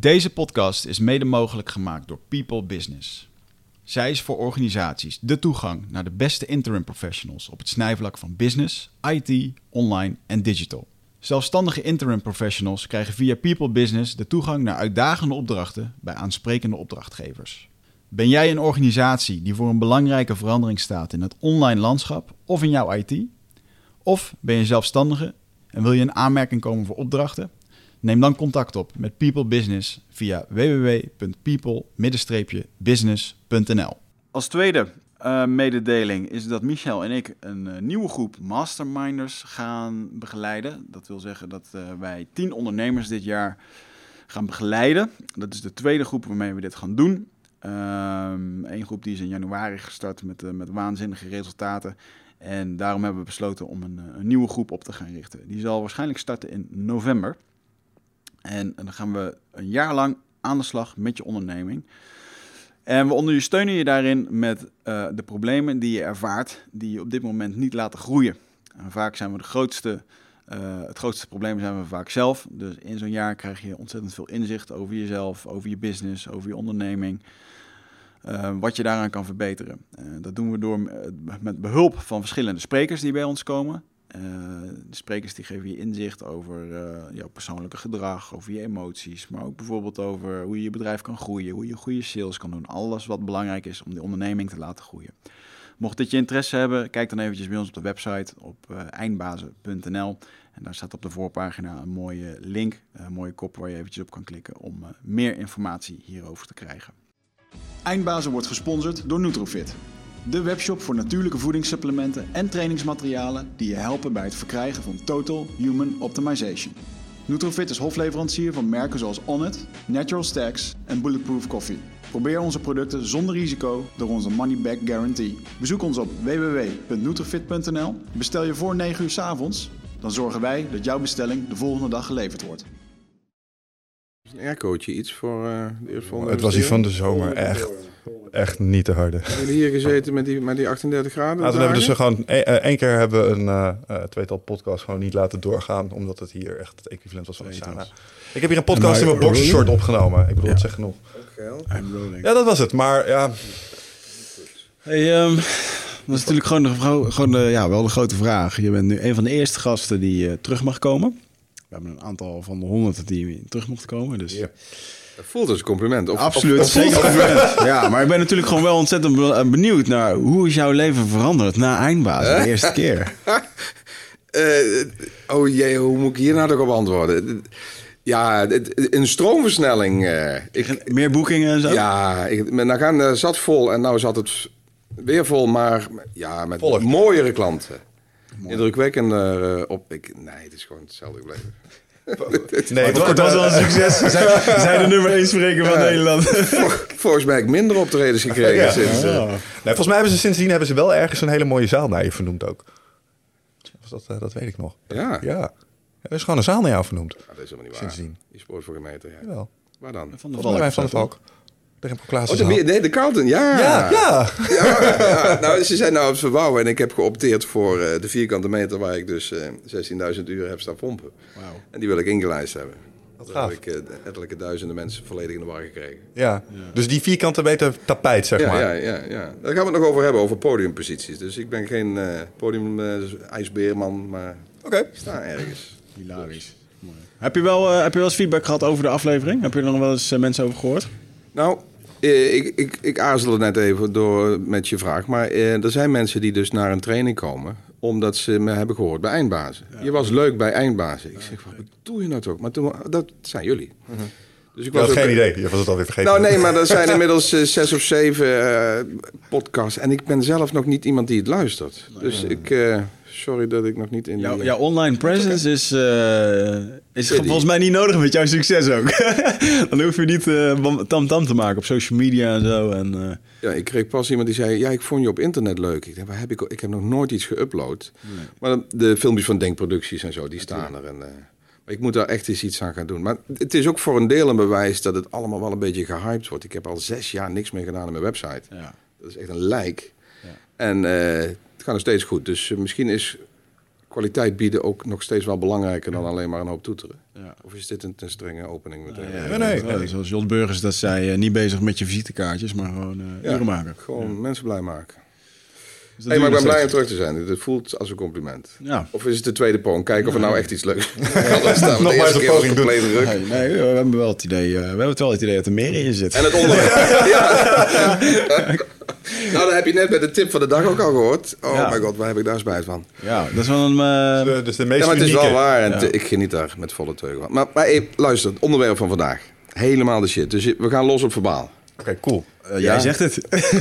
Deze podcast is mede mogelijk gemaakt door People Business. Zij is voor organisaties de toegang naar de beste interim professionals op het snijvlak van business, IT, online en digital. Zelfstandige interim professionals krijgen via People Business de toegang naar uitdagende opdrachten bij aansprekende opdrachtgevers. Ben jij een organisatie die voor een belangrijke verandering staat in het online landschap of in jouw IT? Of ben je zelfstandige en wil je in aanmerking komen voor opdrachten? Neem dan contact op met People Business via www.people-business.nl. Als tweede uh, mededeling is dat Michel en ik een uh, nieuwe groep masterminders gaan begeleiden. Dat wil zeggen dat uh, wij tien ondernemers dit jaar gaan begeleiden. Dat is de tweede groep waarmee we dit gaan doen. Eén ehm, groep die is in januari gestart met, met waanzinnige resultaten. En daarom hebben we besloten om een, een, nieuwe groep op te gaan richten. Die zal waarschijnlijk starten in november. En, dan gaan we een jaar lang aan de slag met je onderneming. En we ondersteunen je daarin met uh, de problemen die je ervaart, die je op dit moment niet laten groeien. En vaak zijn we de grootste, uh, het grootste probleem zijn we vaak zelf. Dus in zo'n jaar krijg je ontzettend veel inzicht over jezelf, over je business, over je onderneming. Uh, wat je daaraan kan verbeteren. dat doen we door met behulp van verschillende sprekers die bij ons komen. Uh, de sprekers die geven je inzicht over uh, jouw persoonlijke gedrag, over je emoties, maar ook bijvoorbeeld over hoe je je bedrijf kan groeien, hoe je goede sales kan doen. Alles wat belangrijk is om die onderneming te laten groeien. Mocht dit je interesse hebben, kijk dan eventjes bij ons op de website op uh, eindbazen.nl. En daar staat op de voorpagina een mooie link, een mooie kop waar je eventjes op kan klikken om meer informatie hierover te krijgen. Eindbazen wordt gesponsord door Nutrofit. De webshop voor natuurlijke voedingssupplementen en trainingsmaterialen die je helpen bij het verkrijgen van Total Human Optimization. Nutrofit is hofleverancier van merken zoals Onnit, Natural Stacks en Bulletproof Coffee. Probeer onze producten zonder risico door onze money back guarantee. Bezoek ons op www.nutrofit.nl. Bestel je voor 9 uur s avonds, dan zorgen wij dat jouw bestelling de volgende dag geleverd wordt. Een aircootje iets voor uh, de eerstvolgende Het was hier van de zomer, echt echt niet te harde. Hebben jullie hier gezeten met die, met die 38 graden? Ja, toen hebben we dus gewoon e- eh, één keer hebben we een uh, tweetal podcast gewoon niet laten doorgaan, omdat het hier echt het equivalent was van een sauna. Ik heb hier een podcast in mijn boxershort opgenomen. Ik bedoel, ja. het zegt genoeg. Ja, dat was het. Maar ja. Hey, um, dat is natuurlijk gewoon, de, gewoon de, ja, wel de grote vraag. Je bent nu een van de eerste gasten die uh, terug mag komen. We hebben een aantal van de honderd die terug mochten komen. Dus ja. Voelt als een compliment. Of, Absoluut, zeker compliment. Ja, maar ik ben natuurlijk gewoon wel ontzettend eh, benieuwd naar hoe is jouw leven veranderd na eindbaas de eerste keer? uh, oh jee, hoe moet ik hier nou toch op antwoorden? Ja, een stroomversnelling. Uh, ik, Meer boekingen en zo? Ja, ik, nou gaan zat vol en nou zat het weer vol, maar ja, met mooiere klanten. Mooi. Indrukwekkender op. Ik, nee, het is gewoon hetzelfde gebleven. Nee, het, was wel een succes. Zij, zijn de nummer 1 spreker van Nederland. Volgens mij heb ik minder optredens gekregen ja. sinds... Uh... Nee, volgens mij hebben ze sindsdien hebben ze wel ergens een hele mooie zaal naar je vernoemd ook. Dat, uh, dat weet ik nog. Ja? Ja. Er is gewoon een zaal naar jou vernoemd. Ja, dat is helemaal niet waar. Sindsdien. Die spoort voor gemeente. Ja. Jawel. Waar dan? Van de Valk. Van de Valk. Oh, de, nee, de Carlton, ja. Ja, ja. ja, ja. Nou, ze zijn nou aan het verbouwen en ik heb geopteerd voor uh, de vierkante meter waar ik dus uh, 16.000 uur heb staan pompen. Wow. En die wil ik ingelijst hebben. Dat heb ik uh, ettelijke duizenden mensen volledig in de war gekregen. Ja, ja. dus die vierkante meter tapijt, zeg ja, maar. Ja, ja, ja. Daar gaan we het nog over hebben, over podiumposities. Dus ik ben geen uh, podium-ijsbeerman, maar okay. ik sta ergens. Hilarisch. Mooi. Heb je, wel, heb je wel eens feedback gehad over de aflevering? Heb je er nog wel eens mensen over gehoord? Nou, eh, ik, ik, ik aarzelde net even door met je vraag. Maar eh, er zijn mensen die dus naar een training komen. omdat ze me hebben gehoord bij eindbazen. Je was leuk bij eindbazen. Ik zeg, wat bedoel je nou toch? Maar toen, dat zijn jullie. Mhm. Dus ik was had geen idee. Je was het alweer vergeten. Nou nee, maar er zijn inmiddels uh, zes of zeven uh, podcasts. En ik ben zelf nog niet iemand die het luistert. Dus ik... Uh, sorry dat ik nog niet in Jouw, jouw online presence is, uh, is volgens mij niet nodig met jouw succes ook. Dan hoef je niet uh, tam tam te maken op social media en zo. En, uh... Ja, ik kreeg pas iemand die zei, ja, ik vond je op internet leuk. Ik denk, waar heb ik, ik heb nog nooit iets geüpload. Nee. Maar de filmpjes van Denkproducties en zo, die staan er. En, ik moet daar echt eens iets aan gaan doen. Maar het is ook voor een deel een bewijs dat het allemaal wel een beetje gehyped wordt. Ik heb al zes jaar niks meer gedaan aan mijn website. Ja. Dat is echt een lijk. Ja. En het gaat nog steeds goed. Dus misschien is kwaliteit bieden ook nog steeds wel belangrijker dan alleen maar een hoop toeteren? Ja. Of is dit een te strenge opening meteen? nee, nee, Zoals Jos Burgers dat zei, niet bezig met je visitekaartjes, maar gewoon uh, uren maken. Gewoon mensen blij maken. Dus hey, maar ik ben blij om terug te zijn. Het voelt als een compliment. Ja. Of is het de tweede poging? Kijken of er nou echt iets leuks is. Nog maar een poging doen. Nee, nee, we hebben wel het idee, uh, we hebben wel het idee dat er meer in zit. En het onderwerp. ja. nou, dat heb je net bij de tip van de dag ook al gehoord. Oh mijn god, waar heb ik daar spijt van? Ja, dat is wel een... Uh... De, dus de meest ja, maar het is wel waar. En ik geniet daar met volle teugen van. Maar, maar hey, luister, het onderwerp van vandaag. Helemaal de shit. Dus we gaan los op verbaal. Oké, cool. Uh, jij zegt het.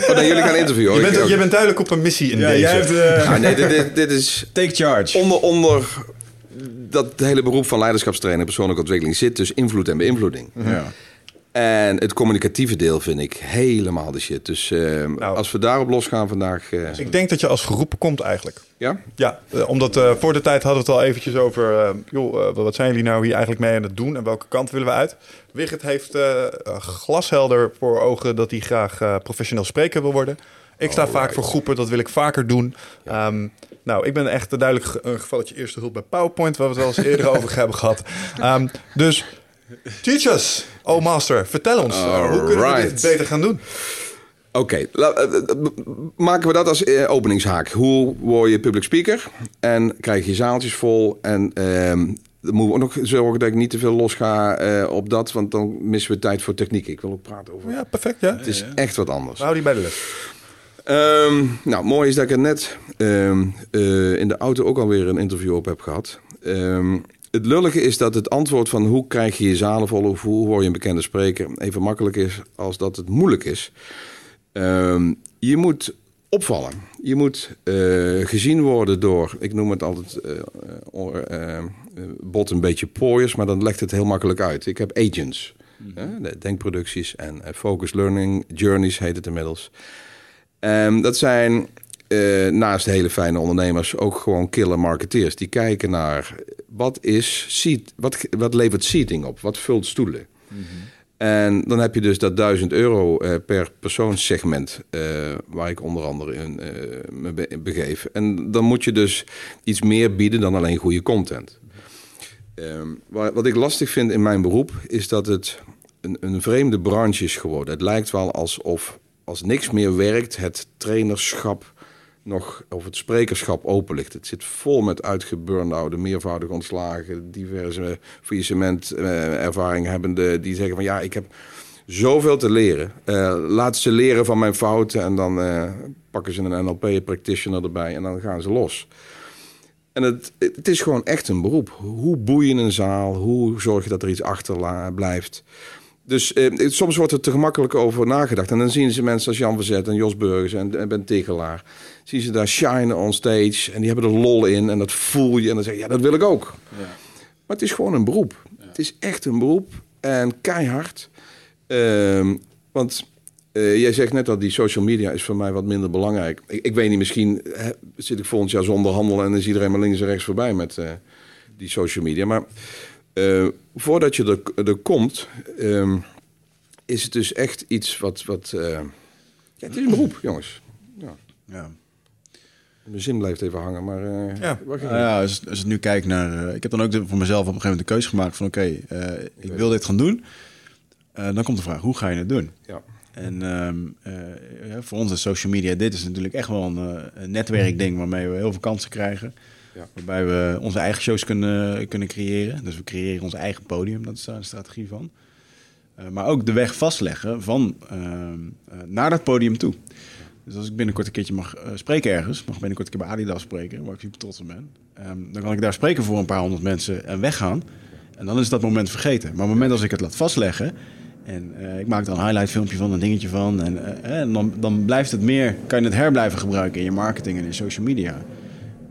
Oh, nee, jullie gaan interviewen. Je bent, je bent duidelijk op een missie in ja, deze. Jij hebt, uh... nee, dit, dit, dit, is... Take charge. Onder, onder dat hele beroep van leiderschapstrainer, persoonlijke ontwikkeling zit dus invloed en beïnvloeding. Ja. En het communicatieve deel vind ik helemaal de shit. Dus uh, nou, als we daarop losgaan vandaag... Uh... Ik denk dat je als geroepen komt eigenlijk. Ja? Ja, uh, omdat voor de tijd hadden we het al eventjes over... joh, wat zijn jullie nou hier eigenlijk mee aan het doen? En welke kant willen we uit? Wigert heeft glashelder voor ogen dat hij graag professioneel spreker wil worden. Ik sta vaak voor groepen, dat wil ik vaker doen. Ja. Um, nou, ik ben echt duidelijk een gevalletje eerste hulp bij PowerPoint... waar we het wel eens eerder over hebben gehad. Um, dus Teach us, oh master. Vertel ons, hoe kunnen we dit beter gaan doen? Oké, eh, eh, maken we dat als openingshaak. Hoe word je public speaker en krijg je zaaltjes vol en... Ehm, dan moeten we ook nog zorgen dat ik niet te veel los ga uh, op dat, want dan missen we tijd voor techniek. Ik wil ook praten over. Ja, perfect. Ja. Het is echt wat anders. Hou die bij de les. Um, nou, mooi is dat ik er net um, uh, in de auto ook alweer een interview op heb gehad. Um, het lullige is dat het antwoord van hoe krijg je je zalen vol of hoe word je een bekende spreker even makkelijk is als dat het moeilijk is. Um, je moet opvallen. Je moet uh, gezien worden door, ik noem het altijd uh, uh, bot een beetje pooiers, maar dan legt het heel makkelijk uit. Ik heb agents, mm denkproducties en focus learning journeys heet het inmiddels. Um, dat zijn uh, naast hele fijne ondernemers ook gewoon killer marketeers. Die kijken naar wat, is seat, wat, wat levert seating op? Wat vult stoelen? En dan heb je dus dat 1000 euro uh, per persoonssegment, uh, waar ik onder andere in me begeef. En dan moet je dus iets meer bieden dan alleen goede content. Um, wat ik lastig vind in mijn beroep is dat het een, een vreemde branche is geworden. Het lijkt wel alsof als niks meer werkt, het trainerschap nog of het sprekerschap open ligt. Het zit vol met uitgeburnoude, meervoudig ontslagen, diverse faillissement uh, ervaring hebbende die zeggen van ja, ik heb zoveel te leren. Uh, laat ze leren van mijn fouten en dan uh, pakken ze een NLP-practitioner erbij en dan gaan ze los. En het, het is gewoon echt een beroep. Hoe boei je een zaal? Hoe zorg je dat er iets achter blijft? Dus eh, soms wordt er te gemakkelijk over nagedacht. En dan zien ze mensen als Jan Verzet en Jos Burgers en, en Ben Tegelaar. Zien ze daar shine on stage. En die hebben er lol in. En dat voel je. En dan zeg je, ja, dat wil ik ook. Ja. Maar het is gewoon een beroep. Het is echt een beroep. En keihard. Uh, want uh, jij zegt net dat die social media is voor mij wat minder belangrijk. Ik, ik weet niet, misschien hè, zit ik volgend jaar zonder handel... en is iedereen maar links en rechts voorbij met uh, die social media. Maar uh, voordat je er, er komt, um, is het dus echt iets wat. wat uh, ja, het is een beroep, jongens. Ja. ja. Mijn zin blijft even hangen, maar. Uh, ja, nou ja als, als ik nu kijk naar. ik heb dan ook de, voor mezelf op een gegeven moment de keuze gemaakt van: oké, okay, ik wil dit gaan doen. dan komt de vraag: hoe ga je het doen? Ja. En um, ja, voor ons is social media, dit is natuurlijk echt wel een, een netwerkding waarmee we heel veel kansen krijgen. Ja. Waarbij we onze eigen shows kunnen, kunnen creëren. Dus we creëren ons eigen podium, dat is daar een strategie van. Uh, maar ook de weg vastleggen van uh, naar dat podium toe. Dus als ik binnenkort een keertje mag uh, spreken ergens, mag binnenkort een keer bij Adidas spreken, waar ik super trots op ben, um, dan kan ik daar spreken voor een paar honderd mensen en weggaan. En dan is dat moment vergeten. Maar op het moment als ik het laat vastleggen, en ik maak er een highlight filmpje van, een dingetje van. En, en dan, dan blijft het meer, kan je het herblijven gebruiken in je marketing en in social media.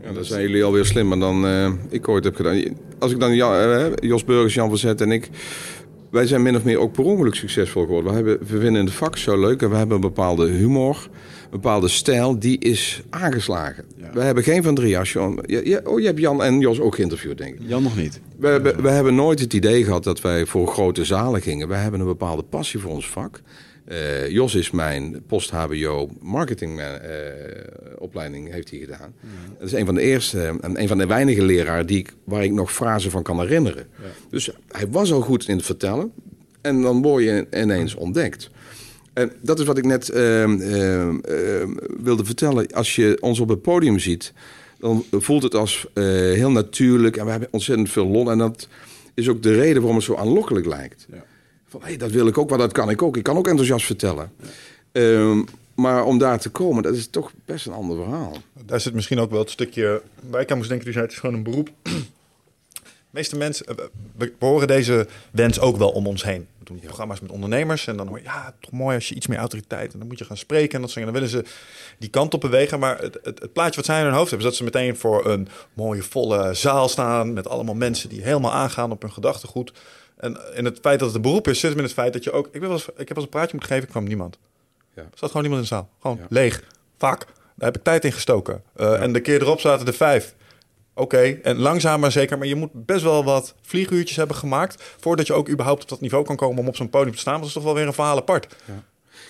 Ja, dan zijn jullie alweer slimmer dan uh, ik ooit heb gedaan. Als ik dan ja, uh, Jos Burgers, Jan Verzet en ik... Wij zijn min of meer ook per ongeluk succesvol geworden. We, hebben, we vinden de vak zo leuk en we hebben een bepaalde humor, een bepaalde stijl, die is aangeslagen. We hebben geen van drie. Als je, ja, oh, je hebt Jan en Jos ook geïnterviewd, denk ik. Jan nog niet. We, we, we hebben nooit het idee gehad dat wij voor grote zalen gingen. We hebben een bepaalde passie voor ons vak. Uh, Jos is mijn post-HBO marketing opleiding heeft hij gedaan. Dat is een van de eerste en een van de weinige leraren die ik, waar ik nog frasen van kan herinneren. Dus hij was al goed in het vertellen. En dan word je ineens ontdekt. En dat is wat ik net ehm, ehm, wilde vertellen. Als je ons op het podium ziet, dan voelt het als uh, heel natuurlijk. En we hebben ontzettend veel lol. En dat is ook de reden waarom het zo aanlokkelijk lijkt. Ja. Van, hé, hey, dat wil ik ook, maar dat kan ik ook. Ik kan ook enthousiast vertellen. maar om daar te komen, dat is toch best een ander verhaal. Daar zit misschien ook wel het stukje... Moest denken, u zei, het is gewoon een beroep meeste mensen, eh, we horen deze wens ook wel om ons heen. We doen programma's met ondernemers en dan hoor je, ja, toch mooi als je iets meer autoriteit en dan moet je gaan spreken en dat soort Dan willen ze die kant op bewegen, maar het, het, het, plaatje wat zij in hun hoofd hebben, is dat ze meteen voor een mooie volle zaal staan met allemaal mensen die helemaal aangaan op hun gedachtegoed. En in het feit dat het een beroep is, zit in het feit dat je ook, ik, ben wel eens, ik heb wel eens een praatje moeten geven, ik kwam niemand. Ja. Er zat gewoon niemand in de zaal. Gewoon leeg. Vaak. Daar heb ik tijd in gestoken. Uh, En de keer erop zaten er vijf. Oké, en langzaam maar zeker. Maar je moet best wel wat vlieguurtjes hebben gemaakt... voordat je ook überhaupt op dat niveau kan komen om op zo'n podium te staan. Dat is toch wel weer een verhaal apart. Ja.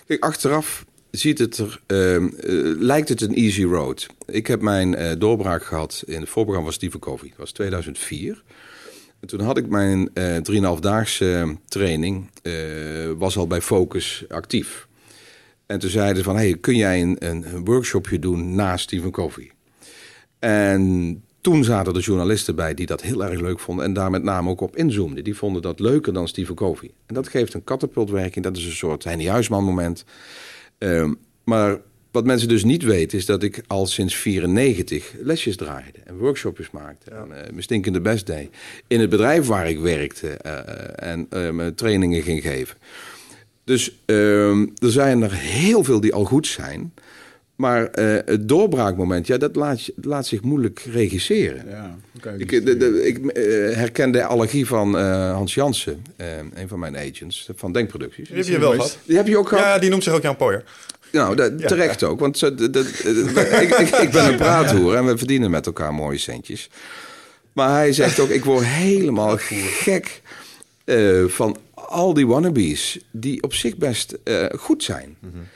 Kijk, achteraf ziet het er, uh, lijkt het een easy road. Ik heb mijn uh, doorbraak gehad in het voorprogramma van Stephen Covey. Dat was 2004. En toen had ik mijn uh, 3,5-daagse training, was al bij Focus actief. En toen zeiden ze van, hey, kun jij een, een workshopje doen na Stephen Covey? En toen zaten er journalisten bij die dat heel erg leuk vonden en daar met name ook op inzoomden. Die vonden dat leuker dan Stephen Covey. En dat geeft een katapultwerking, dat is een soort Henny Huisman moment. Ehm, maar wat mensen dus niet weten is dat ik al sinds 94 lesjes draaide en workshopjes maakte. En, uh, mijn stinkende best deed. In het bedrijf waar ik werkte uh, en uh, trainingen ging geven. Dus ehm, er zijn er heel veel die al goed zijn. Maar uh, het doorbraakmoment, ja, dat laat, laat zich moeilijk regisseren. Ja, ik, de, de, ik uh, herken de allergie van uh, Hans Jansen, een van mijn agents, van Denkproducties. Die heb je wel gehad. Die heb je ook gehad? Ja, die noemt zich ook Jan Poyer. Nou, dat, terecht ook. Want ik, ik, ik, ben een praathoer en we verdienen met elkaar mooie centjes. Maar hij zegt ook, ik word helemaal gek van al die wannabes... die op zich best goed zijn... Mm -hmm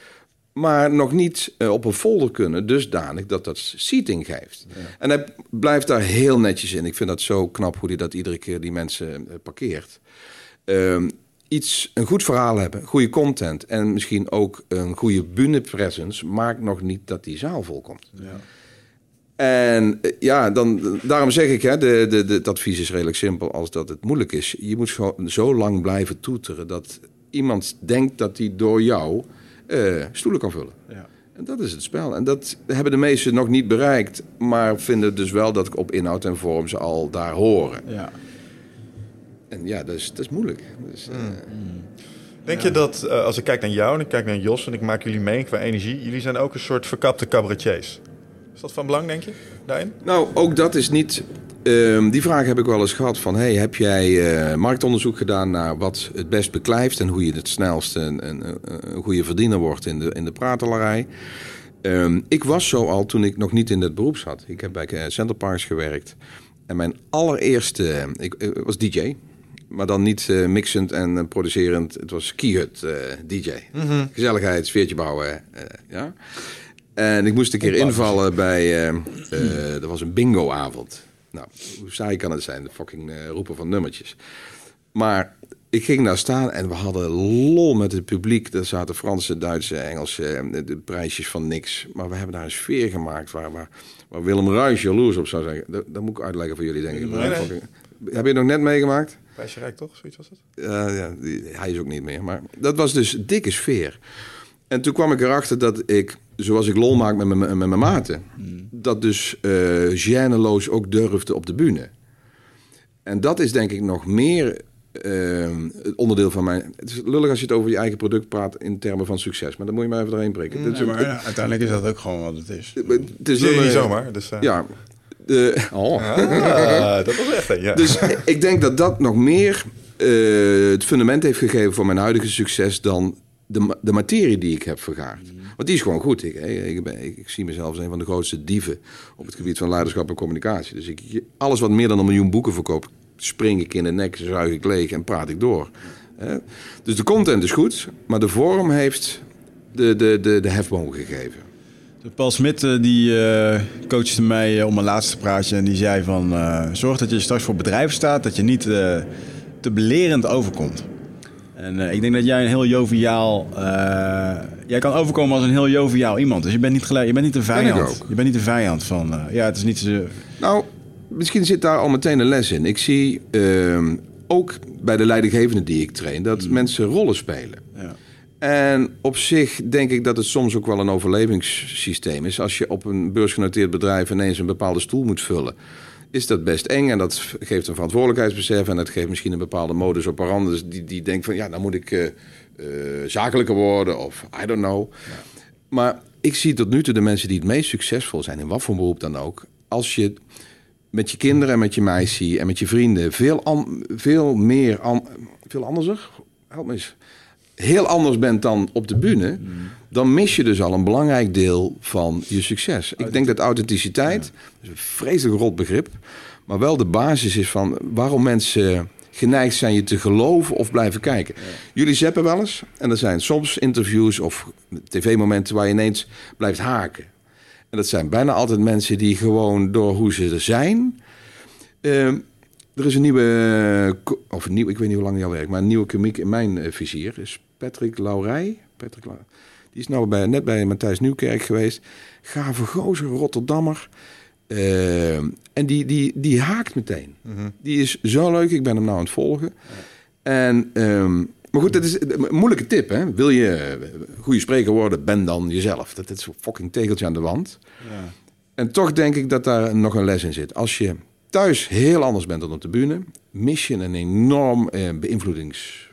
maar nog niet uh, op een folder kunnen, dusdanig dat dat seating geeft. En hij blijft daar heel netjes in. Ik vind dat zo knap hoe hij dat iedere keer die mensen parkeert. Uh, iets, een goed verhaal hebben, goede content en misschien ook een goede bühnepresence maakt nog niet dat die zaal volkomt. Ja. En eh, ja, dan, daarom zeg ik, hè, de, de, de, het advies is redelijk simpel als dat het moeilijk is. Je moet gewoon zo lang blijven toeteren dat iemand denkt dat hij door jou uh, stoelen kan vullen. Ja. En dat is het spel. En dat hebben de meesten nog niet bereikt, maar vinden dus wel dat ik op inhoud en vorm ze al daar horen. Ja. En ja, dat is, dat is moeilijk. Dus, mm. Denk je dat, uh, als ik kijk naar jou en ik kijk naar Jos en ik maak jullie mee qua energie, jullie zijn ook een soort verkapte cabaretiers. Is dat van belang, denk je, daarin? Nou, ook dat is niet Um, die vraag heb ik wel eens gehad van... Hey, heb jij uh, marktonderzoek gedaan naar wat het best beklijft... en hoe je het snelst een, een, een goede verdiener wordt in de, in de pratelarij? Um, ik was zo al toen ik nog niet in het beroep zat. Ik heb bij Center Parks gewerkt. En mijn allereerste... Ik, ik was DJ. Maar dan niet uh, mixend en producerend. Het was Keyhut DJ. Mm -hmm. Gezelligheid, sfeertje bouwen. ja. En ik moest een keer invallen bij... er was een bingoavond. Nou, hoe saai kan het zijn, de fucking roepen van nummertjes. Maar ik ging daar staan en we hadden lol met het publiek. Er zaten Franse, Duitse, Engelse, eh, de prijsjes van niks. Maar we hebben daar een sfeer gemaakt waar, waar, waar Willem Ruijs jaloers op zou zijn. Dat, dat, moet ik uitleggen voor jullie, denk ik. Heb je het nog net meegemaakt? Prijsje Rijk, toch? Zoiets was het? Uh, ja, hij is ook niet meer. Maar dat was dus dikke sfeer. En toen kwam ik erachter dat ik, zoals ik lol maak met, met, mijn maten, hmm. dat dus uh, ook durfde op de bühne. En dat is denk ik nog meer uh, het onderdeel van mijn. Het is lullig als je het over je eigen product praat in termen van succes, maar dan moet je maar even doorheen breken. Nee, maar ja, uiteindelijk is dat ook gewoon wat het is. Het is niet zomaar. Dus, uh... Ja. De, oh. Ah, dat was echt. Ja. Dus ik denk dat dat nog meer uh, het fundament heeft gegeven voor mijn huidige succes dan de, de materie die ik heb vergaard. Mm. Want die is gewoon goed. Ik, ik, ben, ik, zie mezelf als een van de grootste dieven op het gebied van leiderschap en communicatie. Dus ik, alles wat meer dan een miljoen boeken verkoopt, spring ik in de nek, zuig ik leeg en praat ik door. Dus de content is goed, maar de vorm heeft de, de, de, de hefboom gegeven. Paul Smit eh, die uh, coachte mij om mijn laatste praatje en die zei van... zorg dat je straks voor bedrijven staat, dat je niet te belerend overkomt. En ik denk dat jij een heel joviaal... jij kan overkomen als een heel joviaal iemand. Dus je bent niet, gelijk, je bent niet de vijand. Je bent niet de vijand van... ja, het is niet zo... Nou, misschien zit daar al meteen een les in. Ik zie ehm, ook bij de leidinggevenden die ik train... dat hmm. mensen rollen spelen. En op zich denk ik dat het soms ook wel een overlevingssysteem is. Als je op een beursgenoteerd bedrijf ineens een bepaalde stoel moet vullen, is dat best eng. En dat geeft een verantwoordelijkheidsbesef. En dat geeft misschien een bepaalde modus operandi. Die, die denkt van ja, dan moet ik uh, zakelijker worden of I don't know. Maar ik zie tot nu toe de mensen die het meest succesvol zijn, in wat voor beroep dan ook. Als je met je kinderen en met je meisje en met je vrienden veel, veel meer, an, veel anderser, help me eens heel anders bent dan op de bühne, dan mis je dus al een belangrijk deel van je succes. Ik denk dat authenticiteit, is een vreselijk rot begrip, maar wel de basis is van waarom mensen geneigd zijn je te geloven of blijven kijken. Jullie zeppen wel eens en er zijn soms interviews of tv-momenten waar je ineens blijft haken. En dat zijn bijna altijd mensen die gewoon door hoe ze er zijn. Ehm, er is een nieuwe, of een nieuw, ik weet niet hoe lang al werkt, maar een nieuwe komiek in mijn uh, vizier is Patrick Laurij. Patrick Laurij. Die is nou bij, net bij Matthijs Nieuwkerk geweest. Gave gozer, Rotterdammer. Uh, en die, die, die haakt meteen. Mhm. Die is zo leuk. Ik ben hem nou aan het volgen. En, um, maar goed, dat is een moeilijke tip. Hè? Wil je goede spreker worden, ben dan jezelf. Dat, is is fucking tegeltje aan de wand. Ja. En toch denk ik dat daar nog een les in zit. Als je thuis heel anders bent dan op de bühne, mis je een enorm eh, beïnvloedings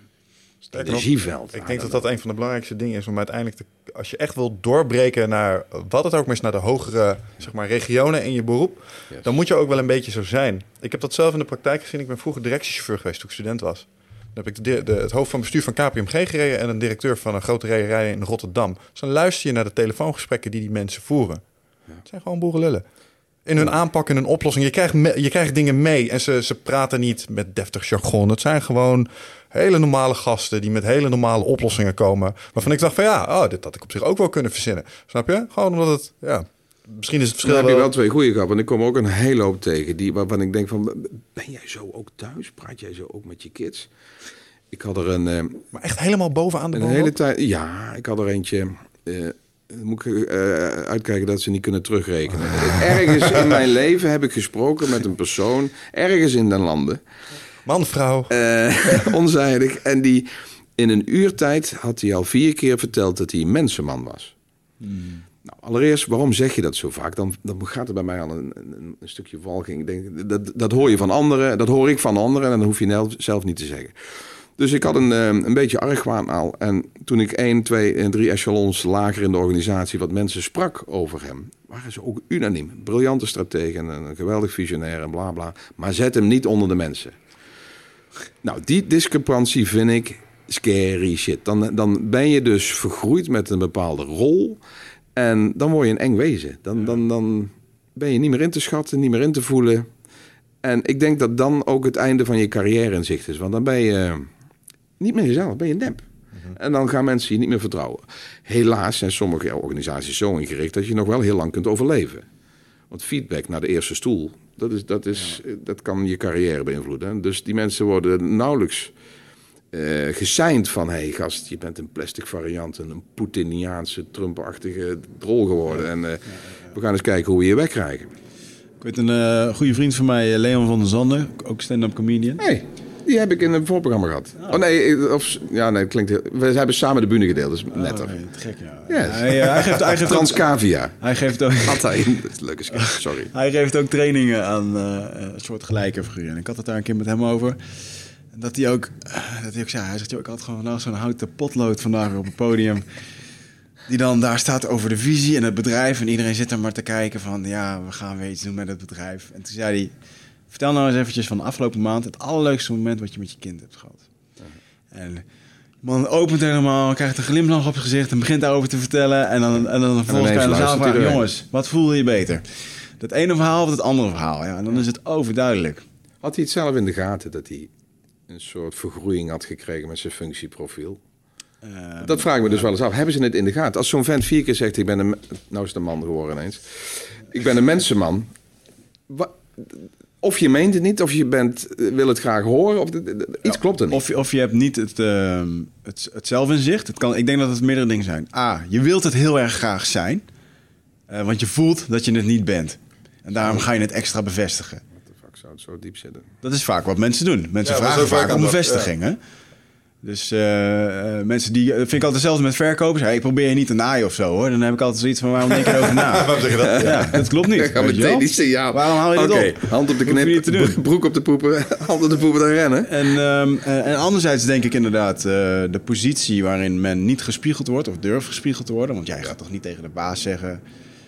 energieveld. Ik denk dat dat een van de belangrijkste dingen is om uiteindelijk, te, als je echt wil doorbreken naar wat het ook maar is, naar de hogere zeg maar, regionen in je beroep, dan moet je ook wel een beetje zo zijn. Ik heb dat zelf in de praktijk gezien. Ik ben vroeger directiechauffeur geweest toen ik student was. Dan heb ik de, de, het hoofd van bestuur van KPMG gereden en een directeur van een grote rederij in Rotterdam. Dus dan luister je naar de telefoongesprekken die die mensen voeren. Het zijn gewoon boerenlullen in hun aanpak en hun oplossing. Je krijgt, je krijgt dingen mee en ze, ze praten niet met deftig jargon. Het zijn gewoon hele normale gasten die met hele normale oplossingen komen. Waarvan ik dacht van ja, oh, dit had ik op zich ook wel kunnen verzinnen. Snap je? Gewoon omdat het, ja, misschien is het verschil. Dan heb je wel twee goede grappen. En ik kom ook een hele hoop tegen die, waarvan ik denk van, ben jij zo ook thuis? Praat jij zo ook met je kids? Ik had er een... Uh, maar echt helemaal bovenaan de Een hele tijd, ja, ik had er eentje... Uh, moet ik uh, uitkijken dat ze niet kunnen terugrekenen. Ergens in mijn leven heb ik gesproken met een persoon, ergens in de landen. Man, vrouw. Uh, onzijdig. En die in een uurtijd had hij al vier keer verteld dat hij een mensenman was. Hmm. Nou, allereerst, waarom zeg je dat zo vaak? Dan, dan gaat er bij mij al een, een, een stukje walging. Ik denk, dat, dat hoor je van anderen, dat hoor ik van anderen en dan hoef je zelf niet te zeggen. Dus ik had een, eh, een beetje argwaan al. En toen ik één, twee en drie echelons lager in de organisatie wat mensen sprak over hem, waren ze ook unaniem. Briljante stratege en een geweldig visionair en bla bla. Maar zet hem niet onder de mensen. Nou, die discrepantie vind ik scary shit. Dan, dan ben je dus vergroeid met een bepaalde rol. En dan word je een eng wezen. Dan, dan, dan ben je niet meer in te schatten, niet meer in te voelen. En ik denk dat dan ook het einde van je carrière in zicht is. Want dan ben je niet meer jezelf, ben je nep. Mhm. En dan gaan mensen je niet meer vertrouwen. Helaas zijn sommige organisaties zo ingericht dat je nog wel heel lang kunt overleven. Want feedback naar de eerste stoel, dat, is, dat, is, dat kan je carrière beïnvloeden. Dus die mensen worden nauwelijks uh, geseind van... hé hey, gast, je bent een plastic variant... een Poetiniaanse, Trump-achtige drol geworden. En uh, we gaan eens kijken hoe we je wegkrijgen. Ik weet een uh, goede vriend van mij, Leon van der Zanden, ook stand-up comedian. Hey. Die heb ik in een voorprogramma gehad. Oh, nee, of, ja, nee, klinkt We hebben samen de bühne gedeeld, dus oh, netter. Nee, te gek, ja. Hij, hij, geeft, hij geeft Transcavia. Hij geeft ook... Had hij. Dat is een leuke sorry. hij geeft ook trainingen aan uh, een soort gelijke figuren. En ik had het daar een keer met hem over. Dat hij ook, dat hij ook zei, hij zegt, joh, ik had gewoon vandaag zo'n houten potlood vandaag op het podium. Die dan daar staat over de visie en het bedrijf. En iedereen zit er maar te kijken van, ja, we gaan weer iets doen met het bedrijf. En toen zei hij Vertel nou eens eventjes van de afgelopen maand het allerleukste moment wat je met je kind hebt gehad. En de man opent helemaal, krijgt een glimlach op het gezicht en begint daarover te vertellen. En dan, en dan vervolgens kan je zaal vragen, jongens, wat voelde je beter? Het ene verhaal of het andere verhaal? Ja, en dan is het overduidelijk. Had hij het zelf in de gaten dat hij een soort vergroeiing had gekregen met zijn functieprofiel. Ehm, dat vraag ik me dus wel eens af. Hebben ze het in de gaten? Als zo'n vent vier keer zegt, ik ben een... Nou is de man geworden ineens. Ik ben een mensenman. Of je meent het niet, of je bent, wil het graag horen, of iets klopt er niet. Of, of je hebt niet het, uh, het, het zelfinzicht. Het kan, ik denk dat het meerdere dingen zijn. A, je wilt het heel erg graag zijn, uh, want je voelt dat je het niet bent. En daarom ga je het extra bevestigen. Wat de fuck zou het zo diep zitten? Dat is vaak wat mensen doen. Mensen vragen vaak om bevestiging. Hè? Dus uh, mensen die... vind ik altijd hetzelfde met verkopers. Hey, ik probeer je niet te naaien of zo, hoor. Dan heb ik altijd zoiets van, waarom denk je erover na? waarom zeg je dat? Ja, dat klopt niet. Ik ga meteen die signaal. Waarom haal je dat okay. op? hand op de knip, broek op de poepen, hand op de poepen dan rennen. En, um, uh, en anderzijds denk ik inderdaad... de positie waarin men niet gespiegeld wordt... of durft gespiegeld te worden. Want jij gaat toch niet tegen de baas zeggen...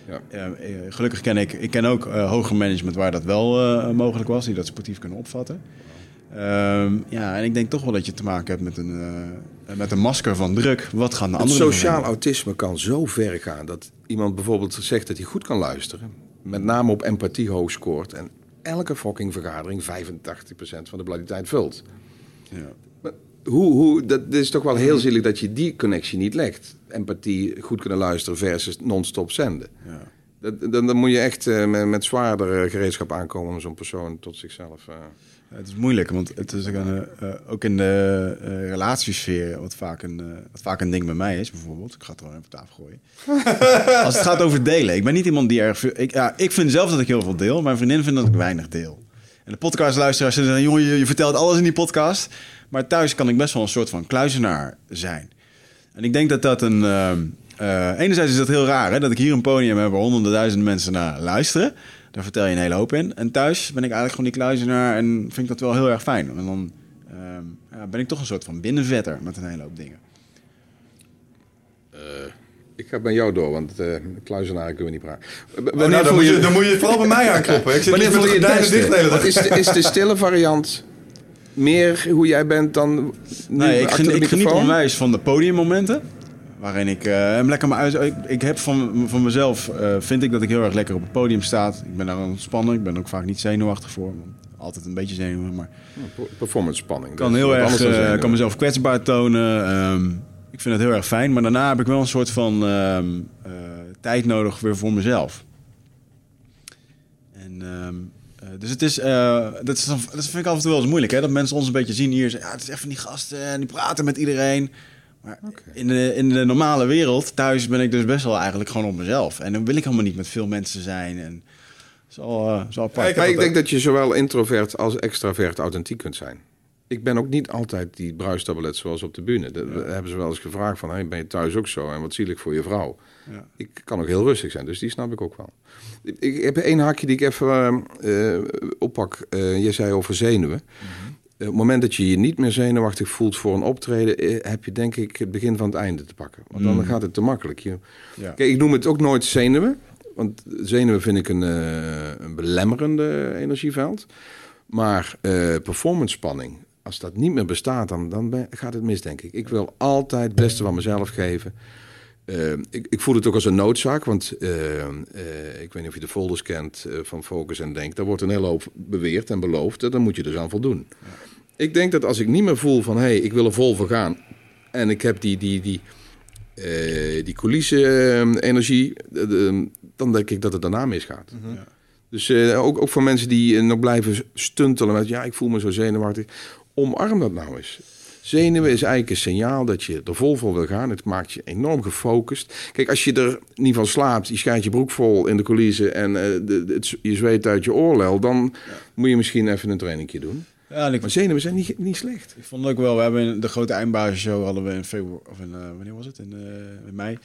Ja. gelukkig ken ik, ik ken ook hoger management waar dat wel mogelijk was, die dat sportief kunnen opvatten. Um, ja, en ik denk toch wel dat je te maken hebt met een, uh, met een masker van druk. Wat gaan de andere Sociaal autisme kan zo ver gaan dat iemand bijvoorbeeld zegt dat hij goed kan luisteren. Met name op empathie hoog scoort. En elke fucking vergadering 85% van de tijd vult. Ja. Maar hoe, hoe, dat is toch wel heel zielig dat je die connectie niet legt. Empathie, goed kunnen luisteren versus non-stop zenden. Ja. Dat, dan, dan, moet je echt uh, met, met zwaardere gereedschap aankomen om zo'n persoon tot zichzelf... Uh, het is moeilijk, want het is ook, een, uh, ook in de uh, relatiesfeer, wat vaak, een, uh, wat vaak een ding bij mij is, bijvoorbeeld. Ik ga het gewoon even op tafel gooien. Als het gaat over delen. Ik ben niet iemand die erg Ik, ja, ik vind zelf dat ik heel veel deel. Mijn vriendin vindt dat ik weinig deel. En de podcastluisteraars zeggen, jongen, je, je vertelt alles in die podcast. Maar thuis kan ik best wel een soort van kluizenaar zijn. En ik denk dat dat een... enerzijds is dat heel raar, hè, dat ik hier een podium heb waar honderden duizenden mensen naar luisteren. Daar vertel je een hele hoop in. En thuis ben ik eigenlijk gewoon die kluizenaar en vind ik dat wel heel erg fijn. En dan ehm, ja, ben ik toch een soort van binnenvetter met een hele hoop dingen. Uh, ik ga bij jou door, want uh, kluizenaar kunnen we niet praten. Oh, nou, dan, moet je, dan moet je vooral bij mij aankloppen. Ik zit wanneer voel je het dicht Is de, is de stille variant meer hoe jij bent dan Nee, ik, geniet, ik geniet onwijs van de podiummomenten. Waarin ik uh, hem lekker maar uit. Ik, ik, heb van, van mezelf, uh, vind ik dat ik heel erg lekker op het podium sta. Ik ben daar ontspannen. Ik ben ook vaak niet zenuwachtig voor. Altijd een beetje zenuwachtig, maar... Performance spanning. Kan heel erg, uh, kan mezelf kwetsbaar tonen. Um, ik vind het heel erg fijn. Maar daarna heb ik wel een soort van um, tijd nodig weer voor mezelf. En... Um, dus het is, uh, dat, is, dat vind ik af en toe wel eens moeilijk, hè? Dat mensen ons een beetje zien hier. Ja, het is even die gasten en die praten met iedereen. Maar in, de, in de normale wereld, thuis ben ik dus best wel eigenlijk gewoon op mezelf. En dan wil ik helemaal niet met veel mensen zijn. En zo, uh, zo apart. maar ik denk dat je zowel introvert als extravert authentiek kunt zijn. Ik ben ook niet altijd die bruistablet zoals op de bühne. Dat hebben ze wel eens gevraagd van, hey, ben je thuis ook zo? En wat zielig voor je vrouw? Ja. Ik kan ook heel rustig zijn, dus die snap ik ook wel. Ik, heb één haakje die ik even uh, oppak. Uh, je zei over zenuwen. Mhm op het moment dat je je niet meer zenuwachtig voelt voor een optreden, eh, heb je denk ik het begin van het einde te pakken. Want dan mm. gaat het te makkelijk. Je, ja. Kijk, ik noem het ook nooit zenuwen. Want zenuwen vind ik een, uh, een belemmerende energieveld. Maar uh, performance spanning, als dat niet meer bestaat, dan, dan gaat het mis, denk ik. Ik wil altijd het beste van mezelf geven. Uh, ik, ik, voel het ook als een noodzaak, want uh, uh, ik weet niet of je de folders kent van Focus en Denk. Daar wordt een hele hoop beweerd en beloofd. En dan moet je dus aan voldoen. Ja ik denk dat als ik niet meer voel van... hé, hey, ik wil er vol voor gaan... en ik heb die, die, die, uh, die coulissen-energie... dan denk ik dat het daarna misgaat. Mm ja. Dus uh, ook, ook voor mensen die nog blijven stuntelen met... ja, ik voel me zo zenuwachtig. Omarm dat nou eens. Zenuwen is eigenlijk een signaal dat je er vol voor wil gaan. Het maakt je enorm gefocust. Kijk, als je er niet van slaapt, je schijnt je broek vol in de coulissen... en uh, de, het, je zweet uit je oorlel... dan moet je misschien even een trainingje doen. Ja, ik, maar zenuwen zijn niet, niet slecht. Ik vond het ook wel. We hebben de grote eindbasisshow hadden we in februari of in uh, wanneer was het in, uh, in mei.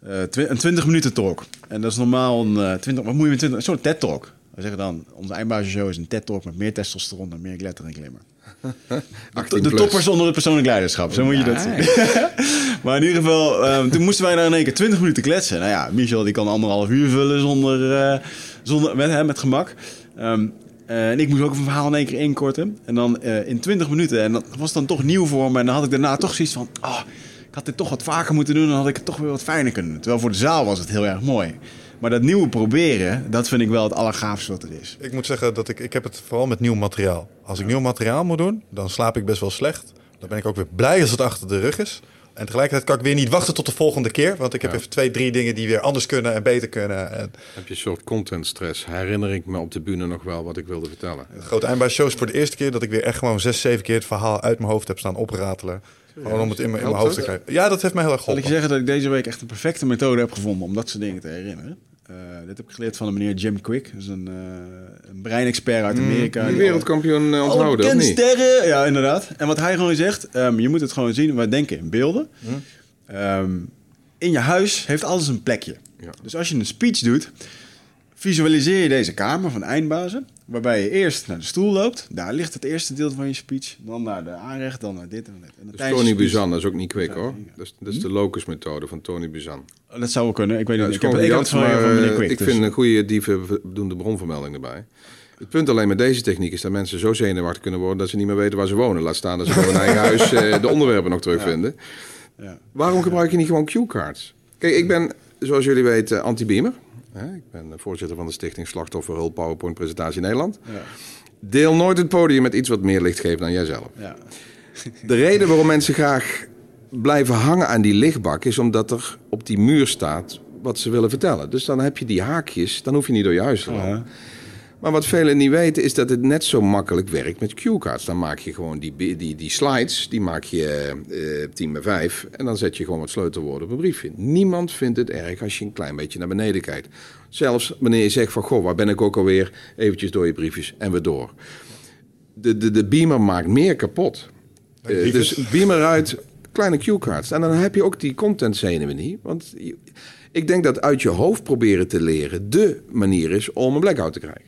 Een 20 minuten talk. En dat is normaal een 20. Wat moet je met 20? Een soort TED talk. We zeggen dan, onze eindbasisshow is een TED talk met meer testosteron en meer glitter en glimmer. de, de toppers onder het persoonlijk leiderschap, zo moet je dat zien. maar in ieder geval, um, toen moesten wij daar in één keer 20 minuten kletsen. Nou ja, Michel die kan anderhalf uur vullen zonder, zonder met, hè, met gemak. Um, uh, en ik moest ook een verhaal in één keer inkorten. En dan uh, in 20 minuten. En dat was dan toch nieuw voor me. En dan had ik daarna toch zoiets van... Oh, ik had dit toch wat vaker moeten doen. Dan had ik het toch weer wat fijner kunnen doen. Terwijl voor de zaal was het heel erg mooi. Maar dat nieuwe proberen, dat vind ik wel het allergaafste wat er is. Ik moet zeggen dat ik, ik heb het vooral met nieuw materiaal. Als ik nieuw materiaal moet doen, dan slaap ik best wel slecht. Dan ben ik ook weer blij als het achter de rug is. En tegelijkertijd kan ik weer niet wachten tot de volgende keer. Want ik heb even twee, drie dingen die weer anders kunnen en beter kunnen. En... Heb je een soort content stress? Herinner ik me op de bühne nog wel wat ik wilde vertellen? Het grote eind bij shows voor de eerste keer dat ik weer echt gewoon zes, zeven keer het verhaal uit mijn hoofd heb staan opratelen. Gewoon om het in mijn, in mijn hoofd te krijgen. Ja, dat heeft mij heel erg geholpen. Zal ik je zeggen dat ik deze week echt een perfecte methode heb gevonden om dat soort dingen te herinneren? Uh, dit heb ik geleerd van de meneer Jim Quick. Dat is een, uh, een breinexpert uit mm, Amerika. Mm, die wereldkampioen uh, onthouden, of niet? sterren! Ja, inderdaad. En wat hij gewoon zegt, um, je moet het gewoon zien. Wij denken in beelden. Mm. Um, in je huis heeft alles een plekje. Ja. Dus als je een speech doet, visualiseer je deze kamer van eindbazen. Waarbij je eerst naar de stoel loopt. Daar ligt het eerste deel van je speech. Dan naar de aanrecht, dan naar dit en dat. En dus Tony Buzan, dat is ook niet quick hoor. Dat is, dat is de locus-methode van Tony Buzan. Oh, dat zou wel kunnen. Ik weet niet. ik heb, ik het van, meneer Quick. Ik dus- vind een goede dieven doen de bronvermelding erbij. Het punt alleen met deze techniek is dat mensen zo zenuwachtig kunnen worden dat ze niet meer weten waar ze wonen. Laat staan dat ze voor hun eigen huis eh, de onderwerpen nog terugvinden. Ja. Waarom gebruik je niet gewoon cue cards? Kijk, ik ben, zoals jullie weten, anti-beamer. Ik ben voorzitter van de stichting Slachtofferhulp PowerPoint Presentatie Nederland. Ja. Deel nooit het podium met iets wat meer licht geeft dan jijzelf. Ja. De reden waarom mensen graag blijven hangen aan die lichtbak is omdat er op die muur staat wat ze willen vertellen. Dus dan heb je die haakjes, dan hoef je niet door je huis te lopen. Maar wat velen niet weten is dat het net zo makkelijk werkt met cue-cards. Dan maak je gewoon die, die, die slides, die maak je uh, 10 bij 5 en dan zet je gewoon wat sleutelwoorden op een briefje. Niemand vindt het erg als je een klein beetje naar beneden kijkt. Zelfs wanneer je zegt van, goh, waar ben ik ook alweer? Eventjes door je briefjes en weer door. De, de, de beamer maakt meer kapot. Uh, dus beamer uit, kleine cue-cards. En dan heb je ook die content zenuwen niet. Want ik denk dat uit je hoofd proberen te leren de manier is om een blackout te krijgen.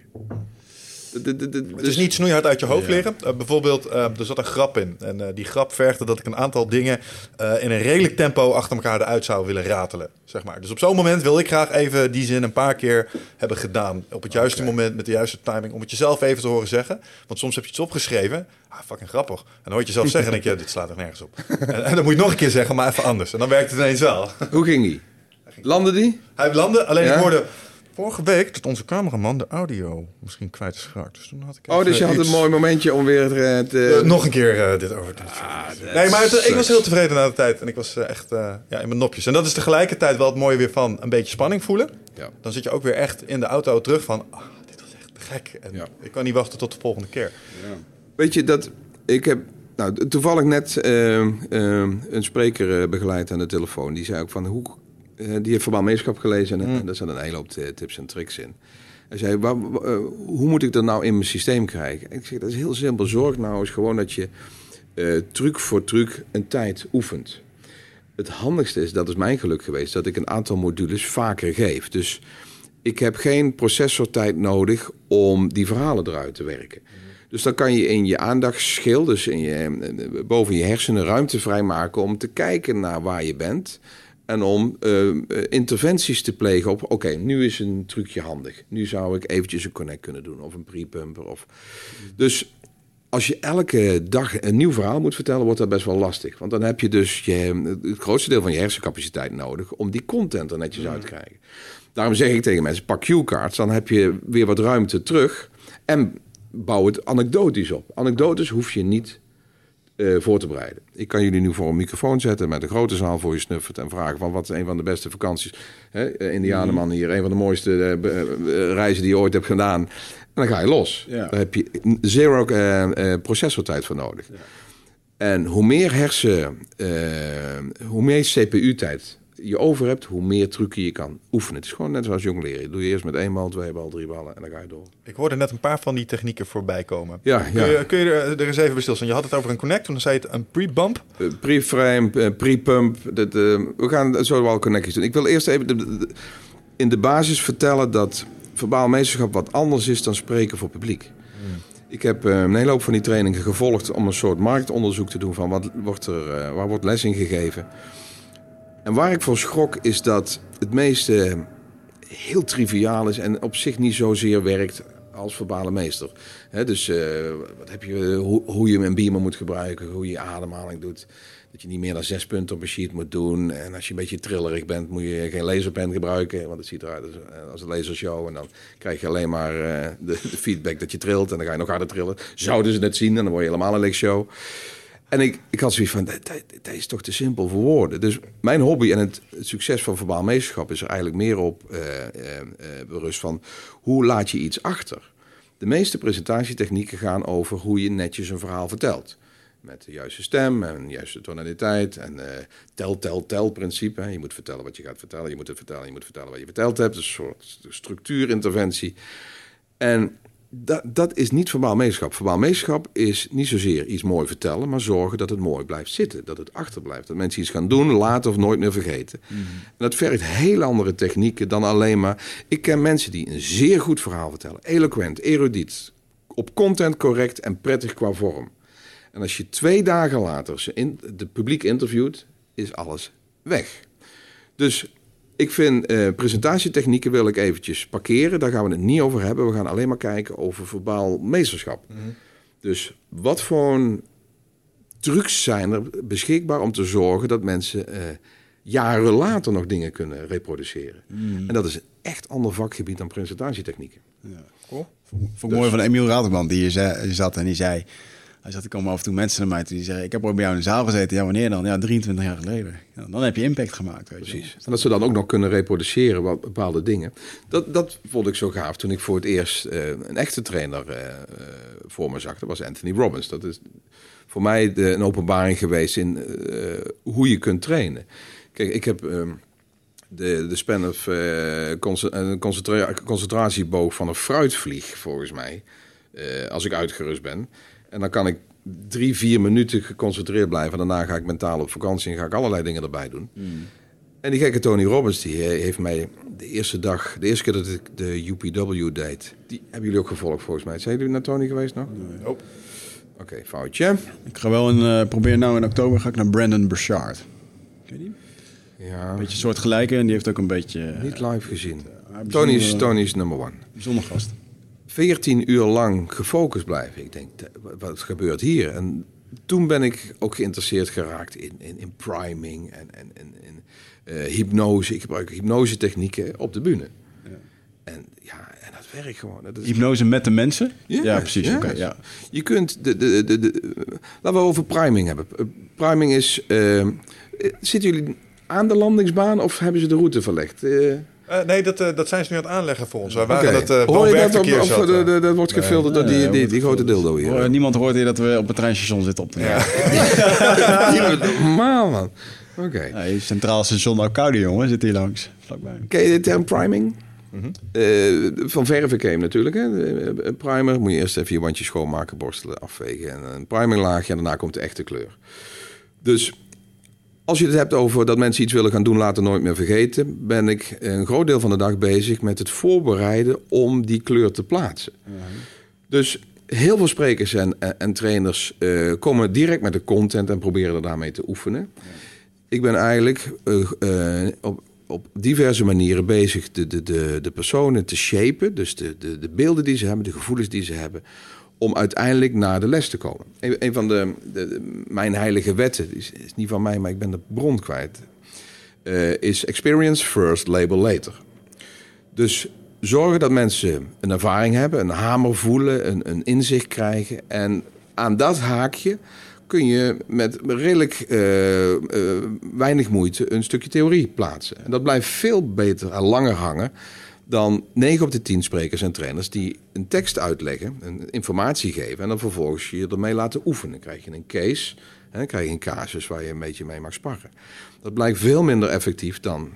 De, de, de, het is niet snoeihard uit je hoofd liggen. Uh, bijvoorbeeld, uh, er zat een grap in. En uh, die grap vergde dat ik een aantal dingen in een redelijk tempo achter elkaar eruit zou willen ratelen. Zeg maar. Dus op zo'n moment wil ik graag even die zin een paar keer hebben gedaan. Op het juiste moment, met de juiste timing. Om het jezelf even te horen zeggen. Want soms heb je iets opgeschreven. Ah, fucking grappig. En dan hoor je jezelf zeggen en denk je, dit slaat er nergens op. en, en, dan moet je nog een keer zeggen, maar even anders. En dan werkt het ineens wel. Hoe ging die? Landde die? Hij landde, alleen ik hoorde vorige week dat onze cameraman de audio misschien kwijt is geraakt. Dus toen had ik oh, dus je had een mooi momentje om weer te... Uh, nog een keer uh, dit over te ah, Nee, maar het, ik was heel tevreden na de tijd. En ik was echt ja, in mijn nopjes. En dat is tegelijkertijd wel het mooie weer van een beetje spanning voelen. Ja. Dan zit je ook weer echt in de auto terug van... Oh, dit was echt gek. En ja. ik kan niet wachten tot de volgende keer. Ja. Weet je, dat... Ik heb nou, toevallig net een spreker begeleid aan de telefoon. Die zei ook van... Hoe eh, die heeft verbaal meeschap gelezen en, mm. daar zijn een hele hoop tips en tricks in. Hij zei, waar, eh, hoe moet ik dat nou in mijn systeem krijgen? ik zeg, dat is heel simpel. Zorg nou eens gewoon dat je uh, truc voor truc een tijd oefent. Het handigste is, dat is mijn geluk geweest, dat ik een aantal modules vaker geef. Dus ik heb geen processortijd nodig om die verhalen eruit te werken. Dus dan kan je in je aandachtsschil, dus in je, boven je hersenen, ruimte vrijmaken om te kijken naar waar je bent. En om uh, interventies te plegen op, oké, nu is een trucje handig. Nu zou ik eventjes een connect kunnen doen of een pre-pumper. Of... Dus als je elke dag een nieuw verhaal moet vertellen, wordt dat best wel lastig. Want dan heb je dus je, het grootste deel van je hersencapaciteit nodig om die content er netjes uit te krijgen. Daarom zeg ik tegen mensen, pak cue-cards, dan heb je weer wat ruimte terug. En bouw het anekdotisch op. Anekdotes hoef je niet uh, voor te bereiden. Ik kan jullie nu voor een microfoon zetten met een grote zaal voor je snuffert en vragen van wat is een van de beste vakanties. Hè, eh, Indianenman hier, een van de mooiste uh, reizen die je ooit hebt gedaan. En dan ga je los. Ja. Daar heb je zero processortijd voor nodig. Ja. En hoe meer hersen, hoe meer CPU-tijd je over hebt, hoe meer trucken je kan oefenen. Het is gewoon net zoals jong leren. Doe je eerst met één bal, twee bal, drie ballen en dan ga je door. Ik hoorde net een paar van die technieken voorbij komen. Ja, kun, Je, kun je er, eens even bij stilstaan? Je had het over een connect, toen zei het een pre-bump. Uh, pre-frame, uh, pre-pump. Uh, we gaan zo wel connecties doen. Ik wil eerst even in de basis vertellen dat verbaal meesterschap wat anders is dan spreken voor publiek. Hmm. Ik heb een hele hoop van die trainingen gevolgd om een soort marktonderzoek te doen van wat wordt er, waar wordt les in gegeven. En waar ik voor schrok is dat het meeste heel triviaal is en op zich niet zozeer werkt als verbale meester. dus wat heb je, hoe, je een beamer moet gebruiken, hoe je ademhaling doet. Dat je niet meer dan zes punten op een sheet moet doen. En als je een beetje trillerig bent, moet je geen laserpen gebruiken. Want het ziet eruit als, een lasershow. En dan krijg je alleen maar de, de, feedback dat je trilt. En dan ga je nog harder trillen. Zouden ze het zien en dan word je helemaal een lichtshow. En ik, ik had zoiets van, dat, is toch te simpel voor woorden. Dus mijn hobby en het, succes van verbaal meesterschap is er eigenlijk meer op uh, berust van hoe laat je iets achter. De meeste presentatietechnieken gaan over hoe je netjes een verhaal vertelt. Met de juiste stem en de juiste tonaliteit en tel, tel, tel principe. Je moet vertellen wat je gaat vertellen, je moet het vertellen, je moet vertellen wat je verteld hebt. Een soort structuurinterventie. En dat, dat is niet verbaal meesterschap. Verbaal meesterschap is niet zozeer iets mooi vertellen, maar zorgen dat het mooi blijft zitten. Dat het achterblijft. Dat mensen iets gaan doen, laten of nooit meer vergeten. Mhm. En dat vergt heel andere technieken dan alleen maar. Ik ken mensen die een zeer goed verhaal vertellen. Eloquent, erudiet, op content correct en prettig qua vorm. En als je twee dagen later ze in, de publiek interviewt, is alles weg. Dus ik vind uh, presentatietechnieken wil ik eventjes parkeren. Daar gaan we het niet over hebben. We gaan alleen maar kijken over verbaal meesterschap. Mhm. Dus wat voor trucs zijn er beschikbaar om te zorgen dat mensen uh, jaren later nog dingen kunnen reproduceren? Mhm. En dat is een echt ander vakgebied dan presentatietechnieken. Ja. Cool. Vond ik mooi van Emiel Rademan, die hier zat en die zei... Hij zat, er komen af en toe mensen naar mij toe die zeggen... ik heb ooit bij jou in de zaal gezeten. Ja, wanneer dan? Ja, 23 jaar geleden. Dan heb je impact gemaakt. Weet Precies. En dat ze dan ook nog kunnen reproduceren wat bepaalde dingen. Dat, dat vond ik zo gaaf toen ik voor het eerst uh, een echte trainer uh, voor me zag. Dat was Anthony Robbins. Dat is voor mij de, een openbaring geweest in uh, hoe je kunt trainen. Kijk, ik heb... Ehm, de, de span of concentra concentratieboog van een fruitvlieg, volgens mij. als ik uitgerust ben. En dan kan ik drie, vier minuten geconcentreerd blijven. Daarna ga ik mentaal op vakantie en ga ik allerlei dingen erbij doen. Hmm. En die gekke Tony Robbins, die eh, heeft mij de eerste dag, de eerste keer dat ik de UPW deed, die hebben jullie ook gevolgd volgens mij. Zijn jullie naar Tony geweest nog? Nee. Oh. Oké, foutje. Ik ga wel een, uh, probeer nou in oktober ga ik naar Brandon Burchard. Ken je die? Ja. Een beetje soortgelijke en die heeft ook een beetje... Niet live gezien. Uh, Tony is, Tony is number one. Bijzonder gast. 14 uur lang gefocust blijven. Ik denk, wat gebeurt hier? En toen ben ik ook geïnteresseerd geraakt in, in, in priming en, en, en, uh, hypnose. Ik gebruik hypnose-technieken op de bühne. Ja. En ja, en dat werkt gewoon. Dat is... Hypnose met de mensen? Ja, precies. Ja. ja. Je kunt de, de, de, de, laten we over priming hebben. Eh, priming is. Uh, zitten jullie aan de landingsbaan of hebben ze de route verlegd? Uh, uh, nee, dat, uh, dat zijn ze nu aan het aanleggen voor ons. Wij waren dat uh, Hoor je dat, of de, dat wordt gefilterd door die, die, die, grote dildo hier? Hoor, niemand hoort hier dat we op het treinstation zitten op te ja. Normaal, man. Oké. Okay. Centraal station Arcade, jongen, zit hier langs. Vlakbij. Ken je de term priming? Mm -hmm. uh, van verven natuurlijk. Hè? Een primer moet je eerst even je wandje schoonmaken, borstelen, afvegen. En een priminglaagje en daarna komt de echte kleur. Dus als je het hebt over dat mensen iets willen gaan doen, laten nooit meer vergeten, ben ik een groot deel van de dag bezig met het voorbereiden om die kleur te plaatsen. Dus heel veel sprekers en, en trainers uh, komen direct met de content en proberen er daarmee te oefenen. Ik ben eigenlijk uh, uh, op, op diverse manieren bezig de, de, de, de personen te shapen, dus de, de, de beelden die ze hebben, de gevoelens die ze hebben, om uiteindelijk naar de les te komen. Een, van de, de, mijn heilige wetten, is, niet van mij, maar ik ben de bron kwijt, uh, is experience first, label later. Dus zorgen dat mensen een ervaring hebben, een hamer voelen, een, een inzicht krijgen. En aan dat haakje kun je met redelijk uh, uh, weinig moeite een stukje theorie plaatsen. En dat blijft veel beter en langer hangen dan 9 op de 10 sprekers en trainers die een tekst uitleggen, een informatie geven en dan vervolgens je ermee laten oefenen. Dan krijg je een case, dan krijg je een casus waar je een beetje mee mag sparren. Dat blijkt veel minder effectief dan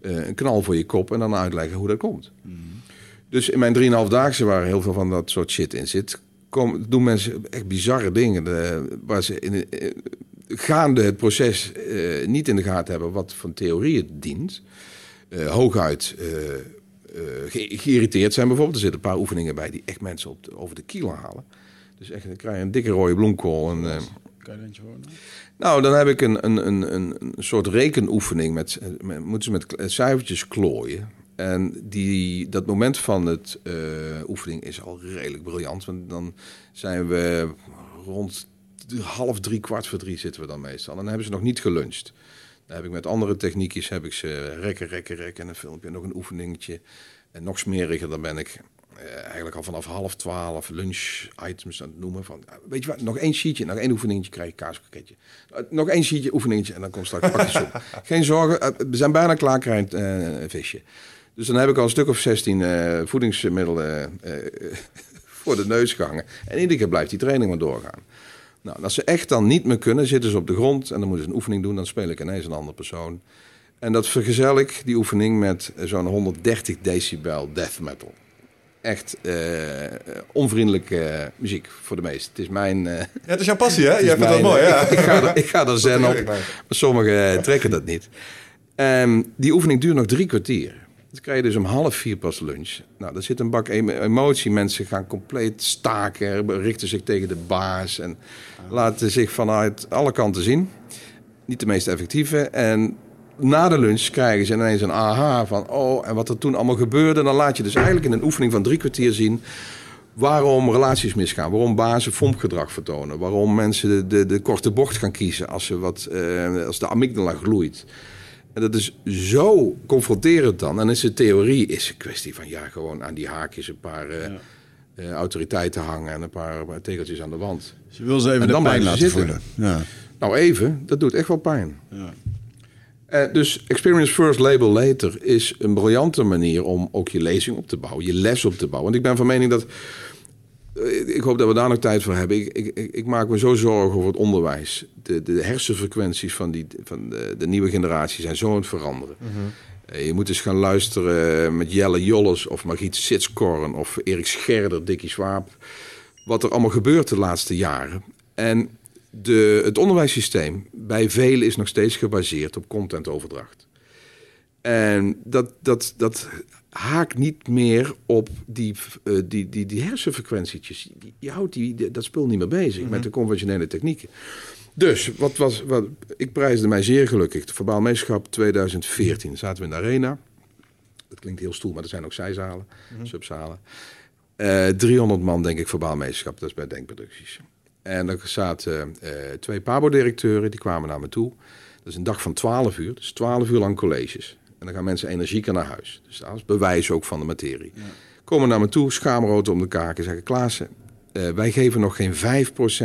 uh, een knal voor je kop en dan uitleggen hoe dat komt. Mm -hmm. Dus in mijn 3,5 daagse waar heel veel van dat soort shit in zit, kom, doen mensen echt bizarre dingen de, waar ze in, uh, gaande het proces uh, niet in de gaten hebben wat van theorie het dient. hooguit uh, geïrriteerd zijn bijvoorbeeld. Er zitten een paar oefeningen bij die echt mensen op over de kilo halen. Dus echt, dan krijg je een dikke rode bloemkool. En, uh, kan je eentje? Nou, dan heb ik een, een, een, een soort rekenoefening. Met, met, moeten ze met cijfertjes klooien. En die, dat moment van het uh, oefening is al redelijk briljant. Want dan zijn we rond half drie, kwart voor drie zitten we dan meestal. En dan hebben ze nog niet geluncht. Dan heb ik met andere techniekjes heb ik ze rekken, rekken, rekken en een filmpje, nog een oefeningetje. En nog smeriger, dan ben ik eh, eigenlijk al vanaf half twaalf lunch items aan het noemen. Van, weet je wat, nog één sheetje, nog één oefeningetje krijg je kaaspakketje. Uh, nog één sheetje, oefeningetje en dan komt straks pakjes op. Geen zorgen, uh, we zijn bijna klaar, krijg een visje. Dus dan heb ik al een stuk of 16 voedingsmiddelen voor de neus gehangen. En iedere keer blijft die training maar doorgaan. Nou, als ze echt dan niet meer kunnen, zitten ze op de grond en dan moeten ze een oefening doen. Dan speel ik ineens een andere persoon. En dat vergezel ik, die oefening, met zo'n 130 decibel death metal. Echt uh, onvriendelijke muziek voor de meesten. Het is mijn... Uh, ja, het is jouw passie, hè? Jij vindt dat mooi, ja. Ik, ga er, ik ga er zen op, maar sommigen trekken dat niet. Um, die oefening duurt nog drie kwartier. Dan krijg je dus om half vier pas lunch. Nou, daar zit een bak emotie. Mensen gaan compleet staken, richten zich tegen de baas en laten zich vanuit alle kanten zien. Niet de meest effectieve. En na de lunch krijgen ze ineens een aha van... oh, en wat er toen allemaal gebeurde. Dan laat je dus eigenlijk in een oefening van drie kwartier zien... waarom relaties misgaan, waarom bazen fompgedrag vertonen... waarom mensen de, de, de, korte bocht gaan kiezen als, ze wat, uh, als de amygdala gloeit... En dat is zo confronterend dan. En is de theorie is een kwestie van ja, gewoon aan die haakjes een paar uh, uh, autoriteiten hangen en een paar, paar, tegeltjes aan de wand. Dus je wil ze even en dan de pijn laten zitten. voelen. Ja. Nou even, dat doet echt wel pijn. Ja. Dus Experience First, Label Later is een briljante manier om ook je lezing op te bouwen, je les op te bouwen. Want ik ben van mening dat ik hoop dat we daar nog tijd voor hebben. Ik, ik, ik, maak me zo zorgen over het onderwijs. De, de hersenfrequenties van, die, van de, de nieuwe generatie zijn zo aan het veranderen. Mhm. Je moet eens gaan luisteren met Jelle Jolles of Margriet Sitskorn of Erik Scherder, Dikkie Swaap. Wat er allemaal gebeurt de laatste jaren. En de, het onderwijssysteem bij velen is nog steeds gebaseerd op contentoverdracht. En dat, dat, dat haak niet meer op die, uh, die, die, die hersenfrequentietjes. Je houdt die, dat spul niet meer bezig met mhm. de conventionele technieken. Dus, wat was, wat, ik prijsde mij zeer gelukkig. De Verbaal Meeschap 2014 zaten we in de arena. Dat klinkt heel stoel, maar er zijn ook zijzalen, mm subzalen. Uh, eh, 300 man, denk ik, Verbaal Meeschap. Dat is bij Denkproducties. En er zaten uh, twee Pabo-directeuren, die kwamen naar me toe. Dat is een dag van 12 uur, dus 12 uur lang colleges. En dan gaan mensen energieker naar huis. Dus dat is bewijs ook van de materie. Ja. Komen naar me toe, schaamrood om de kaken, zeggen Klaassen... Uh, wij geven nog geen 5%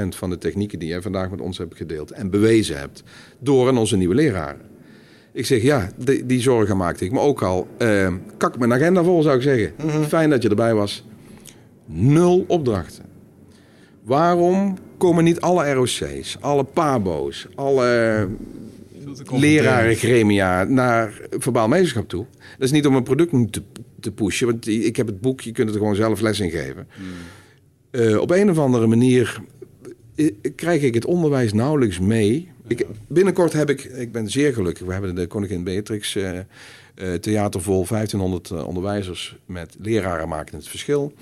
van de technieken die jij vandaag met ons hebt gedeeld en bewezen hebt, door aan onze nieuwe leraren. Ik zeg ja, die, die zorgen maakte ik me ook al. Uh, kak mijn agenda vol, zou ik zeggen. Mhm. Fijn dat je erbij was. Nul opdrachten. Waarom komen niet alle ROC's, alle PABO's, alle lerarengremia naar verbaal meesterschap toe. Dat is niet om een product te, te pushen, want ik heb het boek, je kunt het gewoon zelf les in geven. Hmm. Uh, op een of andere manier eh, krijg ik het onderwijs nauwelijks mee. Ik, binnenkort heb ik, ik ben zeer gelukkig, we hebben de Koningin Beatrix uh, uh, theater vol 1500 onderwijzers met leraren maken het verschil.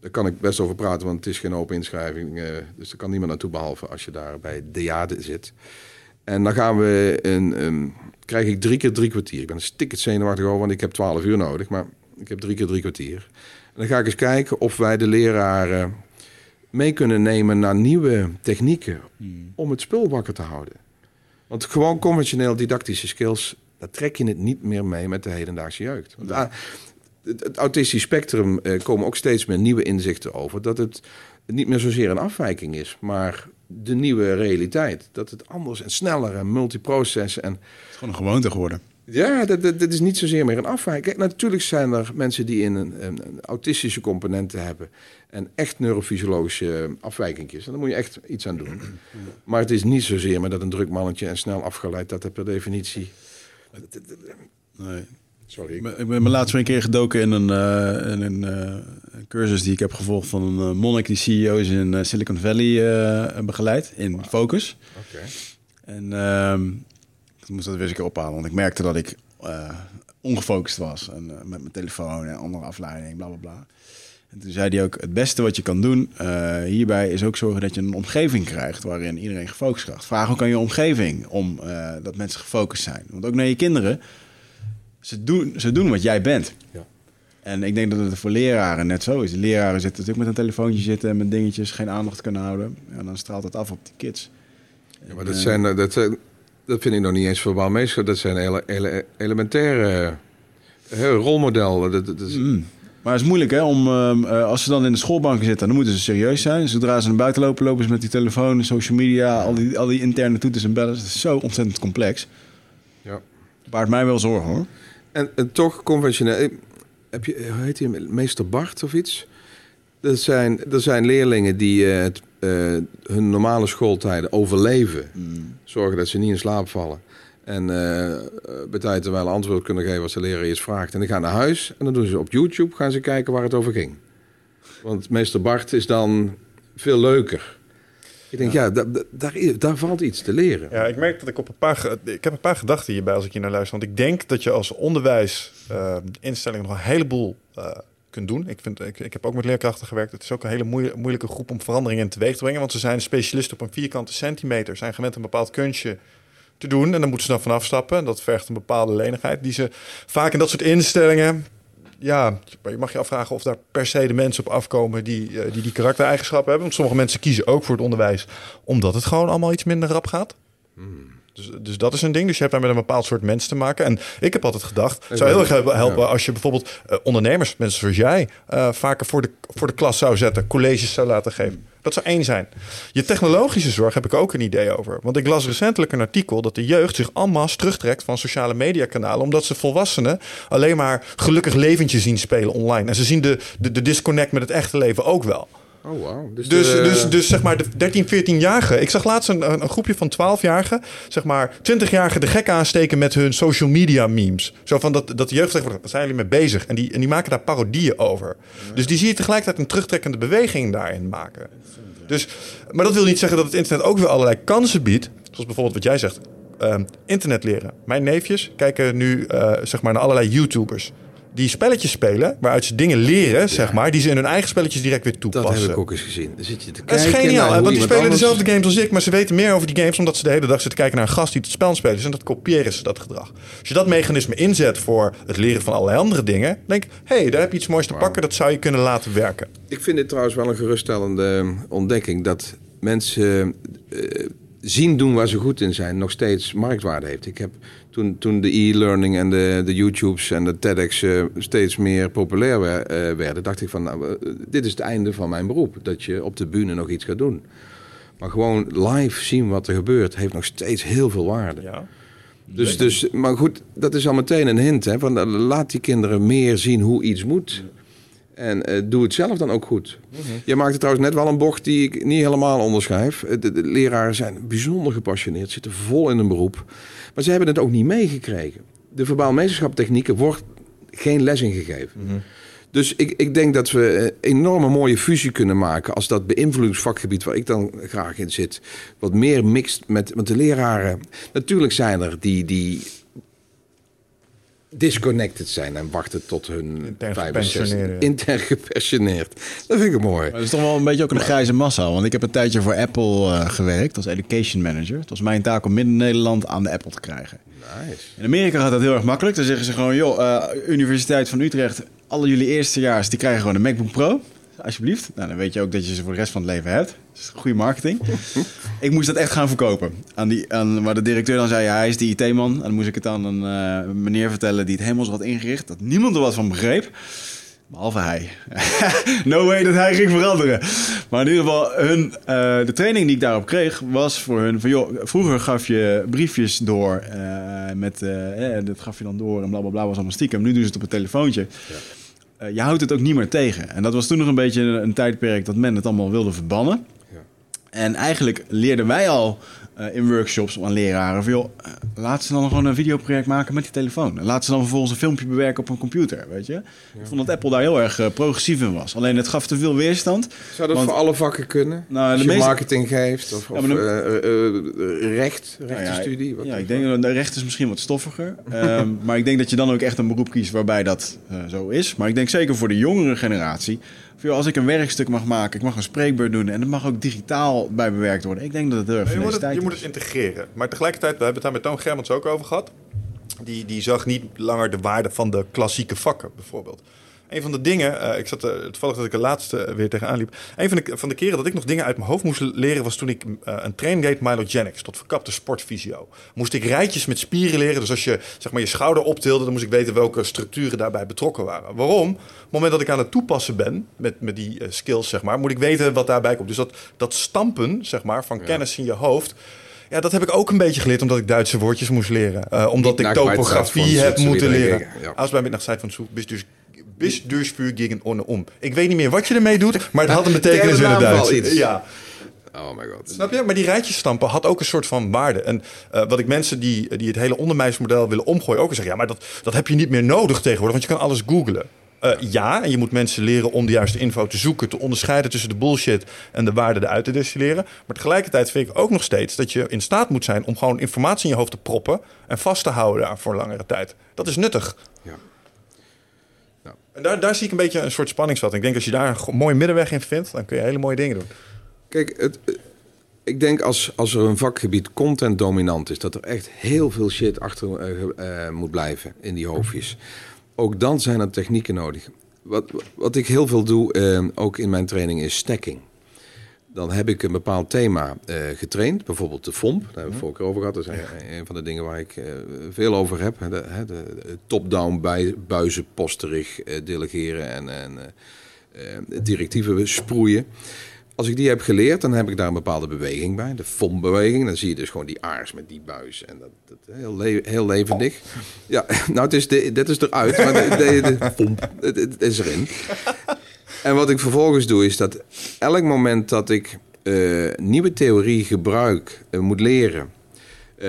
Daar kan ik best over praten, want het is geen open inschrijving. dus er kan niemand naartoe behalve als je daar bij Deade zit. En dan gaan we een, een, krijg ik drie keer drie kwartier. Ik ben een sticket zenuwachtig over, want ik heb twaalf uur nodig. Maar ik heb drie keer drie kwartier. En dan ga ik eens kijken of wij de leraren mee kunnen nemen naar nieuwe technieken hmm. om het spul wakker te houden. Want gewoon conventioneel didactische skills, daar trek je het niet meer mee met de hedendaagse jeugd. Want, ah, het, het, autistisch spectrum eh, komen ook steeds meer nieuwe inzichten over. Dat het niet meer zozeer een afwijking is, maar de nieuwe realiteit. Dat het anders en sneller en multiproces en... Het is gewoon een gewoonte geworden. Ja, dat, dat, is niet zozeer meer een afwijking. natuurlijk zijn er mensen die in een, een, autistische componenten hebben en echt neurofysiologische afwijkingjes. En daar moet je echt iets aan doen. Maar het is niet zozeer maar dat een druk mannetje en snel afgeleid, dat er per definitie... Nee. Sorry. Ik ben, ben laatst een keer gedoken in een, uh, in een uh, cursus die ik heb gevolgd van een uh, monnik die CEO's in Silicon Valley begeleidt in Focus. Oké. En ehm, ik moest dat weer eens een keer ophalen, want ik merkte dat ik ongefocust was. En, met mijn telefoon en andere afleiding, bla bla bla. En toen zei hij ook, het beste wat je kan doen hierbij is ook zorgen dat je een omgeving krijgt waarin iedereen gefocust gaat. Vraag ook aan je omgeving om dat mensen gefocust zijn. Want ook naar je kinderen ze doen, ze doen wat jij bent. Ja. En ik denk dat het voor leraren net zo is. Leraren zitten natuurlijk met een telefoontje zitten en met dingetjes geen aandacht kunnen houden. En dan straalt het af op die kids. Ja, maar dat, zijn, eh, dat, dat vind ik nog niet eens verbaal meestal. Dat zijn ele, ele, elementaire rolmodellen. Dat, dat is... Mm. Maar het is moeilijk hè, om, uh, als ze dan in de schoolbanken zitten, dan moeten ze serieus zijn. Zodra ze naar buiten lopen, lopen ze met die telefoon, social media, al die, al die interne toeters en bellen. Het is zo ontzettend complex. Ja. Baart mij wel zorgen hoor. En, en toch conventioneel. Heb je, hoe heet hij, meester Bart of iets? Er zijn, er zijn leerlingen die uh, het, uh, hun normale schooltijden overleven. Mm. Zorgen dat ze niet in slaap vallen. En uh, bij tijd terwijl antwoord kunnen geven als de leraar iets vraagt. En dan gaan naar huis en dan doen ze op YouTube gaan ze kijken waar het over ging. Want meester Bart is dan veel leuker. Ik denk, ja, daar, daar, valt iets te leren. Ja, ik merk dat ik op een paar, ik heb een paar gedachten hierbij als ik hier naar luister. Want ik denk dat je als onderwijsinstelling nog een heleboel uh, kunt doen. Ik, vind, ik, heb ook met leerkrachten gewerkt. Het is ook een hele moeilijke groep om veranderingen teweeg te brengen. Want ze zijn specialisten op een vierkante centimeter. Zijn gewend een bepaald kunstje te doen. En dan moeten ze dan vanaf stappen. Dat vergt een bepaalde lenigheid. Die ze vaak in dat soort instellingen ja, je mag je afvragen of daar per se de mensen op afkomen die eh, die, die karaktereigenschappen hebben. Want sommige mensen kiezen ook voor het onderwijs omdat het gewoon allemaal iets minder rap gaat. Hmm. Dus, dus dat is een ding. Dus je hebt daar met een bepaald soort mensen te maken. En ik heb altijd gedacht, het zou heel erg helpen als je bijvoorbeeld uh, ondernemers, mensen zoals jij, uh, vaker voor de, voor de klas zou zetten, colleges zou laten geven. Dat zou één zijn. Je technologische zorg heb ik ook een idee over. Want ik las recentelijk een artikel dat de jeugd zich allemaal terugtrekt van sociale mediakanalen. Omdat ze volwassenen alleen maar gelukkig leventje zien spelen online. En ze zien de, de, de disconnect met het echte leven ook wel. Oh, wow. Dus, dus, dus, dus, zeg maar de 13, 14-jarigen. Ik zag laatst een, een groepje van 12-jarigen, zeg maar 20-jarigen de gek aansteken met hun social media memes. Zo van dat, dat de jeugd zegt, waar zijn jullie mee bezig? En die, en die maken daar parodieën over. Dus die zie je tegelijkertijd een terugtrekkende beweging daarin maken. Dus, maar dat wil niet zeggen dat het internet ook weer allerlei kansen biedt. Zoals bijvoorbeeld wat jij zegt, uh, internet leren. Mijn neefjes kijken nu uh, zeg maar naar allerlei YouTubers die spelletjes spelen, waaruit ze dingen leren, zeg maar, die ze in hun eigen spelletjes direct weer toepassen. Dat heb ik ook eens gezien. Dan zit je te kijken. Dat is geniaal, want die spelen dezelfde games als ik, maar ze weten meer over die games omdat ze de hele dag zitten kijken naar een gast die het spel speelt. En dat kopiëren ze dat gedrag. Als je dat mechanisme inzet voor het leren van allerlei andere dingen, denk hé, hey, daar heb je iets moois te pakken, dat zou je kunnen laten werken. Ik vind dit trouwens wel een geruststellende ontdekking dat mensen uh, zien doen waar ze goed in zijn, nog steeds marktwaarde heeft. Ik heb toen, toen de e-learning en de, de YouTubes en de TEDx uh, steeds meer populair wer, uh, werden, dacht ik van, nou, uh, dit is het einde van mijn beroep. Dat je op de bühne nog iets gaat doen. Maar gewoon live zien wat er gebeurt, heeft nog steeds heel veel waarde. Ja. Dus, dus, maar goed, dat is al meteen een hint. Hè, van, laat die kinderen meer zien hoe iets moet. En uh, doe het zelf dan ook goed. Mm -hmm. Je maakte trouwens net wel een bocht die ik niet helemaal onderschrijf. De, de, leraren zijn bijzonder gepassioneerd, zitten vol in een beroep. Maar ze hebben het ook niet meegekregen. De verbaal meesterschaptechnieken wordt geen les in gegeven. Mm -hmm. Dus ik, ik denk dat we een enorme mooie fusie kunnen maken als dat beïnvloedingsvakgebied waar ik dan graag in zit, wat meer mixt met. Want de leraren, natuurlijk zijn er die, die disconnected zijn en wachten tot hun intern gepensioneerd. Intern gepensioneerd. Dat vind ik mooi. Maar dat is toch wel een beetje ook een grijze massa. Want ik heb een tijdje voor Apple uh, gewerkt als education manager. Het was mijn taak om Midden-Nederland aan de Apple te krijgen. Nice. In Amerika gaat dat heel erg makkelijk. Dan zeggen ze gewoon, joh, uh, Universiteit van Utrecht, alle jullie eerstejaars, die krijgen gewoon een MacBook Pro alsjeblieft. Nou, dan weet je ook dat je ze voor de rest van het leven hebt. Dat is goede marketing. ik moest dat echt gaan verkopen. Aan die, aan, waar de directeur dan zei, ja, hij is de IT-man. En dan moest ik het aan een uh, meneer vertellen die het helemaal zo had ingericht. Dat niemand er wat van begreep. Behalve hij. no way dat hij ging veranderen. Maar in ieder geval, hun, uh, de training die ik daarop kreeg was voor hun van joh, vroeger gaf je briefjes door uh, met, eh, dat gaf je dan door en blablabla bla, bla, was allemaal stiekem. Nu doen ze het op een telefoontje. Ja. Uh, je houdt het ook niet meer tegen. En dat was toen nog een beetje een, een tijdperk dat men het allemaal wilde verbannen. Ja. En eigenlijk leerden wij al uh, in workshops aan leraren van... joh, uh, laat ze dan gewoon een videoproject maken met die telefoon. laat ze dan vervolgens een filmpje bewerken op een computer, weet je. Ja. Ik vond dat Apple daar heel erg uh, progressief in was. Alleen het gaf te veel weerstand. Zou dat want, voor alle vakken kunnen? Nou, Als je meeste... marketing geeft of, of de... recht, rechtenstudie? Nou ja, ja ik denk dat de recht is misschien wat stoffiger. um, maar ik denk dat je dan ook echt een beroep kiest waarbij dat zo is. Maar ik denk zeker voor de jongere generatie als ik een werkstuk mag maken, ik mag een spreekbeurt doen en het mag ook digitaal bij bewerkt worden. Ik denk dat het heel erg je, moet het, je moet het integreren. Maar tegelijkertijd, we hebben het daar met Toon Germans ook over gehad. die, die zag niet langer de waarde van de klassieke vakken, bijvoorbeeld. Een van de dingen, uh, ik zat uh, toevallig dat ik de laatste weer tegenaan liep. Een van de, van de keren dat ik nog dingen uit mijn hoofd moest leren was toen ik een training deed Mylogenics tot verkapte sportfysio. Moest ik rijtjes met spieren leren. Dus als je zeg maar je schouder optilde, dan moest ik weten welke structuren daarbij betrokken waren. Waarom? Op het moment dat ik aan het toepassen ben met, met die skills, zeg maar, moet ik weten wat daarbij komt. Dus dat, dat stampen, zeg maar, van kennis in je hoofd. Ja, dat heb ik ook een beetje geleerd omdat ik Duitse woordjes moest leren. Uh, omdat ik topografie heb moeten leren. Als bij middag van Zoek, dus bis durchvuur gegen ohne om. Ik weet niet meer wat je ermee doet, maar het had een betekenis in het Duits. Ja. Oh my god. Snap je? Maar die rijtjes stampen had ook een soort van waarde. En uh, wat ik mensen die, die het hele onderwijsmodel willen omgooien ook zeggen... ja, maar dat, dat heb je niet meer nodig tegenwoordig, want je kan alles googlen. Uh, ja, en je moet mensen leren om de juiste info te zoeken, te onderscheiden tussen de bullshit en de waarde eruit te destilleren. Maar tegelijkertijd vind ik ook nog steeds dat je in staat moet zijn om gewoon informatie in je hoofd te proppen en vast te houden daar voor langere tijd. Dat is nuttig. Ja. Daar, daar zie ik een beetje een soort spanningsvat. Ik denk als je daar een mooie middenweg in vindt, dan kun je hele mooie dingen doen. Kijk, het, ik denk als, als er een vakgebied content dominant is, dat er echt heel veel shit achter uh, uh, moet blijven in die hoofdjes. Ook dan zijn er technieken nodig. Wat, wat ik heel veel doe, ook in mijn training, is stacking. Dan heb ik een bepaald thema uh, getraind, bijvoorbeeld de FOMP. Daar hebben we het vorige keer over gehad. Dat is ja. een van de dingen waar ik uh, veel over heb. De, de, de top-down buizenposterig uh, delegeren en, en directieven sproeien. Als ik die heb geleerd, dan heb ik daar een bepaalde beweging bij. De FOMP-beweging. Dan zie je dus gewoon die aars met die buis. En dat, dat heel, le heel levendig. Ja, nou, het is de, dit is eruit, maar de, de, de FOMP, het, het is erin. En wat ik vervolgens doe, is dat elk moment dat ik uh, nieuwe theorie gebruik, uh, moet leren. Uh,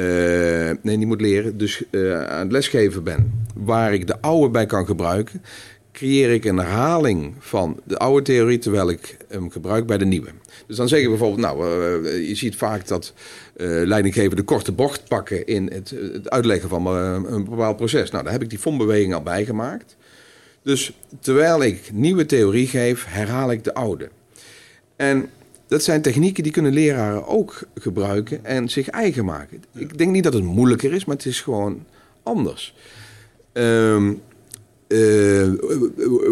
nee, niet moet leren, dus aan het lesgeven ben, waar ik de oude bij kan gebruiken, creëer ik een herhaling van de oude theorie terwijl ik hem gebruik bij de nieuwe. Dus dan zeg je bijvoorbeeld, nou, je ziet vaak dat leidinggevenden de korte bocht pakken in het, het uitleggen van een bepaald proces. Nou, daar heb ik die FOM-beweging al bijgemaakt. Dus terwijl ik nieuwe theorie geef, herhaal ik de oude. En dat zijn technieken die kunnen leraren ook gebruiken en zich eigen maken. Ik denk niet dat het moeilijker is, maar het is gewoon anders. Um, uh,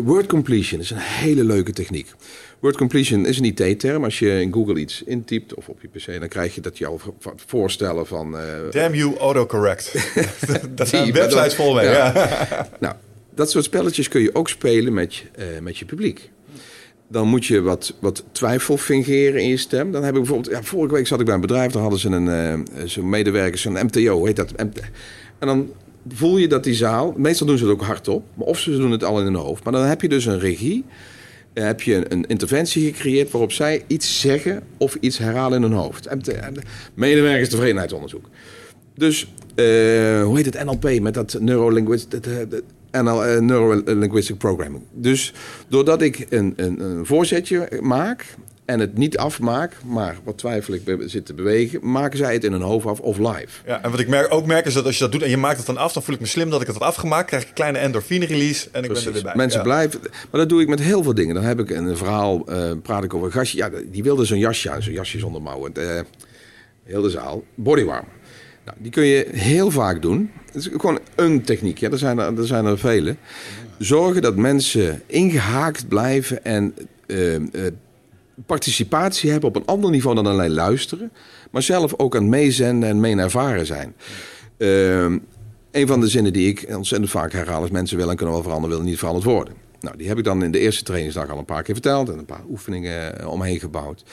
word completion is een hele leuke techniek. Word completion is een IT-term. Als je in Google iets intypt of op je PC, dan krijg je dat jou voorstellen van. Uh, Damn you, autocorrect. dat zijn websites vol mee. Ja. ja. nou, dat soort spelletjes kun je ook spelen met, uh, met je publiek. Dan moet je wat, wat twijfel fingeren in je stem. Dan heb ik bijvoorbeeld, ja, vorige week zat ik bij een bedrijf, daar hadden ze een, uh, zo'n medewerker, zo'n MTO, heet dat. En dan voel je dat die zaal, meestal doen ze het ook hardop, maar of ze doen het al in hun hoofd. Maar dan heb je dus een regie, heb je een interventie gecreëerd waarop zij iets zeggen of iets herhalen in hun hoofd. Medewerkers tevredenheidsonderzoek. Dus, uh, hoe heet het, NLP, met dat neurolinguistic... NL, uh, Neuro Linguistic Programming. Dus doordat ik een, een, een voorzetje maak en het niet afmaak, maar wat twijfel ik zit te bewegen, maken zij het in hun hoofd af of live. Ja, en wat ik merk, ook merk is dat als je dat doet en je maakt het dan af, dan voel ik me slim dat ik het had afgemaakt, krijg ik een kleine endorfine release en ik ben er weer bij. Mensen blijven, maar dat doe ik met heel veel dingen. Dan heb ik een verhaal, uh, praat ik over een gastje, ja, die wilde zo'n jasje aan, zo'n jasje zonder mouwen. Uh, heel de zaal, bodywarm. Die kun je heel vaak doen. Het is gewoon een techniek. Ja, er, zijn er, er zijn er vele. Zorgen dat mensen ingehaakt blijven en uh, uh, participatie hebben op een ander niveau dan alleen luisteren. Maar zelf ook aan het meezenden en mee ervaren zijn. Uh, een van de zinnen die ik ontzettend vaak herhaal is... mensen willen en kunnen wel veranderen, willen niet veranderd worden. Nou, die heb ik dan in de eerste trainingsdag al een paar keer verteld... en een paar oefeningen omheen gebouwd.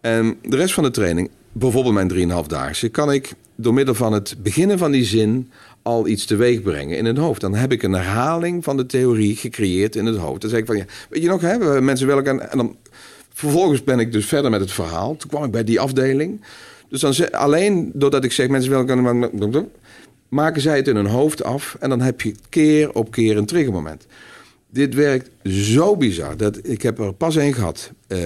En de rest van de training, bijvoorbeeld mijn 3,5-daagse... kan ik door middel van het beginnen van die zin al iets teweeg brengen in het hoofd. Dan heb ik een herhaling van de theorie gecreëerd in het hoofd. Dan zeg ik van, ja, weet je nog, hè, mensen willen... En, en dan, vervolgens ben ik dus verder met het verhaal. Toen kwam ik bij die afdeling. Dus dan alleen doordat ik zeg, mensen willen... Maken zij het in hun hoofd af en dan heb je keer op keer een triggermoment. Dit werkt zo bizar. Dat, ik heb er pas één gehad. Uh,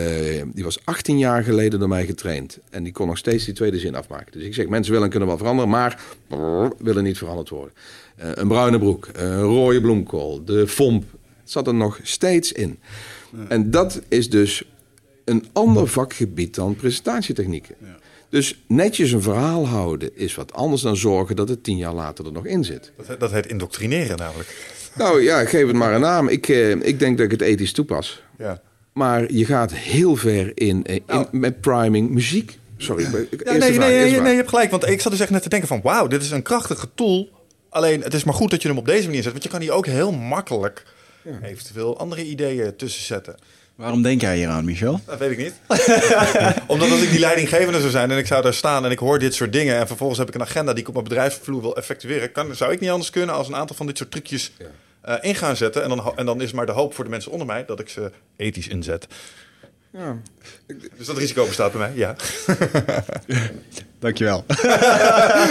die was 18 jaar geleden door mij getraind. En die kon nog steeds die tweede zin afmaken. Dus ik zeg, mensen willen kunnen wel veranderen, maar brrr, willen niet veranderd worden. Uh, een bruine broek, een rode bloemkool, de fomp. zat er nog steeds in. Ja. En dat is dus een ander vakgebied dan presentatietechnieken. Ja. Dus netjes een verhaal houden is wat anders dan zorgen dat het tien jaar later er nog in zit. Dat, dat heet indoctrineren namelijk. Nou ja, geef het maar een naam. Ik, eh, ik denk dat ik het ethisch toepas. Ja. Maar je gaat heel ver in, in nou. met priming muziek. Sorry. Ja, nee, nee, nee, nee, je hebt gelijk. Want ik zat dus echt net te denken van... wauw, dit is een krachtige tool. Alleen, het is maar goed dat je hem op deze manier zet. Want je kan hier ook heel makkelijk eventueel andere ideeën tussen zetten. Waarom denk jij hier aan, Michel? Dat weet ik niet. Omdat als ik die leidinggevende zou zijn en ik zou daar staan en ik hoor dit soort dingen... en vervolgens heb ik een agenda die ik op mijn bedrijfsvloer wil effectueren... Kan, zou ik niet anders kunnen als een aantal van dit soort trucjes uh, in gaan zetten. En dan, en dan is maar de hoop voor de mensen onder mij dat ik ze ethisch inzet. Ja. Dus dat risico bestaat bij mij, ja. Dankjewel.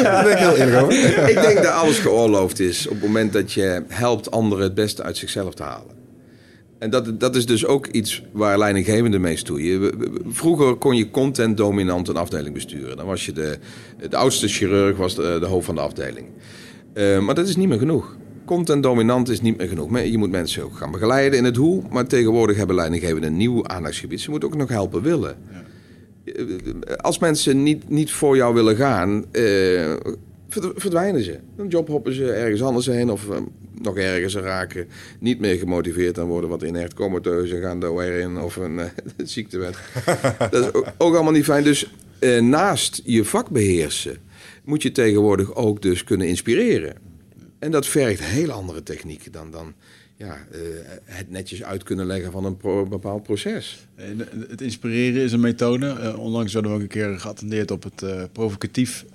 Daar ben ik heel eerlijk over. ik denk dat alles geoorloofd is op het moment dat je helpt anderen het beste uit zichzelf te halen. En dat, dat is dus ook iets waar leidinggevenden mee stoeien. Vroeger kon je content dominant een afdeling besturen. Dan was je de, de oudste chirurg, was de, de hoofd van de afdeling. Uh, maar dat is niet meer genoeg. Content dominant is niet meer genoeg. Je moet mensen ook gaan begeleiden in het hoe. Maar tegenwoordig hebben leidinggevenden een nieuw aandachtsgebied. Ze moeten ook nog helpen willen. Als mensen niet, niet voor jou willen gaan, uh, verdwijnen ze. Dan jobhoppen ze ergens anders heen of uh, nog ergens raken. Niet meer gemotiveerd en worden wat inert comateus en gaan in of een uh, ziektewet. dat is ook, ook, allemaal niet fijn. Dus naast je vak beheersen moet je tegenwoordig ook dus kunnen inspireren. En dat vergt heel andere technieken dan, dan ja, uh, het netjes uit kunnen leggen van een bepaald proces. En het inspireren is een methode. Uh, onlangs hadden we ook een keer geattendeerd op het uh, provocatief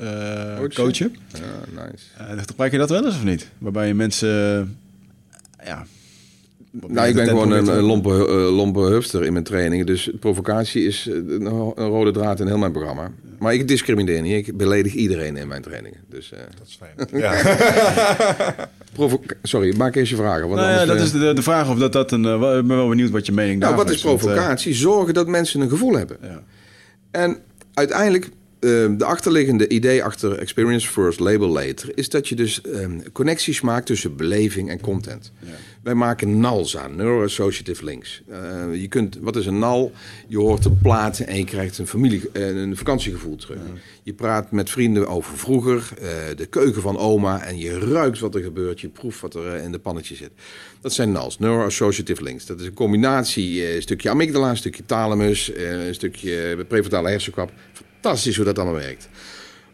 coachen. Ja, nice. gebruik je dat wel eens of niet? Waarbij je mensen ja, nou, ik ben gewoon een, een lompe, lompe hupster in mijn trainingen. Dus provocatie is een, rode draad in heel mijn programma. Maar ik discrimineer niet. Ik beledig iedereen in mijn trainingen. Dus, uh... Dat is fijn. Ja. Sorry, maak eens je vragen. Want nou ja, dat is de, de, vraag of dat dat een... ik ben wel benieuwd wat je mening nou, wat is provocatie? Zorgen dat mensen een gevoel hebben. Ja. En uiteindelijk Ehm, de achterliggende idee achter Experience First, Label Later, is dat je dus um, connecties maakt tussen beleving en content. Ja. Wij maken NALs aan, Neuroassociative Links. Uh, je kunt, wat is een NAL? Je hoort een plaat en je krijgt een, familie, uh, een vakantiegevoel terug. Ja. Je praat met vrienden over vroeger, uh, de keuken van oma en je ruikt wat er gebeurt, je proeft wat er in de pannetje zit. Dat zijn NALs, Neuroassociative Links. Dat is een combinatie, een stukje amygdala, een stukje thalamus, een stukje prefrontale hersenkap fantastisch hoe dat allemaal werkt.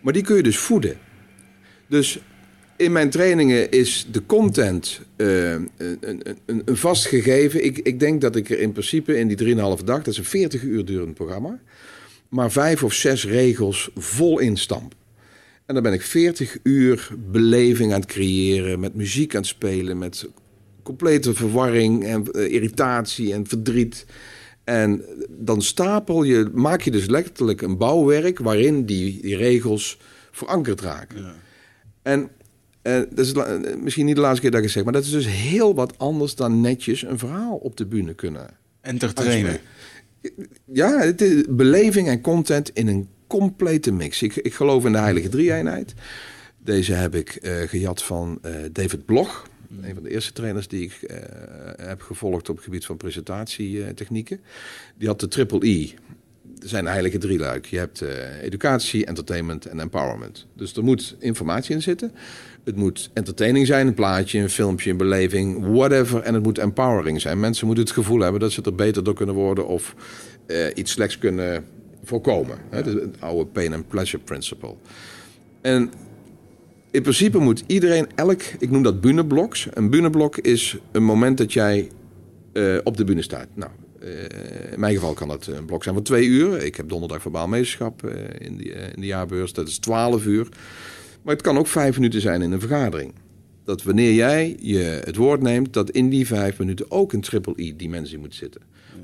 Maar die kun je dus voeden. Dus in mijn trainingen is de content uh, een, een, een, vast gegeven. Ik, ik denk dat ik er in principe in die 3,5 dag, dat is een 40 uur durend programma, maar vijf of zes regels vol instamp. En dan ben ik 40 uur beleving aan het creëren, met muziek aan het spelen, met complete verwarring en uh, irritatie en verdriet. En dan stapel je, maak je dus letterlijk een bouwwerk waarin die, die regels verankerd raken. Ja. En uh, dat is misschien niet de laatste keer dat ik het zeg, maar dat is dus heel wat anders dan netjes een verhaal op de bühne kunnen. Entertainen. Ja, het is beleving en content in een complete mix. Ik, ik geloof in de heilige drie-eenheid. Deze heb ik uh, gejat van uh, David Bloch. Een van de eerste trainers die ik uh, heb gevolgd op het gebied van presentatietechnieken. Die had de triple E. Er zijn heilige drieluik. Je hebt uh, educatie, entertainment en empowerment. Dus er moet informatie in zitten. Het moet entertaining zijn, een plaatje, een filmpje, een beleving, whatever. En het moet empowering zijn. Mensen moeten het gevoel hebben dat ze er beter door kunnen worden of uh, iets slechts kunnen voorkomen. Ja. Het oude pain and pleasure principle. En in principe moet iedereen elk, ik noem dat bühnebloks. Een bühneblok is een moment dat jij uh, op de bühne staat. Nou, uh, in mijn geval kan dat een blok zijn van twee uur. Ik heb donderdag verbaal meesterschap uh, in, in de jaarbeurs. Dat is twaalf uur. Maar het kan ook vijf minuten zijn in een vergadering. Dat wanneer jij je het woord neemt, dat in die vijf minuten ook een triple E-dimensie moet zitten.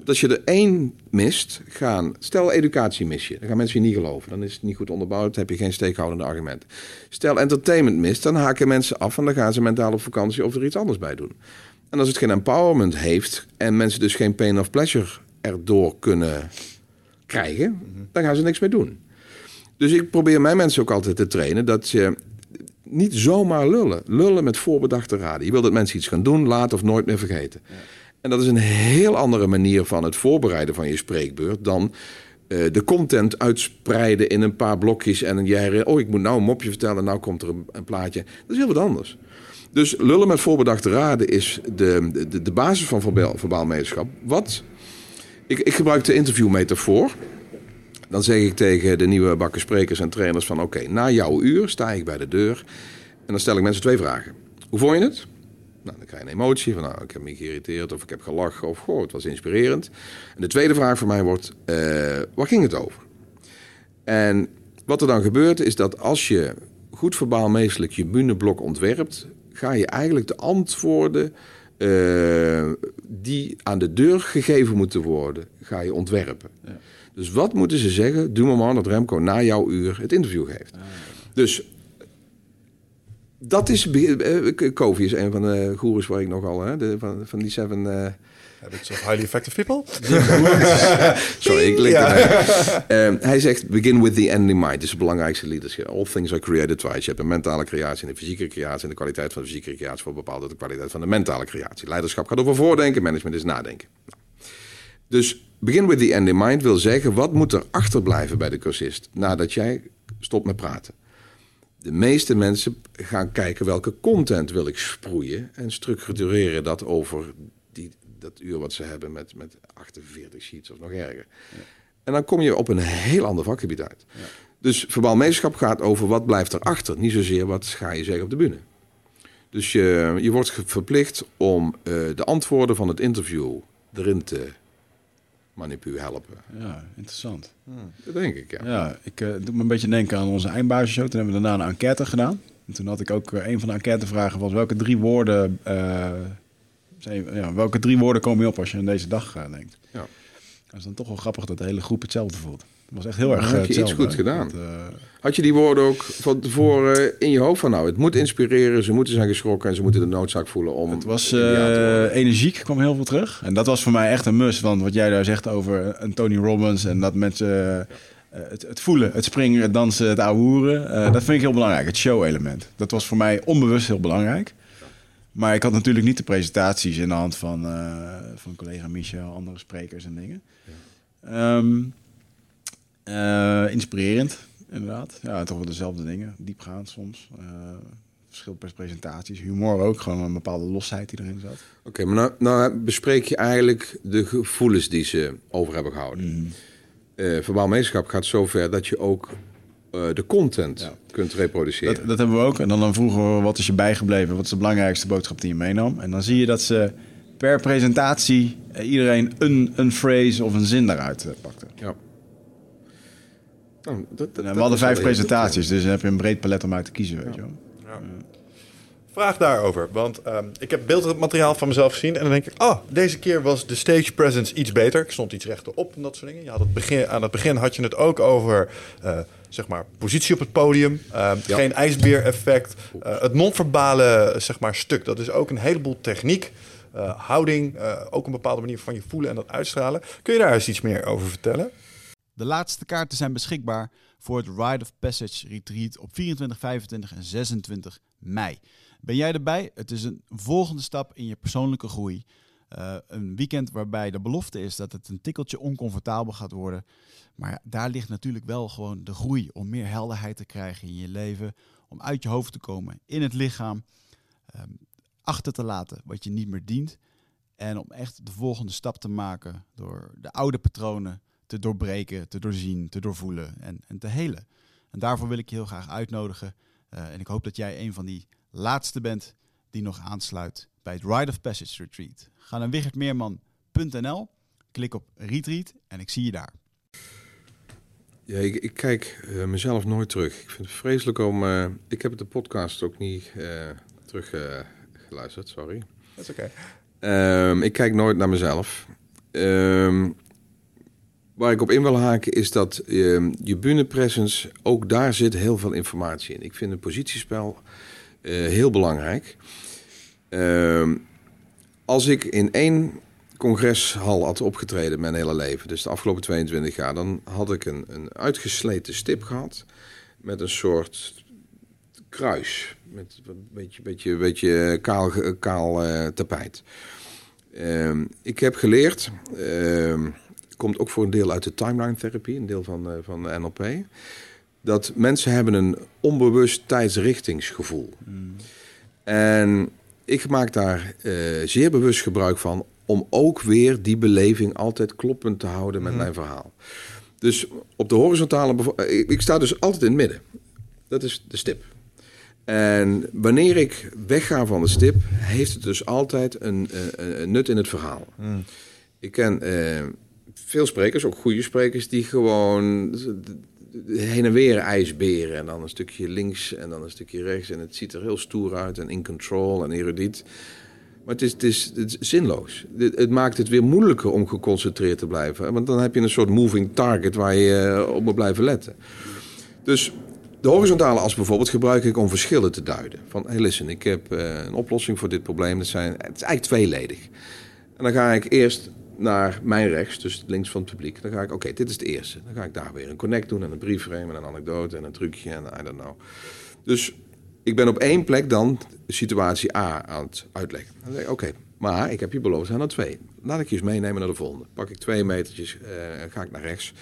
Als je er één mist, gaan. Stel educatie mis je, dan gaan mensen je niet geloven. Dan is het niet goed onderbouwd, dan heb je geen steekhoudende argumenten. Stel entertainment mist, dan haken mensen af en dan gaan ze mentaal op vakantie of er iets anders bij doen. En als het geen empowerment heeft en mensen dus geen pain of pleasure erdoor kunnen krijgen, dan gaan ze niks meer doen. Dus ik probeer mijn mensen ook altijd te trainen dat je niet zomaar lullen. Lullen met voorbedachte raden. Je wil dat mensen iets gaan doen, laten of nooit meer vergeten. En dat is een heel andere manier van het voorbereiden van je spreekbeurt dan eh, de content uitspreiden in een paar blokjes en een jaar. Oh, ik moet nou een mopje vertellen, nou komt er een, plaatje. Dat is heel wat anders. Dus lullen met voorbedachte raden is de, de, de basis van verbaal Wat? Ik, ik gebruik de interviewmetafoor. Dan zeg ik tegen de nieuwe bakken sprekers en trainers van... oké, na jouw uur sta ik bij de deur en dan stel ik mensen twee vragen. Hoe vond je het? Nou, dan krijg je een emotie van, nou, ik heb me geïrriteerd of ik heb gelachen of goh, het was inspirerend. En de tweede vraag voor mij wordt, uh, waar ging het over? En wat er dan gebeurt is dat als je goed verbaal meestelijk je bühneblok ontwerpt, ga je eigenlijk de antwoorden uh, die aan de deur gegeven moeten worden, ga je ontwerpen. Ja. Dus wat moeten ze zeggen? Doe maar man dat Remco na jouw uur het interview geeft. Ah, dus dat is. Uh, Kofi is een van de goeroes waar ik nogal. Hè, de, van, van die seven. Uh, Habits of highly effective people? Sorry, ik ja. um, hij zegt, begin with the end in mind. Dat is het belangrijkste leadership. All things are created twice. Je hebt een mentale creatie en een fysieke creatie. En de kwaliteit van de fysieke creatie voor bepaalde de kwaliteit van de mentale creatie. Leiderschap gaat over voordenken, management is nadenken. Nou. Dus begin with the end in mind wil zeggen, wat moet er achterblijven bij de cursist nadat jij stopt met praten? De meeste mensen gaan kijken welke content wil ik sproeien en structureren dat over die, dat uur wat ze hebben met, met 48 sheets of nog erger. Ja. En dan kom je op een heel ander vakgebied uit. Ja. Dus verbaal meesterschap gaat over wat blijft erachter, niet zozeer wat ga je zeggen op de bühne. Dus je, je wordt verplicht om uh, de antwoorden van het interview erin te manipu helpen. Ja, interessant. Hmm. Dat denk ik, ja. Ja, ik uh, doe me een beetje denken aan onze eindbasisshow. Toen hebben we daarna een enquête gedaan. En toen had ik ook uh, een van de enquêtevragen was welke drie woorden... Uh, ja, welke drie woorden komen je op als je aan deze dag denkt? Ja. Dat is dan toch wel grappig dat de hele groep hetzelfde voelt was echt heel erg Heb je iets goed gedaan? Eh, Had je die woorden ook van tevoren in je hoofd van nou, het moet inspireren, ze moeten zijn geschrokken en ze moeten de noodzaak voelen om. Het was uh, energiek, kwam heel veel terug. En dat was voor mij echt een must. Want wat jij daar zegt over een Tony Robbins en dat mensen. Uh, het, het, voelen, het springen, het dansen, het ouwehoeren. Uh, dat vind ik heel belangrijk, het show-element. Dat was voor mij onbewust heel belangrijk. Maar ik had natuurlijk niet de presentaties in de hand van, van collega Michel, andere sprekers en dingen. Ja. Ehm, uh, inspirerend, inderdaad. Ja, toch wel dezelfde dingen. Diepgaand soms. Uh, verschil per presentaties. Humor ook. Gewoon een bepaalde losheid die erin zat. Oké, maar nou, nou, bespreek je eigenlijk de gevoelens die ze over hebben gehouden. Mm. Verbaal meesterschap gaat zover dat je ook de content kunt reproduceren. Dat, dat, hebben we ook. En dan, dan vroegen we wat is je bijgebleven? Wat is de belangrijkste boodschap die je meenam? En dan zie je dat ze per presentatie iedereen een, een phrase of een zin daaruit pakte. Ja. Nou, dat, dat, we hadden vijf presentaties, dus dan heb je een breed palet om uit te kiezen. Weet je wel. Ja. Vraag daarover, want um, ik heb beeldmateriaal van mezelf gezien en dan denk ik, oh, deze keer was de stage presence iets beter. Ik stond iets rechterop en dat soort dingen. Je had het begin, aan het begin had je het ook over, uh, zeg maar, positie op het podium, uh, geen ijsbeer-effect, uh, het non-verbale, zeg maar, stuk. Dat is ook een heleboel techniek. Uh, houding, ook een bepaalde manier van je voelen en dat uitstralen. Kun je daar eens iets meer over vertellen? De laatste kaarten zijn beschikbaar voor het Ride of Passage Retreat op 24, 25 en 26 mei. Ben jij erbij? Het is een volgende stap in je persoonlijke groei. Uh, een weekend waarbij de belofte is dat het een tikkeltje oncomfortabel gaat worden. Maar daar ligt natuurlijk wel gewoon de groei om meer helderheid te krijgen in je leven. Om uit je hoofd te komen, in het lichaam. Um, achter te laten wat je niet meer dient. En om echt de volgende stap te maken door de oude patronen te doorbreken, te doorzien, te doorvoelen en, en te helen. En daarvoor wil ik je heel graag uitnodigen. Uh, en ik hoop dat jij een van die laatste bent die nog aansluit bij het Ride of Passage Retreat. Ga naar wichertmeerman.nl, klik op Retreat en ik zie je daar. Ja, ik, ik kijk uh, mezelf nooit terug. Ik vind het vreselijk om... Uh, ik heb de podcast ook niet terug geluisterd, sorry. Dat is oké. Okay. Um, ik kijk nooit naar mezelf. Um, Waar ik op in wil haken is dat uh, je bühnepresence, ook daar zit heel veel informatie in. Ik vind een positiespel heel belangrijk. Als ik in één congreshal had opgetreden mijn hele leven, dus de afgelopen 22 jaar, dan had ik een, een uitgesleten stip gehad met een soort kruis, met een beetje, beetje, beetje kaal, kaal uh, tapijt. Ehm, ik heb geleerd ehm, komt ook voor een deel uit de timeline therapie, een deel van, van NLP. Dat mensen hebben een onbewust tijdsrichtingsgevoel. Mm. En ik maak daar zeer bewust gebruik van om ook weer die beleving altijd kloppend te houden met mhm. mijn verhaal. Dus op de horizontale... Ik sta dus altijd in het midden. Dat is de stip. En wanneer ik wegga van de stip, heeft het dus altijd een, een, nut in het verhaal. Mhm. Ik ken eh, veel sprekers, ook goede sprekers, die gewoon heen en weer ijsberen. En dan een stukje links en dan een stukje rechts. En het ziet er heel stoer uit en in control en erudiet. Maar het is, zinloos. Het, maakt het weer moeilijker om geconcentreerd te blijven. Want dan heb je een soort moving target waar je eh, op moet blijven letten. Dus de horizontale as bijvoorbeeld gebruik ik om verschillen te duiden. Van, hey listen, ik heb uh, een oplossing voor dit probleem. Dat zijn, het is eigenlijk tweeledig. En dan ga ik eerst naar mijn rechts, dus links van het publiek. Dan ga ik, oké, dit is het eerste. Dan ga ik daar weer een connect doen en een briefframe en een anekdote en een trucje en I don't know. Dus ik ben op één plek dan situatie A aan het uitleggen. Oké, maar ik heb je beloofd aan er twee. Laat ik je eens meenemen naar de volgende. Pak ik twee metertjes, uh, ga ik naar rechts.